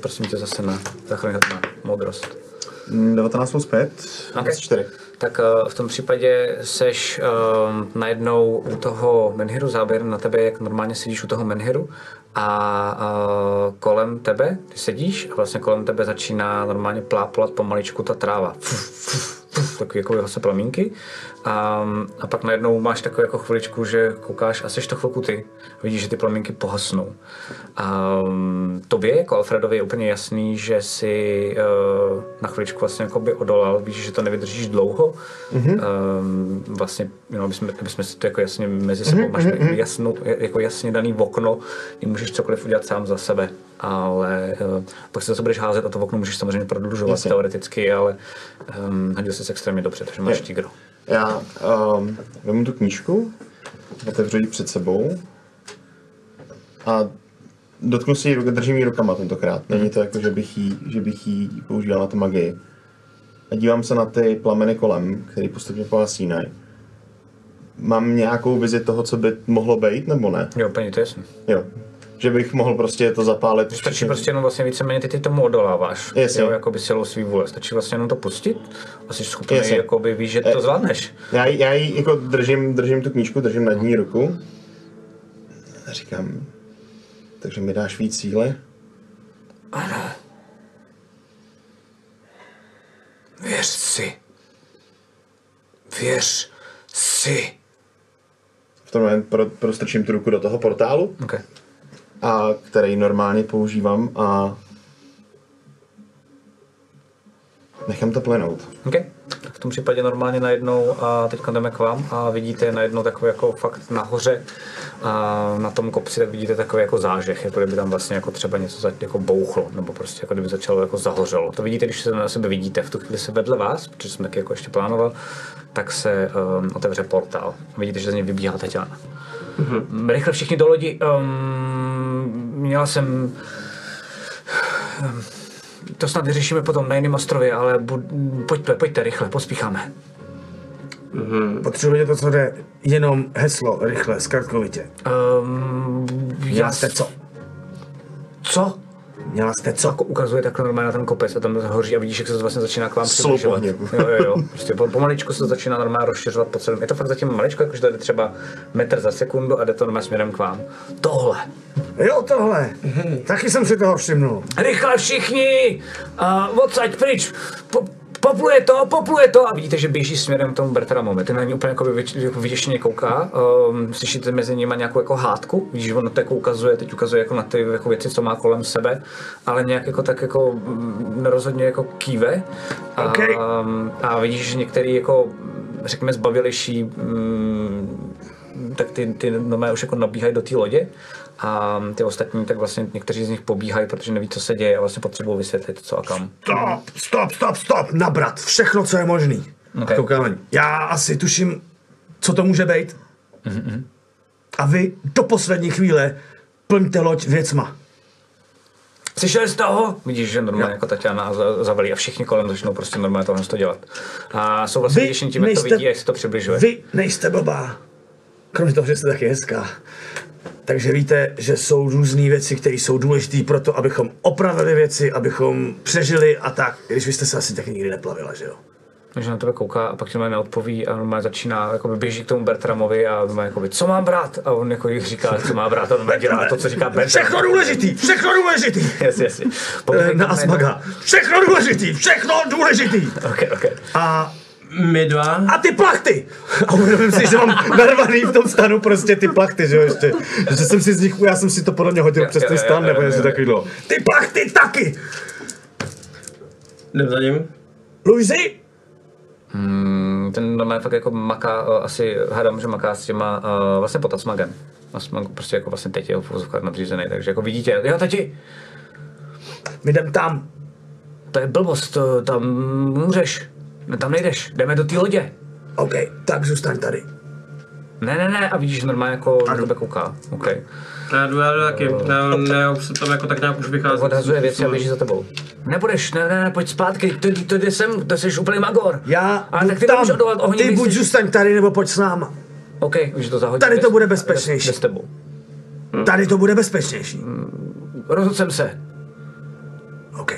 prosím, tě zase na zachránit na moudrost. 19 plus 5, Ok. 24. Tak eh, v tom případě seš um, najednou u toho menhiru, záběr na tebe, jak normálně sedíš u toho menhiru a uh, kolem tebe, ty sedíš a vlastně kolem tebe začíná normálně plápolat pomaličku ta tráva. Fuf, fuf, fuf, takový jako se plamínky. Um, a pak najednou máš takovou jako chviličku, že koukáš a seš to chvilku ty. Vidíš, že ty plamínky pohasnou. Um, tobě jako Alfredovi je úplně jasný, že si uh, na chviličku vlastně jako by odolal. Víš, že to nevydržíš dlouho. Mm-hmm. Um, vlastně, no, aby, jsme, aby jsme si to jako jasně mezi sebou, máš mm-hmm. jasnou, jako jasně daný okno, kdy můžeš cokoliv udělat sám za sebe. Ale uh, pak se zase budeš házet a to okno můžeš samozřejmě prodlužovat Jasně. teoreticky, ale um, hodil jsi extrémně dobře, takže máš Je. tígro. Já um, vemu tu knížku, otevřu ji před sebou a dotknu si ji, držím ji rukama tentokrát. Není to jako, že bych jí, že bych jí používal na tu magii. A dívám se na ty plameny kolem, který postupně pohasínají. Mám nějakou vizi toho, co by mohlo být, nebo ne? Jo, úplně to jasný. Jo. Že bych mohl prostě to zapálit. Stačí prostě jenom vlastně víceméně ty, ty tomu odoláváš. Jasně. Jo, jako by silou svý vůle. Stačí vlastně jenom to pustit a jsi schopný, Jasně. jako by víš, že to zvládneš. Já, já jí jako držím, držím tu knížku, držím nad ní ruku. A říkám, takže mi dáš víc síly? Věř si. Věř si. V tom moment pro, prostrčím tu ruku do toho portálu, Okay. A který normálně používám a nechám to plynout. Okay. Tak v tom případě normálně najednou a teď jdeme k vám a vidíte najednou takový jako fakt nahoře a na tom kopci tak vidíte takový jako zážeh, jako kdyby tam vlastně jako třeba něco za, jako bouchlo, nebo prostě jako kdyby začalo jako zahořelo. To vidíte, když se na sebe vidíte. V tu chvíli se vedle vás, protože jsem taky jako ještě plánoval, tak se um, otevře portál. Vidíte, že z něj vybíhá Tatiana. Mm-hmm. Rychle všichni do lodi. Um, měla jsem to snad vyřešíme potom na jiném ostrově, ale bu- pojďte, pojďte rychle, pospícháme. Potřebujete to, co jde, jenom heslo, rychle, zkratkovitě. Um, Měla jste co? Co? Měla jste co? Jako ukazuje takhle normálně na ten kopec a tam hoří a vidíš, jak se to vlastně začíná k vám přibližovat. Jo, jo, jo. Prostě po- pomaličku se to začíná normálně rozšiřovat po celém. Je to fakt zatím maličko, jakože to jde třeba metr za sekundu a jde to normálně směrem k vám. Tohle. Jo, tohle. Taky jsem si toho všimnul. Rychle všichni! A odsaď pryč! Po, popluje to, popluje to! A vidíte, že běží směrem k tomu Bertramovi. Ten na ní úplně jako, vy, vyděšeně kouká. Um, slyšíte mezi nimi nějakou jako hádku. Vidíš, že on to jako ukazuje, teď ukazuje jako na ty jako věci, co má kolem sebe, ale nějak jako tak jako mm, nerozhodně jako kýve. A, OK. um, a vidíš, že některý jako řekněme zbavilejší mm, tak ty, ty nové už jako nabíhají do té lodě a ty ostatní tak vlastně někteří z nich pobíhají, protože neví, co se děje a vlastně potřebují vysvětlit, co a kam. Stop, stop, stop, stop, nabrat všechno, co je možný. Ok. A koukám. Já asi tuším, co to může být. A vy do poslední chvíle plňte loď věcma. Slyšeli jste toho? Vidíš, že normálně jako Tatiana za- zavelí a všichni kolem začnou prostě normálně tohle to dělat. A jsou vlastně vděční tím, jak to vidí, jak se to přibližuje. Vy nejste blbá. Kromě toho, že jste taky hezká. Takže víte, že jsou různé věci, které jsou důležité pro to, abychom opravili věci, abychom přežili a tak. Když vy jste se asi taky nikdy neplavila, že jo? Takže na tebe kouká a pak ti neodpoví a normálně začíná, jako běží k tomu Bertramovi a normálně jako co mám brát? A on jako říká, co má brát a normálně dělá to, co říká Bertram. Všechno důležitý, všechno důležitý. Jasně, jasně. Eh, Na Asmaga. Všechno důležitý, všechno důležitý. najednou- Ok, ok. A, My dva. a ty plachty. A uvědomím si, že mám narvaný v tom stanu prostě ty plachty, že jo, ještě. Že jsem si z nich, já jsem si to podle mě hodil Jo, přes jo, ten stan, jo, nebo něco takového. Ty plachty taky. Jdem za ním. Luisi, Ten normálně fakt jako maká, uh, asi hádám, že maká s těma uh, vlastně pod Asmagem. Asmag prostě jako vlastně teď je v uvozovkách nadřízený, takže jako vidíte, jo tati, my jdem tam. to je blbost, tam můžeš, ne, tam nejdeš, jdeme do té lodě. OK, tak zůstaň tady. Ne, ne, ne, a vidíš, že normálně jako na tebe kouká, OK. Já jdu, já jdu taky. Já, ne, já už se tam jako tak nějak už vycházím. Odhazuje věci a běží za tebou. Nebudeš, ne, ne, ne, pojď zpátky, to, to jde sem, to jsi úplný magor. Já a tak ty tam. nemůžeš Ty buď jsi- zůstaň tady, nebo pojď s náma. OK, už to zahodí. Tady to bude bezpečnější. Jde s tebou. Tady to bude bezpečnější. Rozhodl jsem se. OK.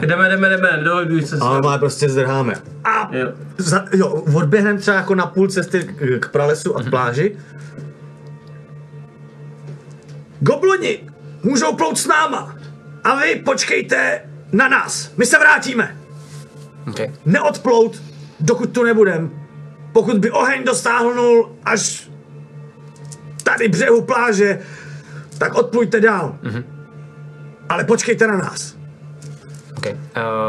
Jdeme, jdeme, jdeme, dohoduj se Ale má prostě zdrháme. A Jo. za, jo, odběhneme třeba jako na půl cesty k, k pralesu a k pláži. Gobloni můžou plout s náma. A vy počkejte na nás. My se vrátíme. Okay. Neodplout, dokud tu nebudem. Pokud by oheň dostáhnul až tady břehu pláže, tak odplujte dál. Ale počkejte na nás. Okay.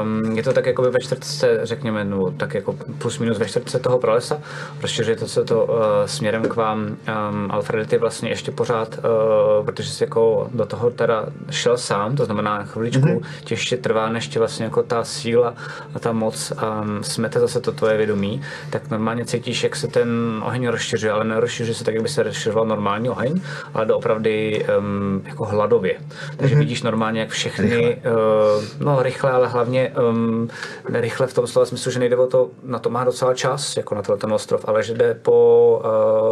Um, je to tak jako ve čtvrtce, řekněme, no, tak jako plus minus ve čtvrtce toho pralesa. Rozšiřujete se to uh, směrem k vám. Um, Alfred, ty vlastně ještě pořád, uh, protože jsi jako do toho teda šel sám, to znamená chviličku, mm-hmm. tě ještě trvá, než tě vlastně jako ta síla a ta moc um, smete zase to tvoje vědomí, tak normálně cítíš, jak se ten oheň rozšiřuje, ale nerozšiřuje se tak, jak by se rozšiřoval normální oheň, ale doopravdy um, jako hladově. Takže mm-hmm. vidíš normálně, jak všechny, uh, no rychle, ale hlavně um, rychle v tom slova smyslu, že nejde o to, na to má docela čas, jako na ten ostrov, ale že jde po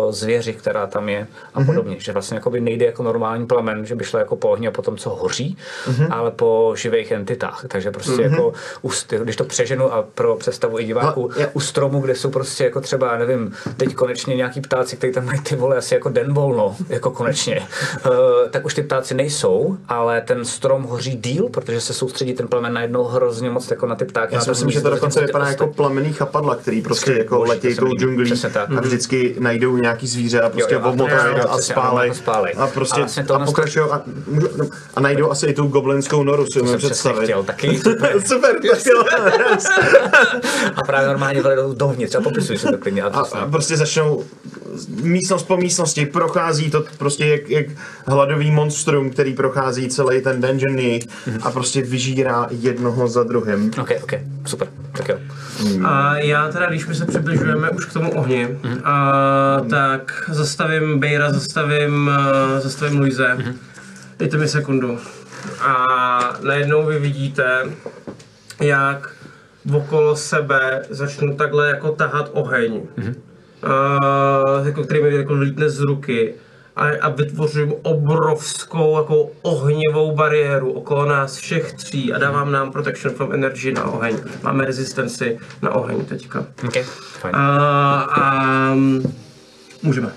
uh, zvěři, která tam je a mm-hmm. podobně. Že vlastně jako by nejde jako normální plamen, že by šlo jako po ohni a potom co hoří, mm-hmm. ale po živých entitách. Takže prostě mm-hmm. jako, u, když to přeženu a pro představu i diváků, no, u stromu, kde jsou prostě jako třeba, nevím, teď konečně nějaký ptáci, kteří tam mají ty vole asi jako den volno, jako konečně, uh, tak už ty ptáci nejsou, ale ten strom hoří díl, protože se soustředí ten plamen najednou hrozně moc jako na ty ptáky. Já si myslím, že to dokonce vypadá jako plamený chapadla, který prostě jako letějí tou džunglí a vždycky najdou nějaký zvíře a prostě obmotají a spálej. A prostě a, a pokračují a, no, a najdou asi i tu goblinskou noru, si umím představit. Chtěl, taky, super, super a právě normálně vledou dovnitř a popisují se to klidně. A, prostě začnou místnost po místnosti, prochází to prostě jak, jak hladový monstrum, který prochází celý ten dungeon mm-hmm. a prostě vyžírá jednoho za druhým. Ok, ok, super, tak jo. Mm. A já teda, když my se přibližujeme už k tomu ohni, mm-hmm. a, tak zastavím Bejra, zastavím, zastavím Luise. Mm-hmm. Dejte mi sekundu. A najednou vy vidíte, jak okolo sebe začnu takhle jako tahat oheň. Mm-hmm uh, jako, který mi jako lítne z ruky a, a vytvořím obrovskou jako ohnivou bariéru okolo nás všech tří a dávám nám protection from energy na oheň. Máme rezistenci na oheň teďka. Okay, fajn. A, a můžeme.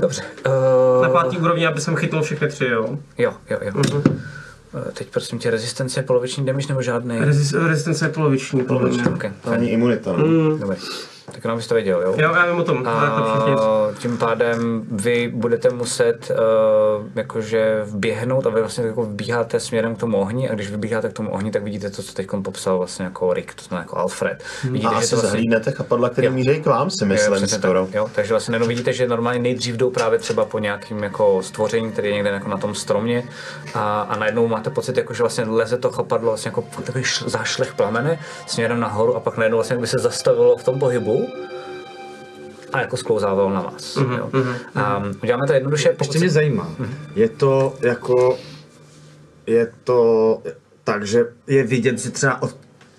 Dobře. Uh... Na pátý úrovni, aby jsem chytnul všechny tři, jo? Jo, jo, jo. Uh-huh. Teď prosím tě, rezistence je poloviční damage nebo žádný? Rezis- rezistence je poloviční, poloviční. Okay, Ani imunita. Mm. Dobře. Tak jenom byste věděl, jo? Jo, já vím o tom. A tím pádem vy budete muset uh, jakože vběhnout a vy vlastně jako vbíháte směrem k tomu ohni a když vybíháte k tomu ohni, tak vidíte to, co teď popsal vlastně jako Rick, to znamená jako Alfred. Hmm. Vidíte, a že to vlastně... zahlídnete chapadla, který míří k vám, si myslím, jo, skoro. Tak, jo, takže vlastně jenom vidíte, že normálně nejdřív jdou právě třeba po nějakým jako stvoření, který je někde jako na tom stromě a, a najednou máte pocit, jako, že vlastně leze to chapadlo vlastně jako takový zášlech plamene směrem nahoru a pak najednou vlastně by se zastavilo v tom pohybu a jako sklouzával na vás. Mm-hmm, jo. Mm-hmm. Um, uděláme to jednoduše. Ještě mě zajímá, mm-hmm. je to jako, je to tak, že je vidět, že třeba od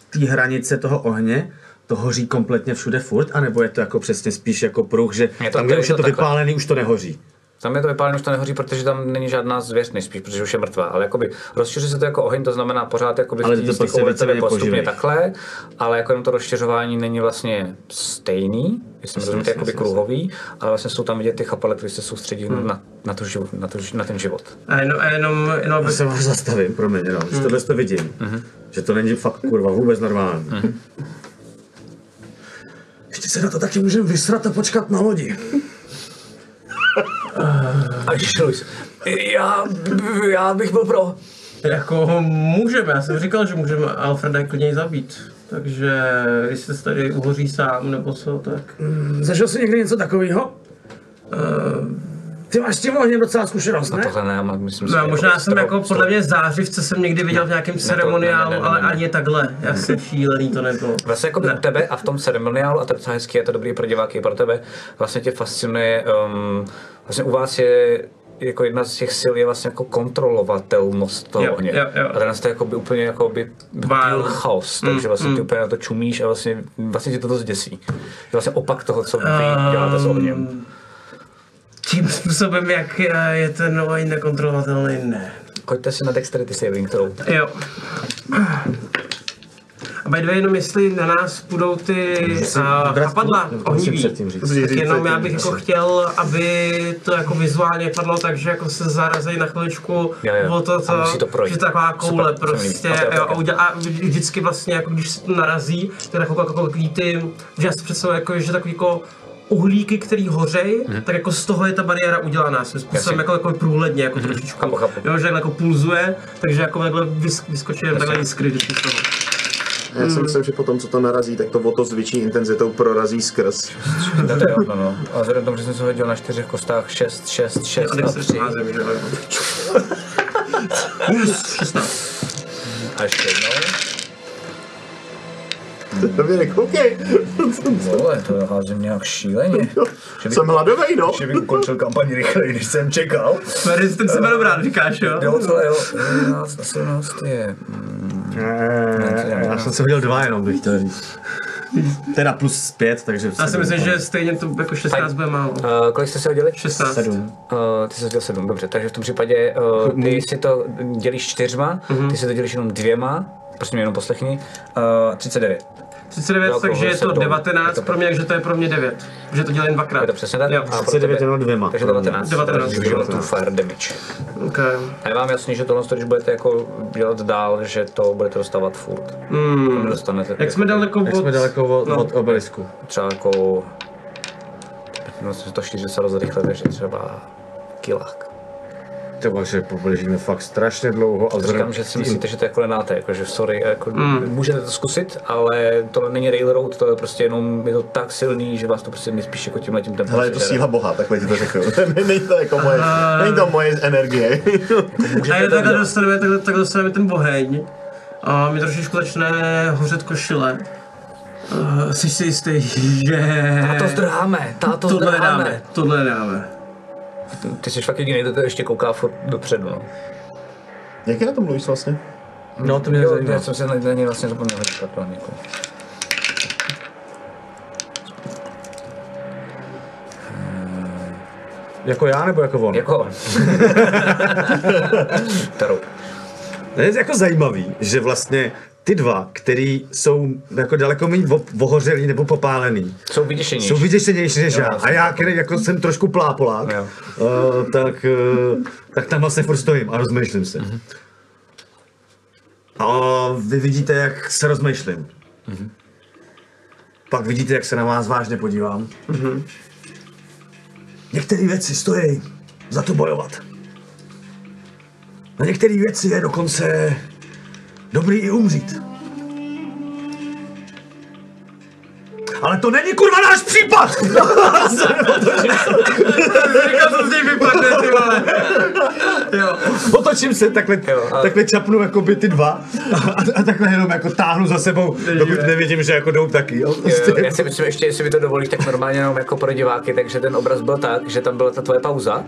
té hranice toho ohně to hoří kompletně všude furt, anebo je to jako přesně spíš jako pruh, že je to, tam, kde už je to, to vypálený, už to nehoří? Tam je to vypálené, už to nehoří, protože tam není žádná zvěř nejspíš, protože už je mrtvá. Ale jakoby rozšiřuje se to jako oheň, to znamená pořád jakoby ale to prostě postupně poživej. takhle, ale jako to rozšiřování není vlastně stejný, jestli mi rozumíte, jakoby kruhový, ale vlastně jsou tam vidět ty chapale, které se soustředí hmm. na, na, tu život, na, tu, na ten život. A jenom, a jenom, jenom Já se vás zastavím, promiň, jenom, hmm. tohle to vidím, hmm. že to není fakt kurva vůbec normální. Hmm. Ještě se na to taky můžeme vysrat a počkat na lodi. A Luis, já, já bych byl pro. Jako můžeme, já jsem říkal, že můžeme Alfreda klidně zabít. Takže když se tady uhoří sám nebo co, tak... Mm, zažil jsi někdy něco takového? Uh, ty máš s tím ohněm docela zkušenost, ne? No tohle ne, myslím si, no, možná jsem jako, podle mě zářivce jsem někdy viděl v nějakém ceremoniálu, ne, ne, ne, ale ani takhle. Já jsem šílený, to nebylo. Vlastně jako ne. u tebe a v tom ceremoniálu, a to je hezky, je to dobrý pro diváky, pro tebe, vlastně tě fascinuje, um, vlastně u vás je jako jedna z těch sil je vlastně jako kontrolovatelnost toho jo, ohně. Jo, jo. A ten je jako by úplně jako by byl chaos, mm, takže vlastně mm. ty úplně na to čumíš a vlastně, vlastně ti to dost děsí. Je vlastně opak toho, co vy um, děláte s ohněm tím způsobem, jak je ten oheň nekontrolovatelný, ne. Choďte si na dexterity saving throw. Jo. A by the way, jenom jestli na nás budou ty uh, chapadla ohnivý, tak jenom já bych jako chtěl, aby to jako vizuálně padlo tak, že jako se zarazí na chviličku jo, jo. o to, to, to že taková koule Super, prostě okay, okay. A, a vždycky vlastně jako když se to narazí, tak jako, jako, jako ty, že já si představuji jako, že takový jako uhlíky, který hořej, Mhm. tak jako z toho je ta bariéra udělaná, svým způsobem jako, jako průhledně, jako trošičku. Chápu, chápu. Jo, že jako pulzuje, takže jako takhle vys, vyskočí jen takhle jiskry vždycky z toho. Já si myslím, že potom, co to narazí, tak to o to s větší intenzitou prorazí skrz. To jo, no, no. A vzhledem k tomu, že jsem se hodil na čtyřech kostách 6, 6, 6 A a nechceš 3 na zem, že jo. Plus 16. a ještě jednou. Dobře, nekoukej. Vole, to házím nějak šíleně. Že bych, Jsem hladovej, no. že bych ukončil kampaň rychleji, než jsem čekal. Mary, ten sebe dobrá, říkáš, jo? Jo, celé jo. 11 a 17 je... Já jsem se hodil dva jenom, bych chtěl říct. Teda plus pět, takže... Já si myslím, že stejně to jako 16 bude málo. Uh, kolik jste se hodili? 16. Sedm. Uh, ty jsi hodil 7, dobře, takže v tom případě uh, ty si to dělíš čtyřma, ty si to dělíš jenom dvěma, prosím jenom poslechni, uh, 39. 39, Jako takže je to sedm. Je 19 to- pro mě, takže to je pro mě 9. Že to dělám dvakrát. Je to přesně tak? Jo. A pro 39 tebe- jenom dvěma. Takže 19. 19, Takže dělal tu fire damage. Okay. A je vám jasný, že tohle, když budete jako dělat dál, že to budete dostávat furt. Hmm. Nedostanete Jak jsme daleko Jak jsme od... daleko od, No. od obelisku? třeba jako... No, se to šíří se dost rychle, takže třeba kilák. To že poběžíme fakt strašně dlouho a Říkám, že si myslíte, že to jako nedáte, jako že sorry, jako můžete to zkusit, ale to není railroad, to je prostě jenom, je to tak silný, že vás to prostě nejspíš jako tímhle tím tempem Hele, je to síla boha, takhle ti to řeknu. není to jako moje, není to moje energie. A je takhle dostaneme, takhle, takhle dostaneme ten oheň. A mi trošičku začne hořet košile. Uh, jsi si jistý, že... Táto zdrháme, táto Tohle zdrháme. dáme, tohle dáme. Ty jsi fakt jediný, kdo to ještě kouká furt dopředu, no. Jak je na tom mluvíš vlastně? No to mě Jo, zajímá. já jsem se na, na něj vlastně zapomněl hodit, pardon, děkuji. Jako já nebo jako on? Jako on. To je jako zajímavý, že vlastně ty dva, který jsou jako daleko méně vo- ohořelý nebo popálený, Jsou vyděšenější. jsou vyděšenější než já. A já, který jako jsem trošku plápolák, Jo. uh, tak, uh, tak tam vlastně furt stojím a rozmýšlím se. Mhm. A vy vidíte, jak se rozmýšlím. Mhm. Pak vidíte, jak se na vás vážně podívám. Mhm. Některé věci stojí za to bojovat. Na některé věci je dokonce dobrý i umřít. Ale to není kurva náš případ! Říkal jsem z něj vypadne, ty vole. Jo. Otočím se, takhle, Jo, a- takhle čapnu jako by ty dva a, a, takhle jenom jako táhnu za sebou, dokud nevidím, že jako jdou taky. Jo? Prostě. Jo, já si myslím, ještě, jestli mi to dovolíš, tak normálně jenom jako pro diváky, takže ten obraz byl tak, že tam byla ta tvoje pauza,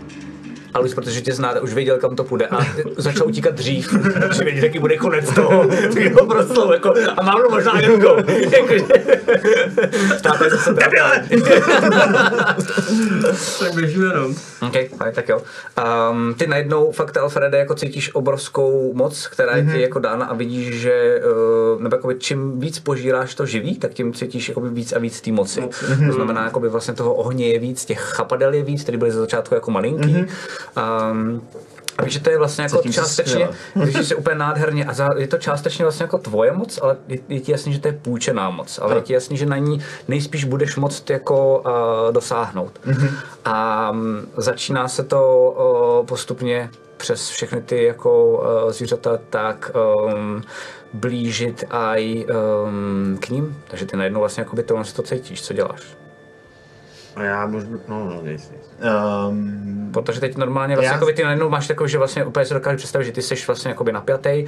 a Luis, protože tě zná, už věděl, kam to půjde a začal utíkat dřív, protože věděl, jaký bude konec toho jeho proslovu, jako, a mám to možná jednou. Jakože- Táta je zase debile. Tak běžíme jenom. OK, fajn, tak jo. Um, ty najednou fakt, Alfrede, jako cítíš obrovskou moc, která je ti jako dána a vidíš, že uh, nebo jakoby, čím víc požíráš to živý, tak tím cítíš jakoby víc a víc té moci. To znamená, jakoby vlastně toho ohně je víc, těch chapadel je víc, které byly za začátku jako malinký. Um, a víš, že to je vlastně jako se částečně, víš, se úplně nádherně a za, je to částečně vlastně jako tvoje moc, ale je, je ti jasný, že to je půjčená moc, ale je ti jasný, že na ní nejspíš budeš moct jako uh, dosáhnout. A um, začíná se to uh, postupně přes všechny ty jako uh, zvířata tak um, blížit aj um, k ním, takže ty najednou vlastně jako by si to cítíš, co děláš. A já možná, no, no, nic. Um, Protože teď normálně vlastně Já- jako ty najednou máš takový, že vlastně úplně si dokážeš představit, že ty jsi vlastně jakoby napjatý,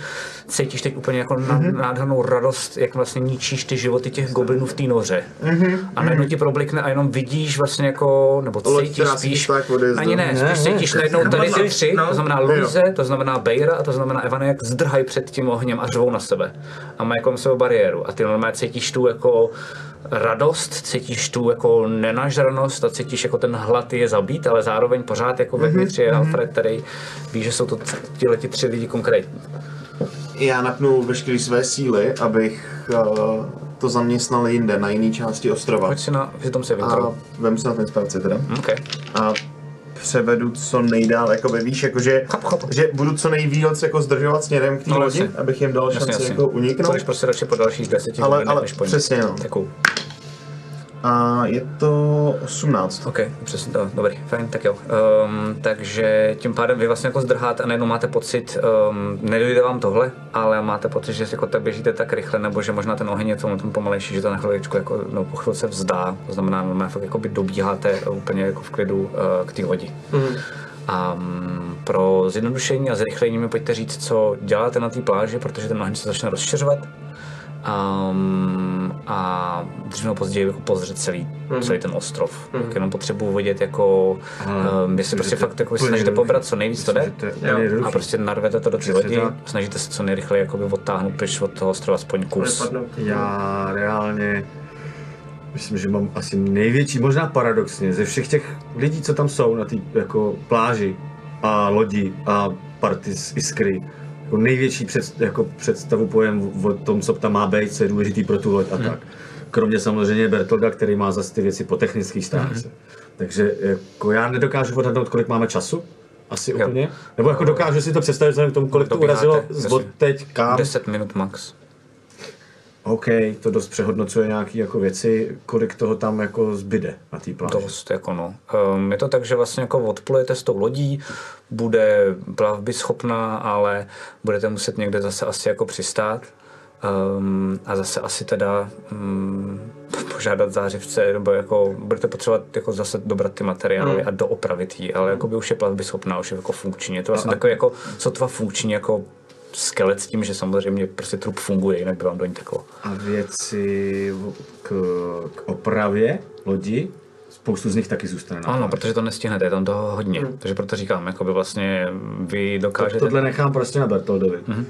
cítíš teď úplně jako mm-hmm. nádhernou radost, jak vlastně ničíš ty životy těch goblinů v té noře. Mm-hmm. A najednou ti problikne a jenom vidíš vlastně jako, nebo Loď, cítíš se spíš, ani ne, spíš cítíš najednou tady ty tři, No. to znamená Luise, to znamená Bejra a to znamená Evana, jak zdrhají před tím ohněm a řvou na sebe. A mají kolem sebe bariéru. A ty normálně cítíš tu jako radost, cítíš tu jako nenažranost a cítíš jako ten hlad je zabít, ale zároveň pořád jako vevnitř je Alfred, který ví, že jsou to ti tři lidi konkrétní. já napnu veškeré své síly, abych uh, to zaměstnal jinde, na jiné části ostrova. Pojď si na Wisdom saving A throw. vem se na ten spelci teda. Okay. A převedu co nejdál, jako víš, jakože, Chápu, chápu. že budu co nejvíc jako zdržovat směrem k té No, lodi, abych jim dal šanci jako uniknout. Chceš prostě radši po dalších deseti Ale- ale než po přesně, no. Děkuju. A je to 18. OK, přesně to, dobrý, fajn, tak jo. Um, takže tím pádem vy vlastně jako zdrháte a najednou máte pocit, um, nedojde vám tohle, ale máte pocit, že jako tak běžíte tak rychle, nebo že možná ten oheň je tomu tom pomalejší, že to na chviličku jako, no, po chvilce vzdá, to znamená, no, fakt jako by dobíháte úplně jako v klidu uh, k té lodi. Mm. A um, pro zjednodušení a zrychlení mi pojďte říct, co děláte na té pláži, protože ten oheň se začne rozšiřovat. Um, a dřív nebo později jako pozřet celý, mm-hmm. celý ten ostrov. Mm-hmm. Tak jenom potřebuji vědět, jako, um, jestli prostě fakt jako snažíte pobrat co nejvíc to jde a prostě narvete to do té lodi, snažíte se co nejrychleji jakoby odtáhnout pryč od toho ostrova aspoň kus. Já reálně myslím, že mám asi největší, možná paradoxně, ze všech těch lidí, co tam jsou na té jako pláži a lodi a party z Iskry, jako největší před, jako představu pojem o tom, co tam má být, co je důležitý pro tu loď a tak. Kromě samozřejmě Bertolda, který má zase ty věci po technické stránce. Takže jako já nedokážu odhadnout, kolik máme času, asi Jo. úplně. Nebo jako dokážu si to představit vzhledem k tomu, kolik to urazilo z teď kam. 10 minut max. OK, to dost přehodnocuje nějaké jako věci, kolik toho tam jako zbyde na té pláži. Dost, jako no. Um, je to tak, že vlastně jako odplujete s tou lodí, bude plavby schopná, ale budete muset někde zase asi jako přistát. Um, a zase asi teda um, požádat zářivce, nebo jako budete potřebovat jako zase dobrat ty materiály Hmm. a doopravit ji, ale jako by už je plavby schopná, už je jako funkční. Je to vlastně takový jako sotva funkční jako skelet s tím, že samozřejmě prostě trup funguje, jinak by vám do ní teklo. A věci k, k opravě lodi, spoustu z nich taky zůstane Ano, protože to nestihnete, je tam toho hodně. Takže proto říkám, jako by vlastně vy To, dokážete... tohle nechám prostě na Bertoldovi. Mm-hmm.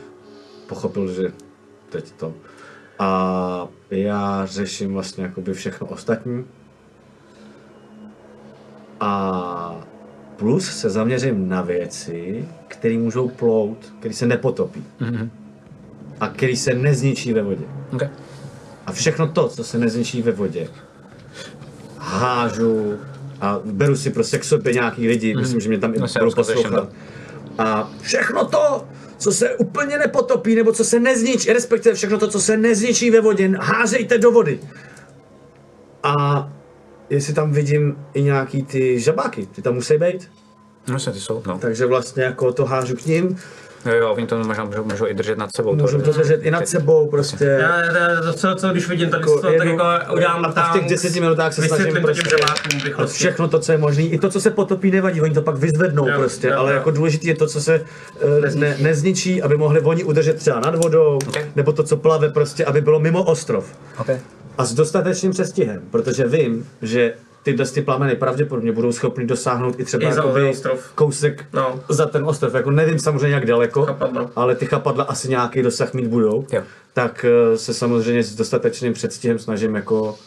Pochopil, že teď to. A já řeším vlastně jakoby všechno ostatní. A plus se zaměřím na věci, které můžou plout, které se nepotopí. Mm-hmm. A které se nezničí ve vodě. Okay. A všechno to, co se nezničí ve vodě, hážu a beru si prostě k sobě nějaký lidi, myslím, že mě tam No, budou poslouchat. A všechno to, co se úplně nepotopí, nebo co se nezničí, respektive všechno to, co se nezničí ve vodě, házejte do vody. A jestli tam vidím i nějaký ty žabáky, ty tam musí být. No, se ty jsou, no. Takže vlastně jako to hážu k ním, Jo, jo, oni to možná můžou, můžou i držet nad sebou. můžu to držet i nad sebou, prostě. Já, já to, co, co když vidím, tak, Jako to, tak jako udělám a v tam, těch deseti minutách se snažím prostě žabákům v všechno to, co je možné, i to, co se potopí, nevadí, oni to pak vyzvednou Jo, prostě, jo, ale jo. jako důležité je to, co se uh, ne, nezničí, aby mohli oni udržet třeba nad vodou, Ok. nebo to, co plave prostě, aby bylo mimo ostrov. Okay. A s dostatečným přestihem, protože vím, že tyhle ty plameny pravděpodobně budou schopny dosáhnout i třeba I za jakoby kousek No. za ten ostrov. Jako nevím samozřejmě jak daleko, Chapadla. ale ty chapadla asi nějaký dosah mít budou. Jo. Tak eh, se samozřejmě s dostatečným předstihem snažím jako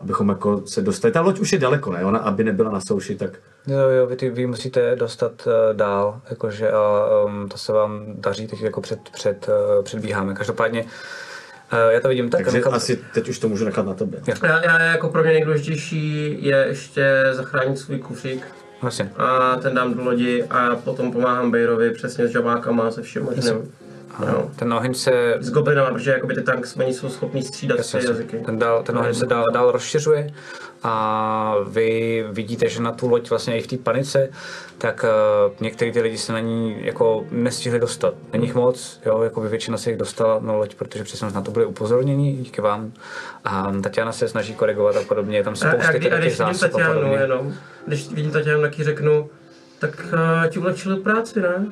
abychom jako se dostali. Ta loď už je daleko, ne? Ona, aby nebyla na souši, tak Jo, jo, vy, ty, vy musíte dostat uh, dál, jakože a um, to se vám daří, teď jako před, před, uh, předbíháme. Každopádně uh, já to vidím tak. takže nechám- asi teď už to můžu nechat na tobě. Jo. Já, já, jako pro mě nejdůležitější je ještě zachránit svůj kufřík Vlastně. a ten dám do lodi a potom pomáhám Bejrovi přesně s žabákama, se vším možným. No. Ten oheň se S goblinama, protože jakoby ty tanks, oni jsou schopní střídat Jasně, ty jazyky. Ten, dál, ten oheň se dál, dál rozšiřuje a vy vidíte, že na tu loď vlastně i v té panice, tak uh, některý ty lidi se na ní jako nestihli dostat. Není jich moc, jo, jako by většina se jich dostala na loď, protože přesně na to byli upozorněni, díky vám. A Tatiana se snaží korigovat a podobně, je tam A, a, spousty kdy, a těch když zásob a Tatianu podobně. jenom, když vidím Tatianu, tak jí řeknu, tak uh, ti ulehčili práci, ne?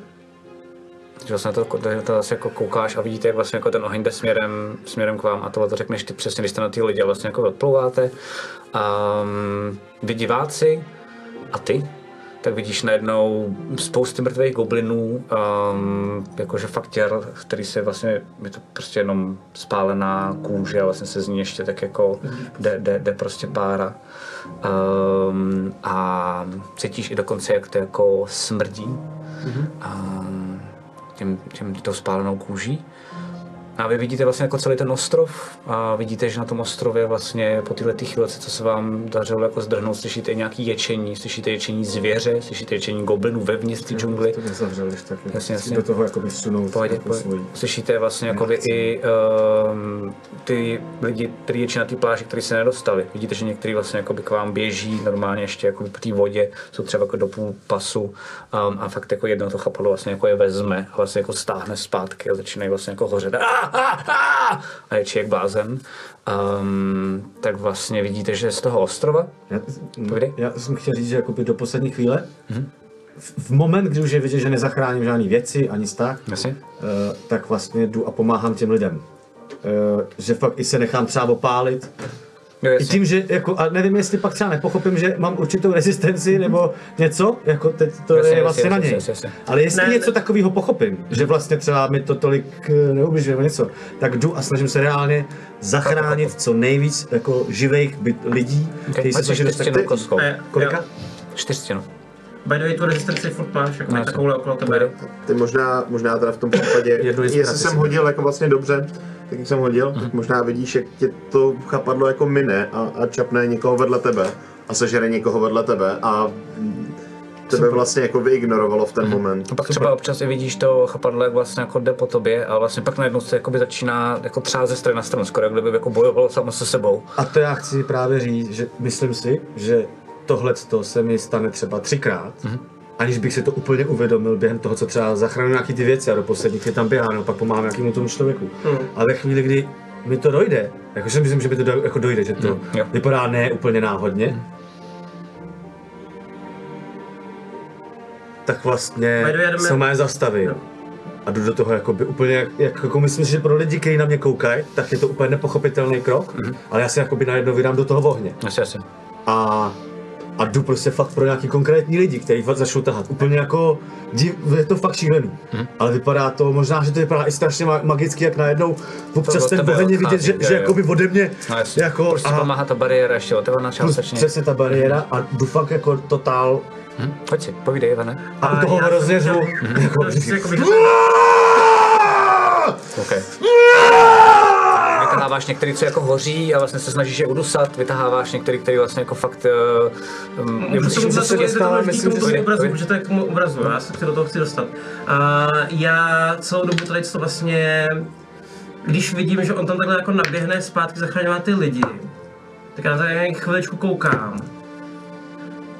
Že vlastně to, to, to zase jako koukáš a vidíte, jak vlastně jako ten oheň jde směrem, směrem k vám a tohle to řekneš ty přesně, když jste na ty lidi a vlastně jako odplouváte. Um, vy diváci a ty, tak vidíš najednou spousty mrtvých goblinů, um, jakože fakt těr, který se vlastně, je to prostě jenom spálená kůže a vlastně se z ní ještě tak jako jde, jde, jde prostě pára. Um, a cítíš i dokonce, jak to jako smrdí. Um, tím, tím tou spálenou kůží. A vy vidíte vlastně jako celý ten ostrov a vidíte, že na tom ostrově vlastně po této chvílece, co se vám dařilo jako zdrhnout, slyšíte nějaký ječení, slyšíte ječení zvěře, slyšíte ječení goblinů vevnitř té džungly. To tak Jasně, jasně. do toho jakoby sunout Pohodě, jako pohodě. Slyšíte vlastně jakoby i um, ty lidi, kteří ječi na té pláži, kteří se nedostali. Vidíte, že někteří vlastně jakoby k vám běží normálně ještě jako po té vodě, jsou třeba jako do půl pasu um, a fakt jako jedno to chapadlo vlastně jako je vezme a vlastně jako stáhne zpátky a začínají vlastně jako hořet. A, a, ječí jak blázen. Um, tak vlastně vidíte, že z toho ostrova, Já, Povídej. já jsem chtěl říct, že jakoby do poslední chvíle, Mhm. v, v moment, kdy už je vidět, že nezachráním žádný věci, ani tak, Jasně. uh, tak vlastně jdu a pomáhám těm lidem. Uh, že fakt i se nechám třeba opálit. Jo, I tím, že jako, a nevím, jestli pak třeba nepochopím, že mám určitou rezistenci nebo něco, jako teď to Jasně, je jasně, vlastně na jasně, něj. jasně, jasně. Ale jestli Ne, něco ne. takového pochopím, že vlastně třeba mi to tolik eh, neubližuje nebo něco, tak jdu a snažím se reálně zachránit co nejvíc jako živých byt, lidí, kteří se snaží dostat... Kolika? jo. By the way, tu rezistenci furt máš, jako No, takovouhle okolo tebe. Ty možná, možná teda v tom případě, jestli jsem hodil jako vlastně dobře, tak jak jsem hodil, Mhm. tak možná vidíš, jak tě to chapadlo jako mine a, a čapne někoho vedle tebe a sežere někoho vedle tebe a tebe vlastně jako vyignorovalo v ten moment. A pak třeba občas i vidíš to chapadlo, jak vlastně jako jde po tobě a vlastně pak najednou se jakoby začíná jako třeba ze strany na stranu, skoro jak kdyby jako bojovalo samo se sebou. A to já chci právě říct, že myslím si, že tohle se mi stane třeba třikrát, Mhm. aniž bych si to úplně uvědomil během toho, co třeba zachránil nějaký ty věci a do posledních chvíli tam běhám, no, pak pomáhám nějakému tomu člověku. Mhm. A ve chvíli, kdy mi to dojde, jakože myslím, že mi to do, jako dojde, že to jo. Mhm. vypadá ne úplně náhodně, tak vlastně se má zastavím. A jdu do toho jakoby úplně, jak, jak jako myslím si, že pro lidi, kteří na mě koukají, tak je to úplně nepochopitelný krok, Mhm. ale já se jakoby najednou vydám do toho ohně. Asi, asi. A, a jdu prostě fakt pro nějaký konkrétní lidi, kteří fakt začnou tahat. Úplně jako, div, je to fakt šílený. Mhm. Ale vypadá to, možná, že to vypadá i strašně ma- magicky, jak najednou občas od ten tebe oheň je vidět, že, že jo. jakoby ode mě, No jako, prostě a pomáhá ta bariéra ještě otevřená plus částečně. přesně ta bariéra a jdu fakt jako totál Hm? Pojď si, povídej, Ivane. a u toho řvu. Jako, Okay. Vytaháváš některý, co jako hoří a vlastně se snažíš je udusat, vytaháváš některý, který vlastně jako fakt... Uh, je Můžu musíš to se dostávat, myslím, že to obrazu, je- protože to je k tomu obrazu, já se do toho chci dostat. A já celou dobu tady to vlastně, když vidím, že on tam takhle jako naběhne zpátky zachraňovat ty lidi, tak já na to jen chviličku koukám.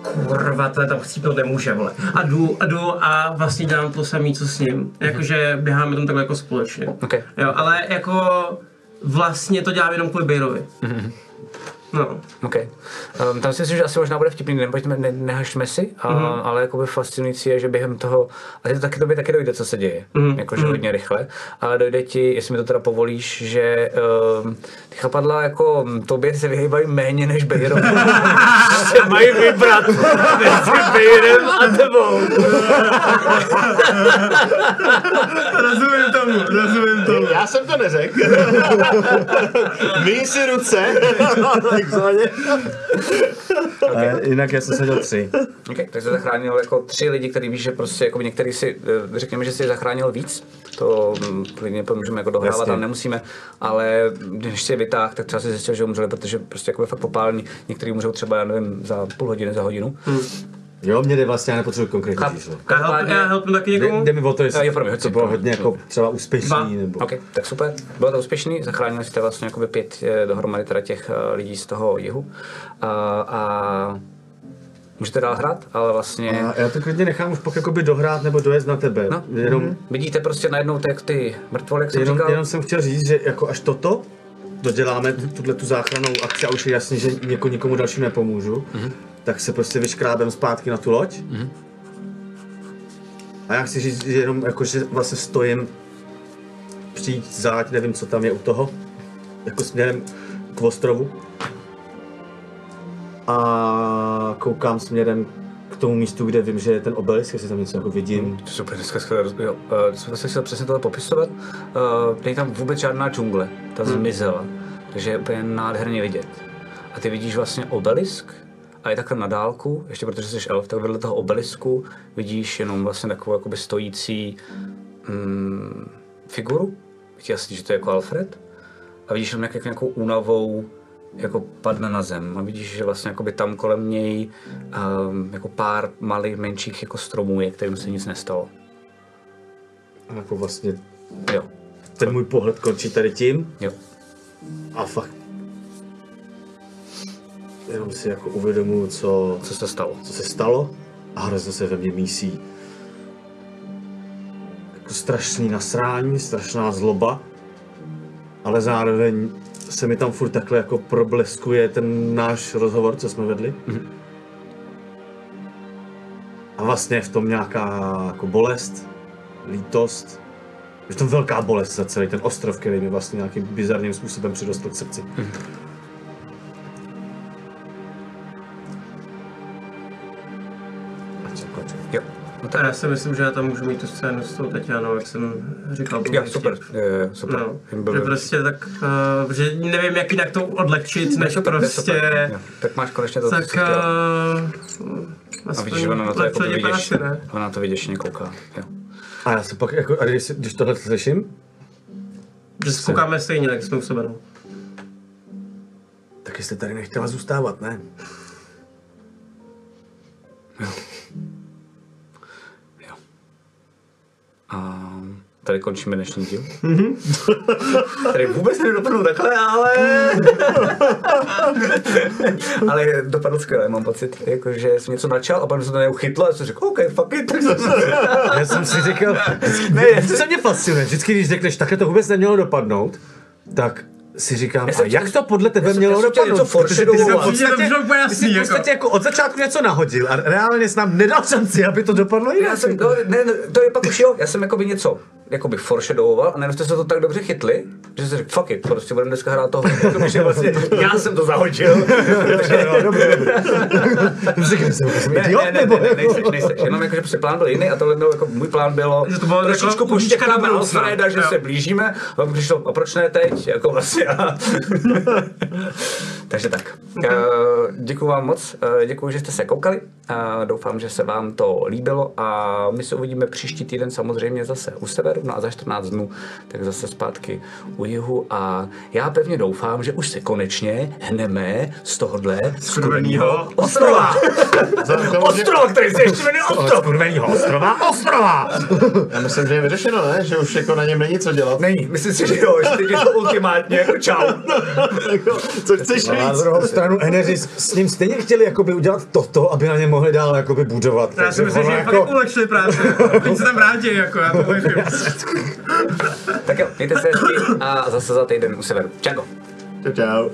Kurva, to tam chcípnout nemůže, vole. A jdu, a jdu a vlastně dělám to samé, co s ním. Jakože běháme tam takhle jako společně. Okay. Jo, ale jako vlastně to dělám jenom kvůli Bejrovi. No. Okay. Um, tam si myslím, že asi možná bude vtipný, nepojďme, ne, nehašme si, a, mm-hmm. ale jakoby fascinující je, že během toho, a to taky tobě taky dojde, co se děje, mm-hmm. jakože hodně rychle, ale dojde ti, jestli mi to teda povolíš, že um, ty chapadla jako tobě se vyhýbají méně než Bejrom. se mají vybrat mezi Bejrem a tebou. Rozumím tomu, rozumím tomu. Já jsem to neřekl. Myj si ruce. Takzvaně. okay. Jinak já jsem seděl tři. Okay, tak jsi zachránil jako tři lidi, který víš, že prostě jako některý si, eh, řekněme, že jsi zachránil víc, to mm, klidně můžeme jako dohrávat, Jasně. ale nemusíme, ale když si je vytáh, tak třeba si zjistil, že umřeli, protože prostě jako je fakt popálení, některý můžou třeba, já nevím, za půl hodiny, za hodinu. Jo, mě jde vlastně, já nepotřebuji konkrétní Cháp- číslo. Já help, já helpnu taky někomu? jde mi o to, jestli Jo, promiň, hoď to si, bylo promiň. hodně jako třeba úspěšný, Dva. nebo... OK, tak super, bylo to úspěšný, zachránili jste vlastně jakoby pět eh, dohromady teda těch eh, lidí z toho jihu a, a můžete dál hrát, ale vlastně... A já to klidně nechám už pak jakoby dohrát nebo dojet na tebe. No, jenom, Vidíte prostě najednou tak ty mrtvoly, jak jsem jenom, říkal. jenom jsem chtěl říct, že jako až toto doděláme, tuhle tu záchranou akci a už je jasný, že něko, nikomu dalšímu nepomůžu, tak se prostě vyškrábem zpátky na tu loď. A já chci říct, že jenom jako, že vlastně stojím přijít záď, nevím, co tam je u toho, jako směrem k ostrovu. A koukám směrem k tomu místu, kde vím, že je ten obelisk, jestli tam něco jako vidím. Super, dneska skvěle, roz- jo, uh, jsem se chtěl přesně tohle popisovat. Uh, není tam vůbec žádná džungle, ta zmizela, takže je úplně nádherně vidět. A ty vidíš vlastně obelisk a je takhle na dálku, ještě protože jsi elf, tak vedle toho obelisku vidíš jenom vlastně takovou jakoby stojící mm, figuru jasný, že to je jako Alfred. A vidíš jenom, jak nějakou únavou jako padne na zem. A vidíš, že vlastně jakoby tam kolem něj um, jako pár malých, menších jako stromů je, kterým se nic nestalo. A jako vlastně Jo, ten můj pohled končí tady tím jo. a fakt jenom si jako uvědomuji, co, Co se stalo? co se stalo a hrozně se ve mně mísí jako strašný nasrání, strašná zloba, ale zároveň se mi tam furt takhle jako probleskuje ten náš rozhovor, co jsme vedli. A vlastně je v tom nějaká jako bolest, lítost, je v tom velká bolest za celý ten ostrov, který mi vlastně nějakým bizarním způsobem přirostl k srdci. A Jo. No tak, já si myslím, že já tam můžu mít tu scénu s tou Tatianou, jak jsem říkal. jo, byl super, jo, super. No, že prostě tak, uh, že nevím, jak jinak to odlehčit, než super, to je prostě, super. Jo, Tak máš konečně to, co tak jsi chtěl. uh, A vidíš, že ona na to jako vidíš, ne? ona na to viděšně kouká. Jo. A já se pak, jako, a když, když tohle slyším, Že se koukáme stejně, jak jsme u sebe, no. tak jste tady nechtěla zůstávat, ne? Jo. A tady končíme dnešní díl. tady vůbec nedopadl takhle, ale... ale dopadl skvěle, mám pocit, jako, že jsem něco načal a pak se to neuchytlo a jsem řekl, OK, fuck it, tak zase. Já jsem si říkal, ne, to se mě fascinuje, vždycky, když řekneš, takhle to vůbec nemělo dopadnout, tak si říkám, a jsem jak to podle tebe já jsem- mělo jsem dopadnout? Protože ty jsi v podstatě, to jsi jasný, v podstatě jako od začátku něco nahodil a reálně jsi nám nedal šanci, aby to dopadlo jinak. Já jsem, no, ne, ne, to je pak už jo, já jsem jakoby něco jakoby foreshadowoval a najednou jste se to tak dobře chytli, že jsem řekl, fuck it, prostě budeme dneska hrát toho, jakoby, že vlastně já jsem to zahodil. Říkám si, jsem Ne, idiot, ne, ne, nebo? ne, ne, nejseš, nejseš. Jenom jako, že prostě plán byl jiný a tohle byl jako, můj plán bylo, Že to bylo trošičku jako ulička na. Alfreda, že se blížíme, a přišlo, a proč ne teď, jako vlastně. A... Takže tak. Uh, děkuji vám moc, uh, děkuji, že jste se koukali, doufám, že se vám to líbilo a my se uvidíme příští týden samozřejmě zase u severu, no a za 14 dnů tak zase zpátky u jihu a já pevně doufám, že už se konečně hneme z tohohle skurvenýho ostrova. Ostrova, který se ještě jmenuje ostrov. Skurvenýho ostrova, ostrova! Já myslím, že je vyřešeno, ne? Že už jako na něm není co dělat. Není, myslím si, že jo, že teď je to ultimátně čau. Co chceš A na druhou stranu Energy s, ním stejně chtěli jakoby udělat toto, aby na ně mohli dál jakoby budovat. Já si Takže myslím, že jako... fakt ulehčili práci. Teď se tam vrátí, jako já to. Tak jo, mějte se hezky a zase za týden u severu. Čau. Čau, čau.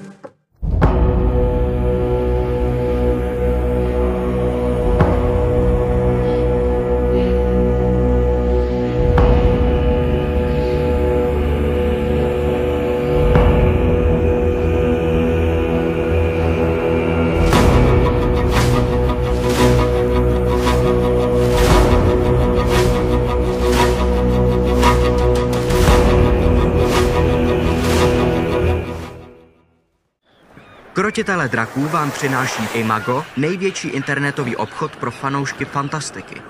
Krotitele draků vám přináší Imago, největší internetový obchod pro fanoušky fantastiky.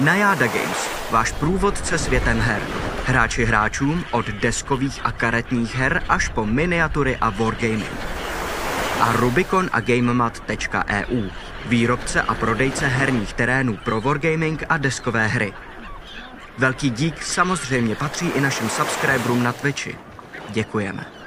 Najada Games, váš průvodce světem her. Hráči hráčům od deskových a karetních her až po miniatury a wargaming. A Rubicon a GameMat.eu, výrobce a prodejce herních terénů pro wargaming a deskové hry. Velký dík samozřejmě patří i našim subscriberům na Twitchi. Děkujeme.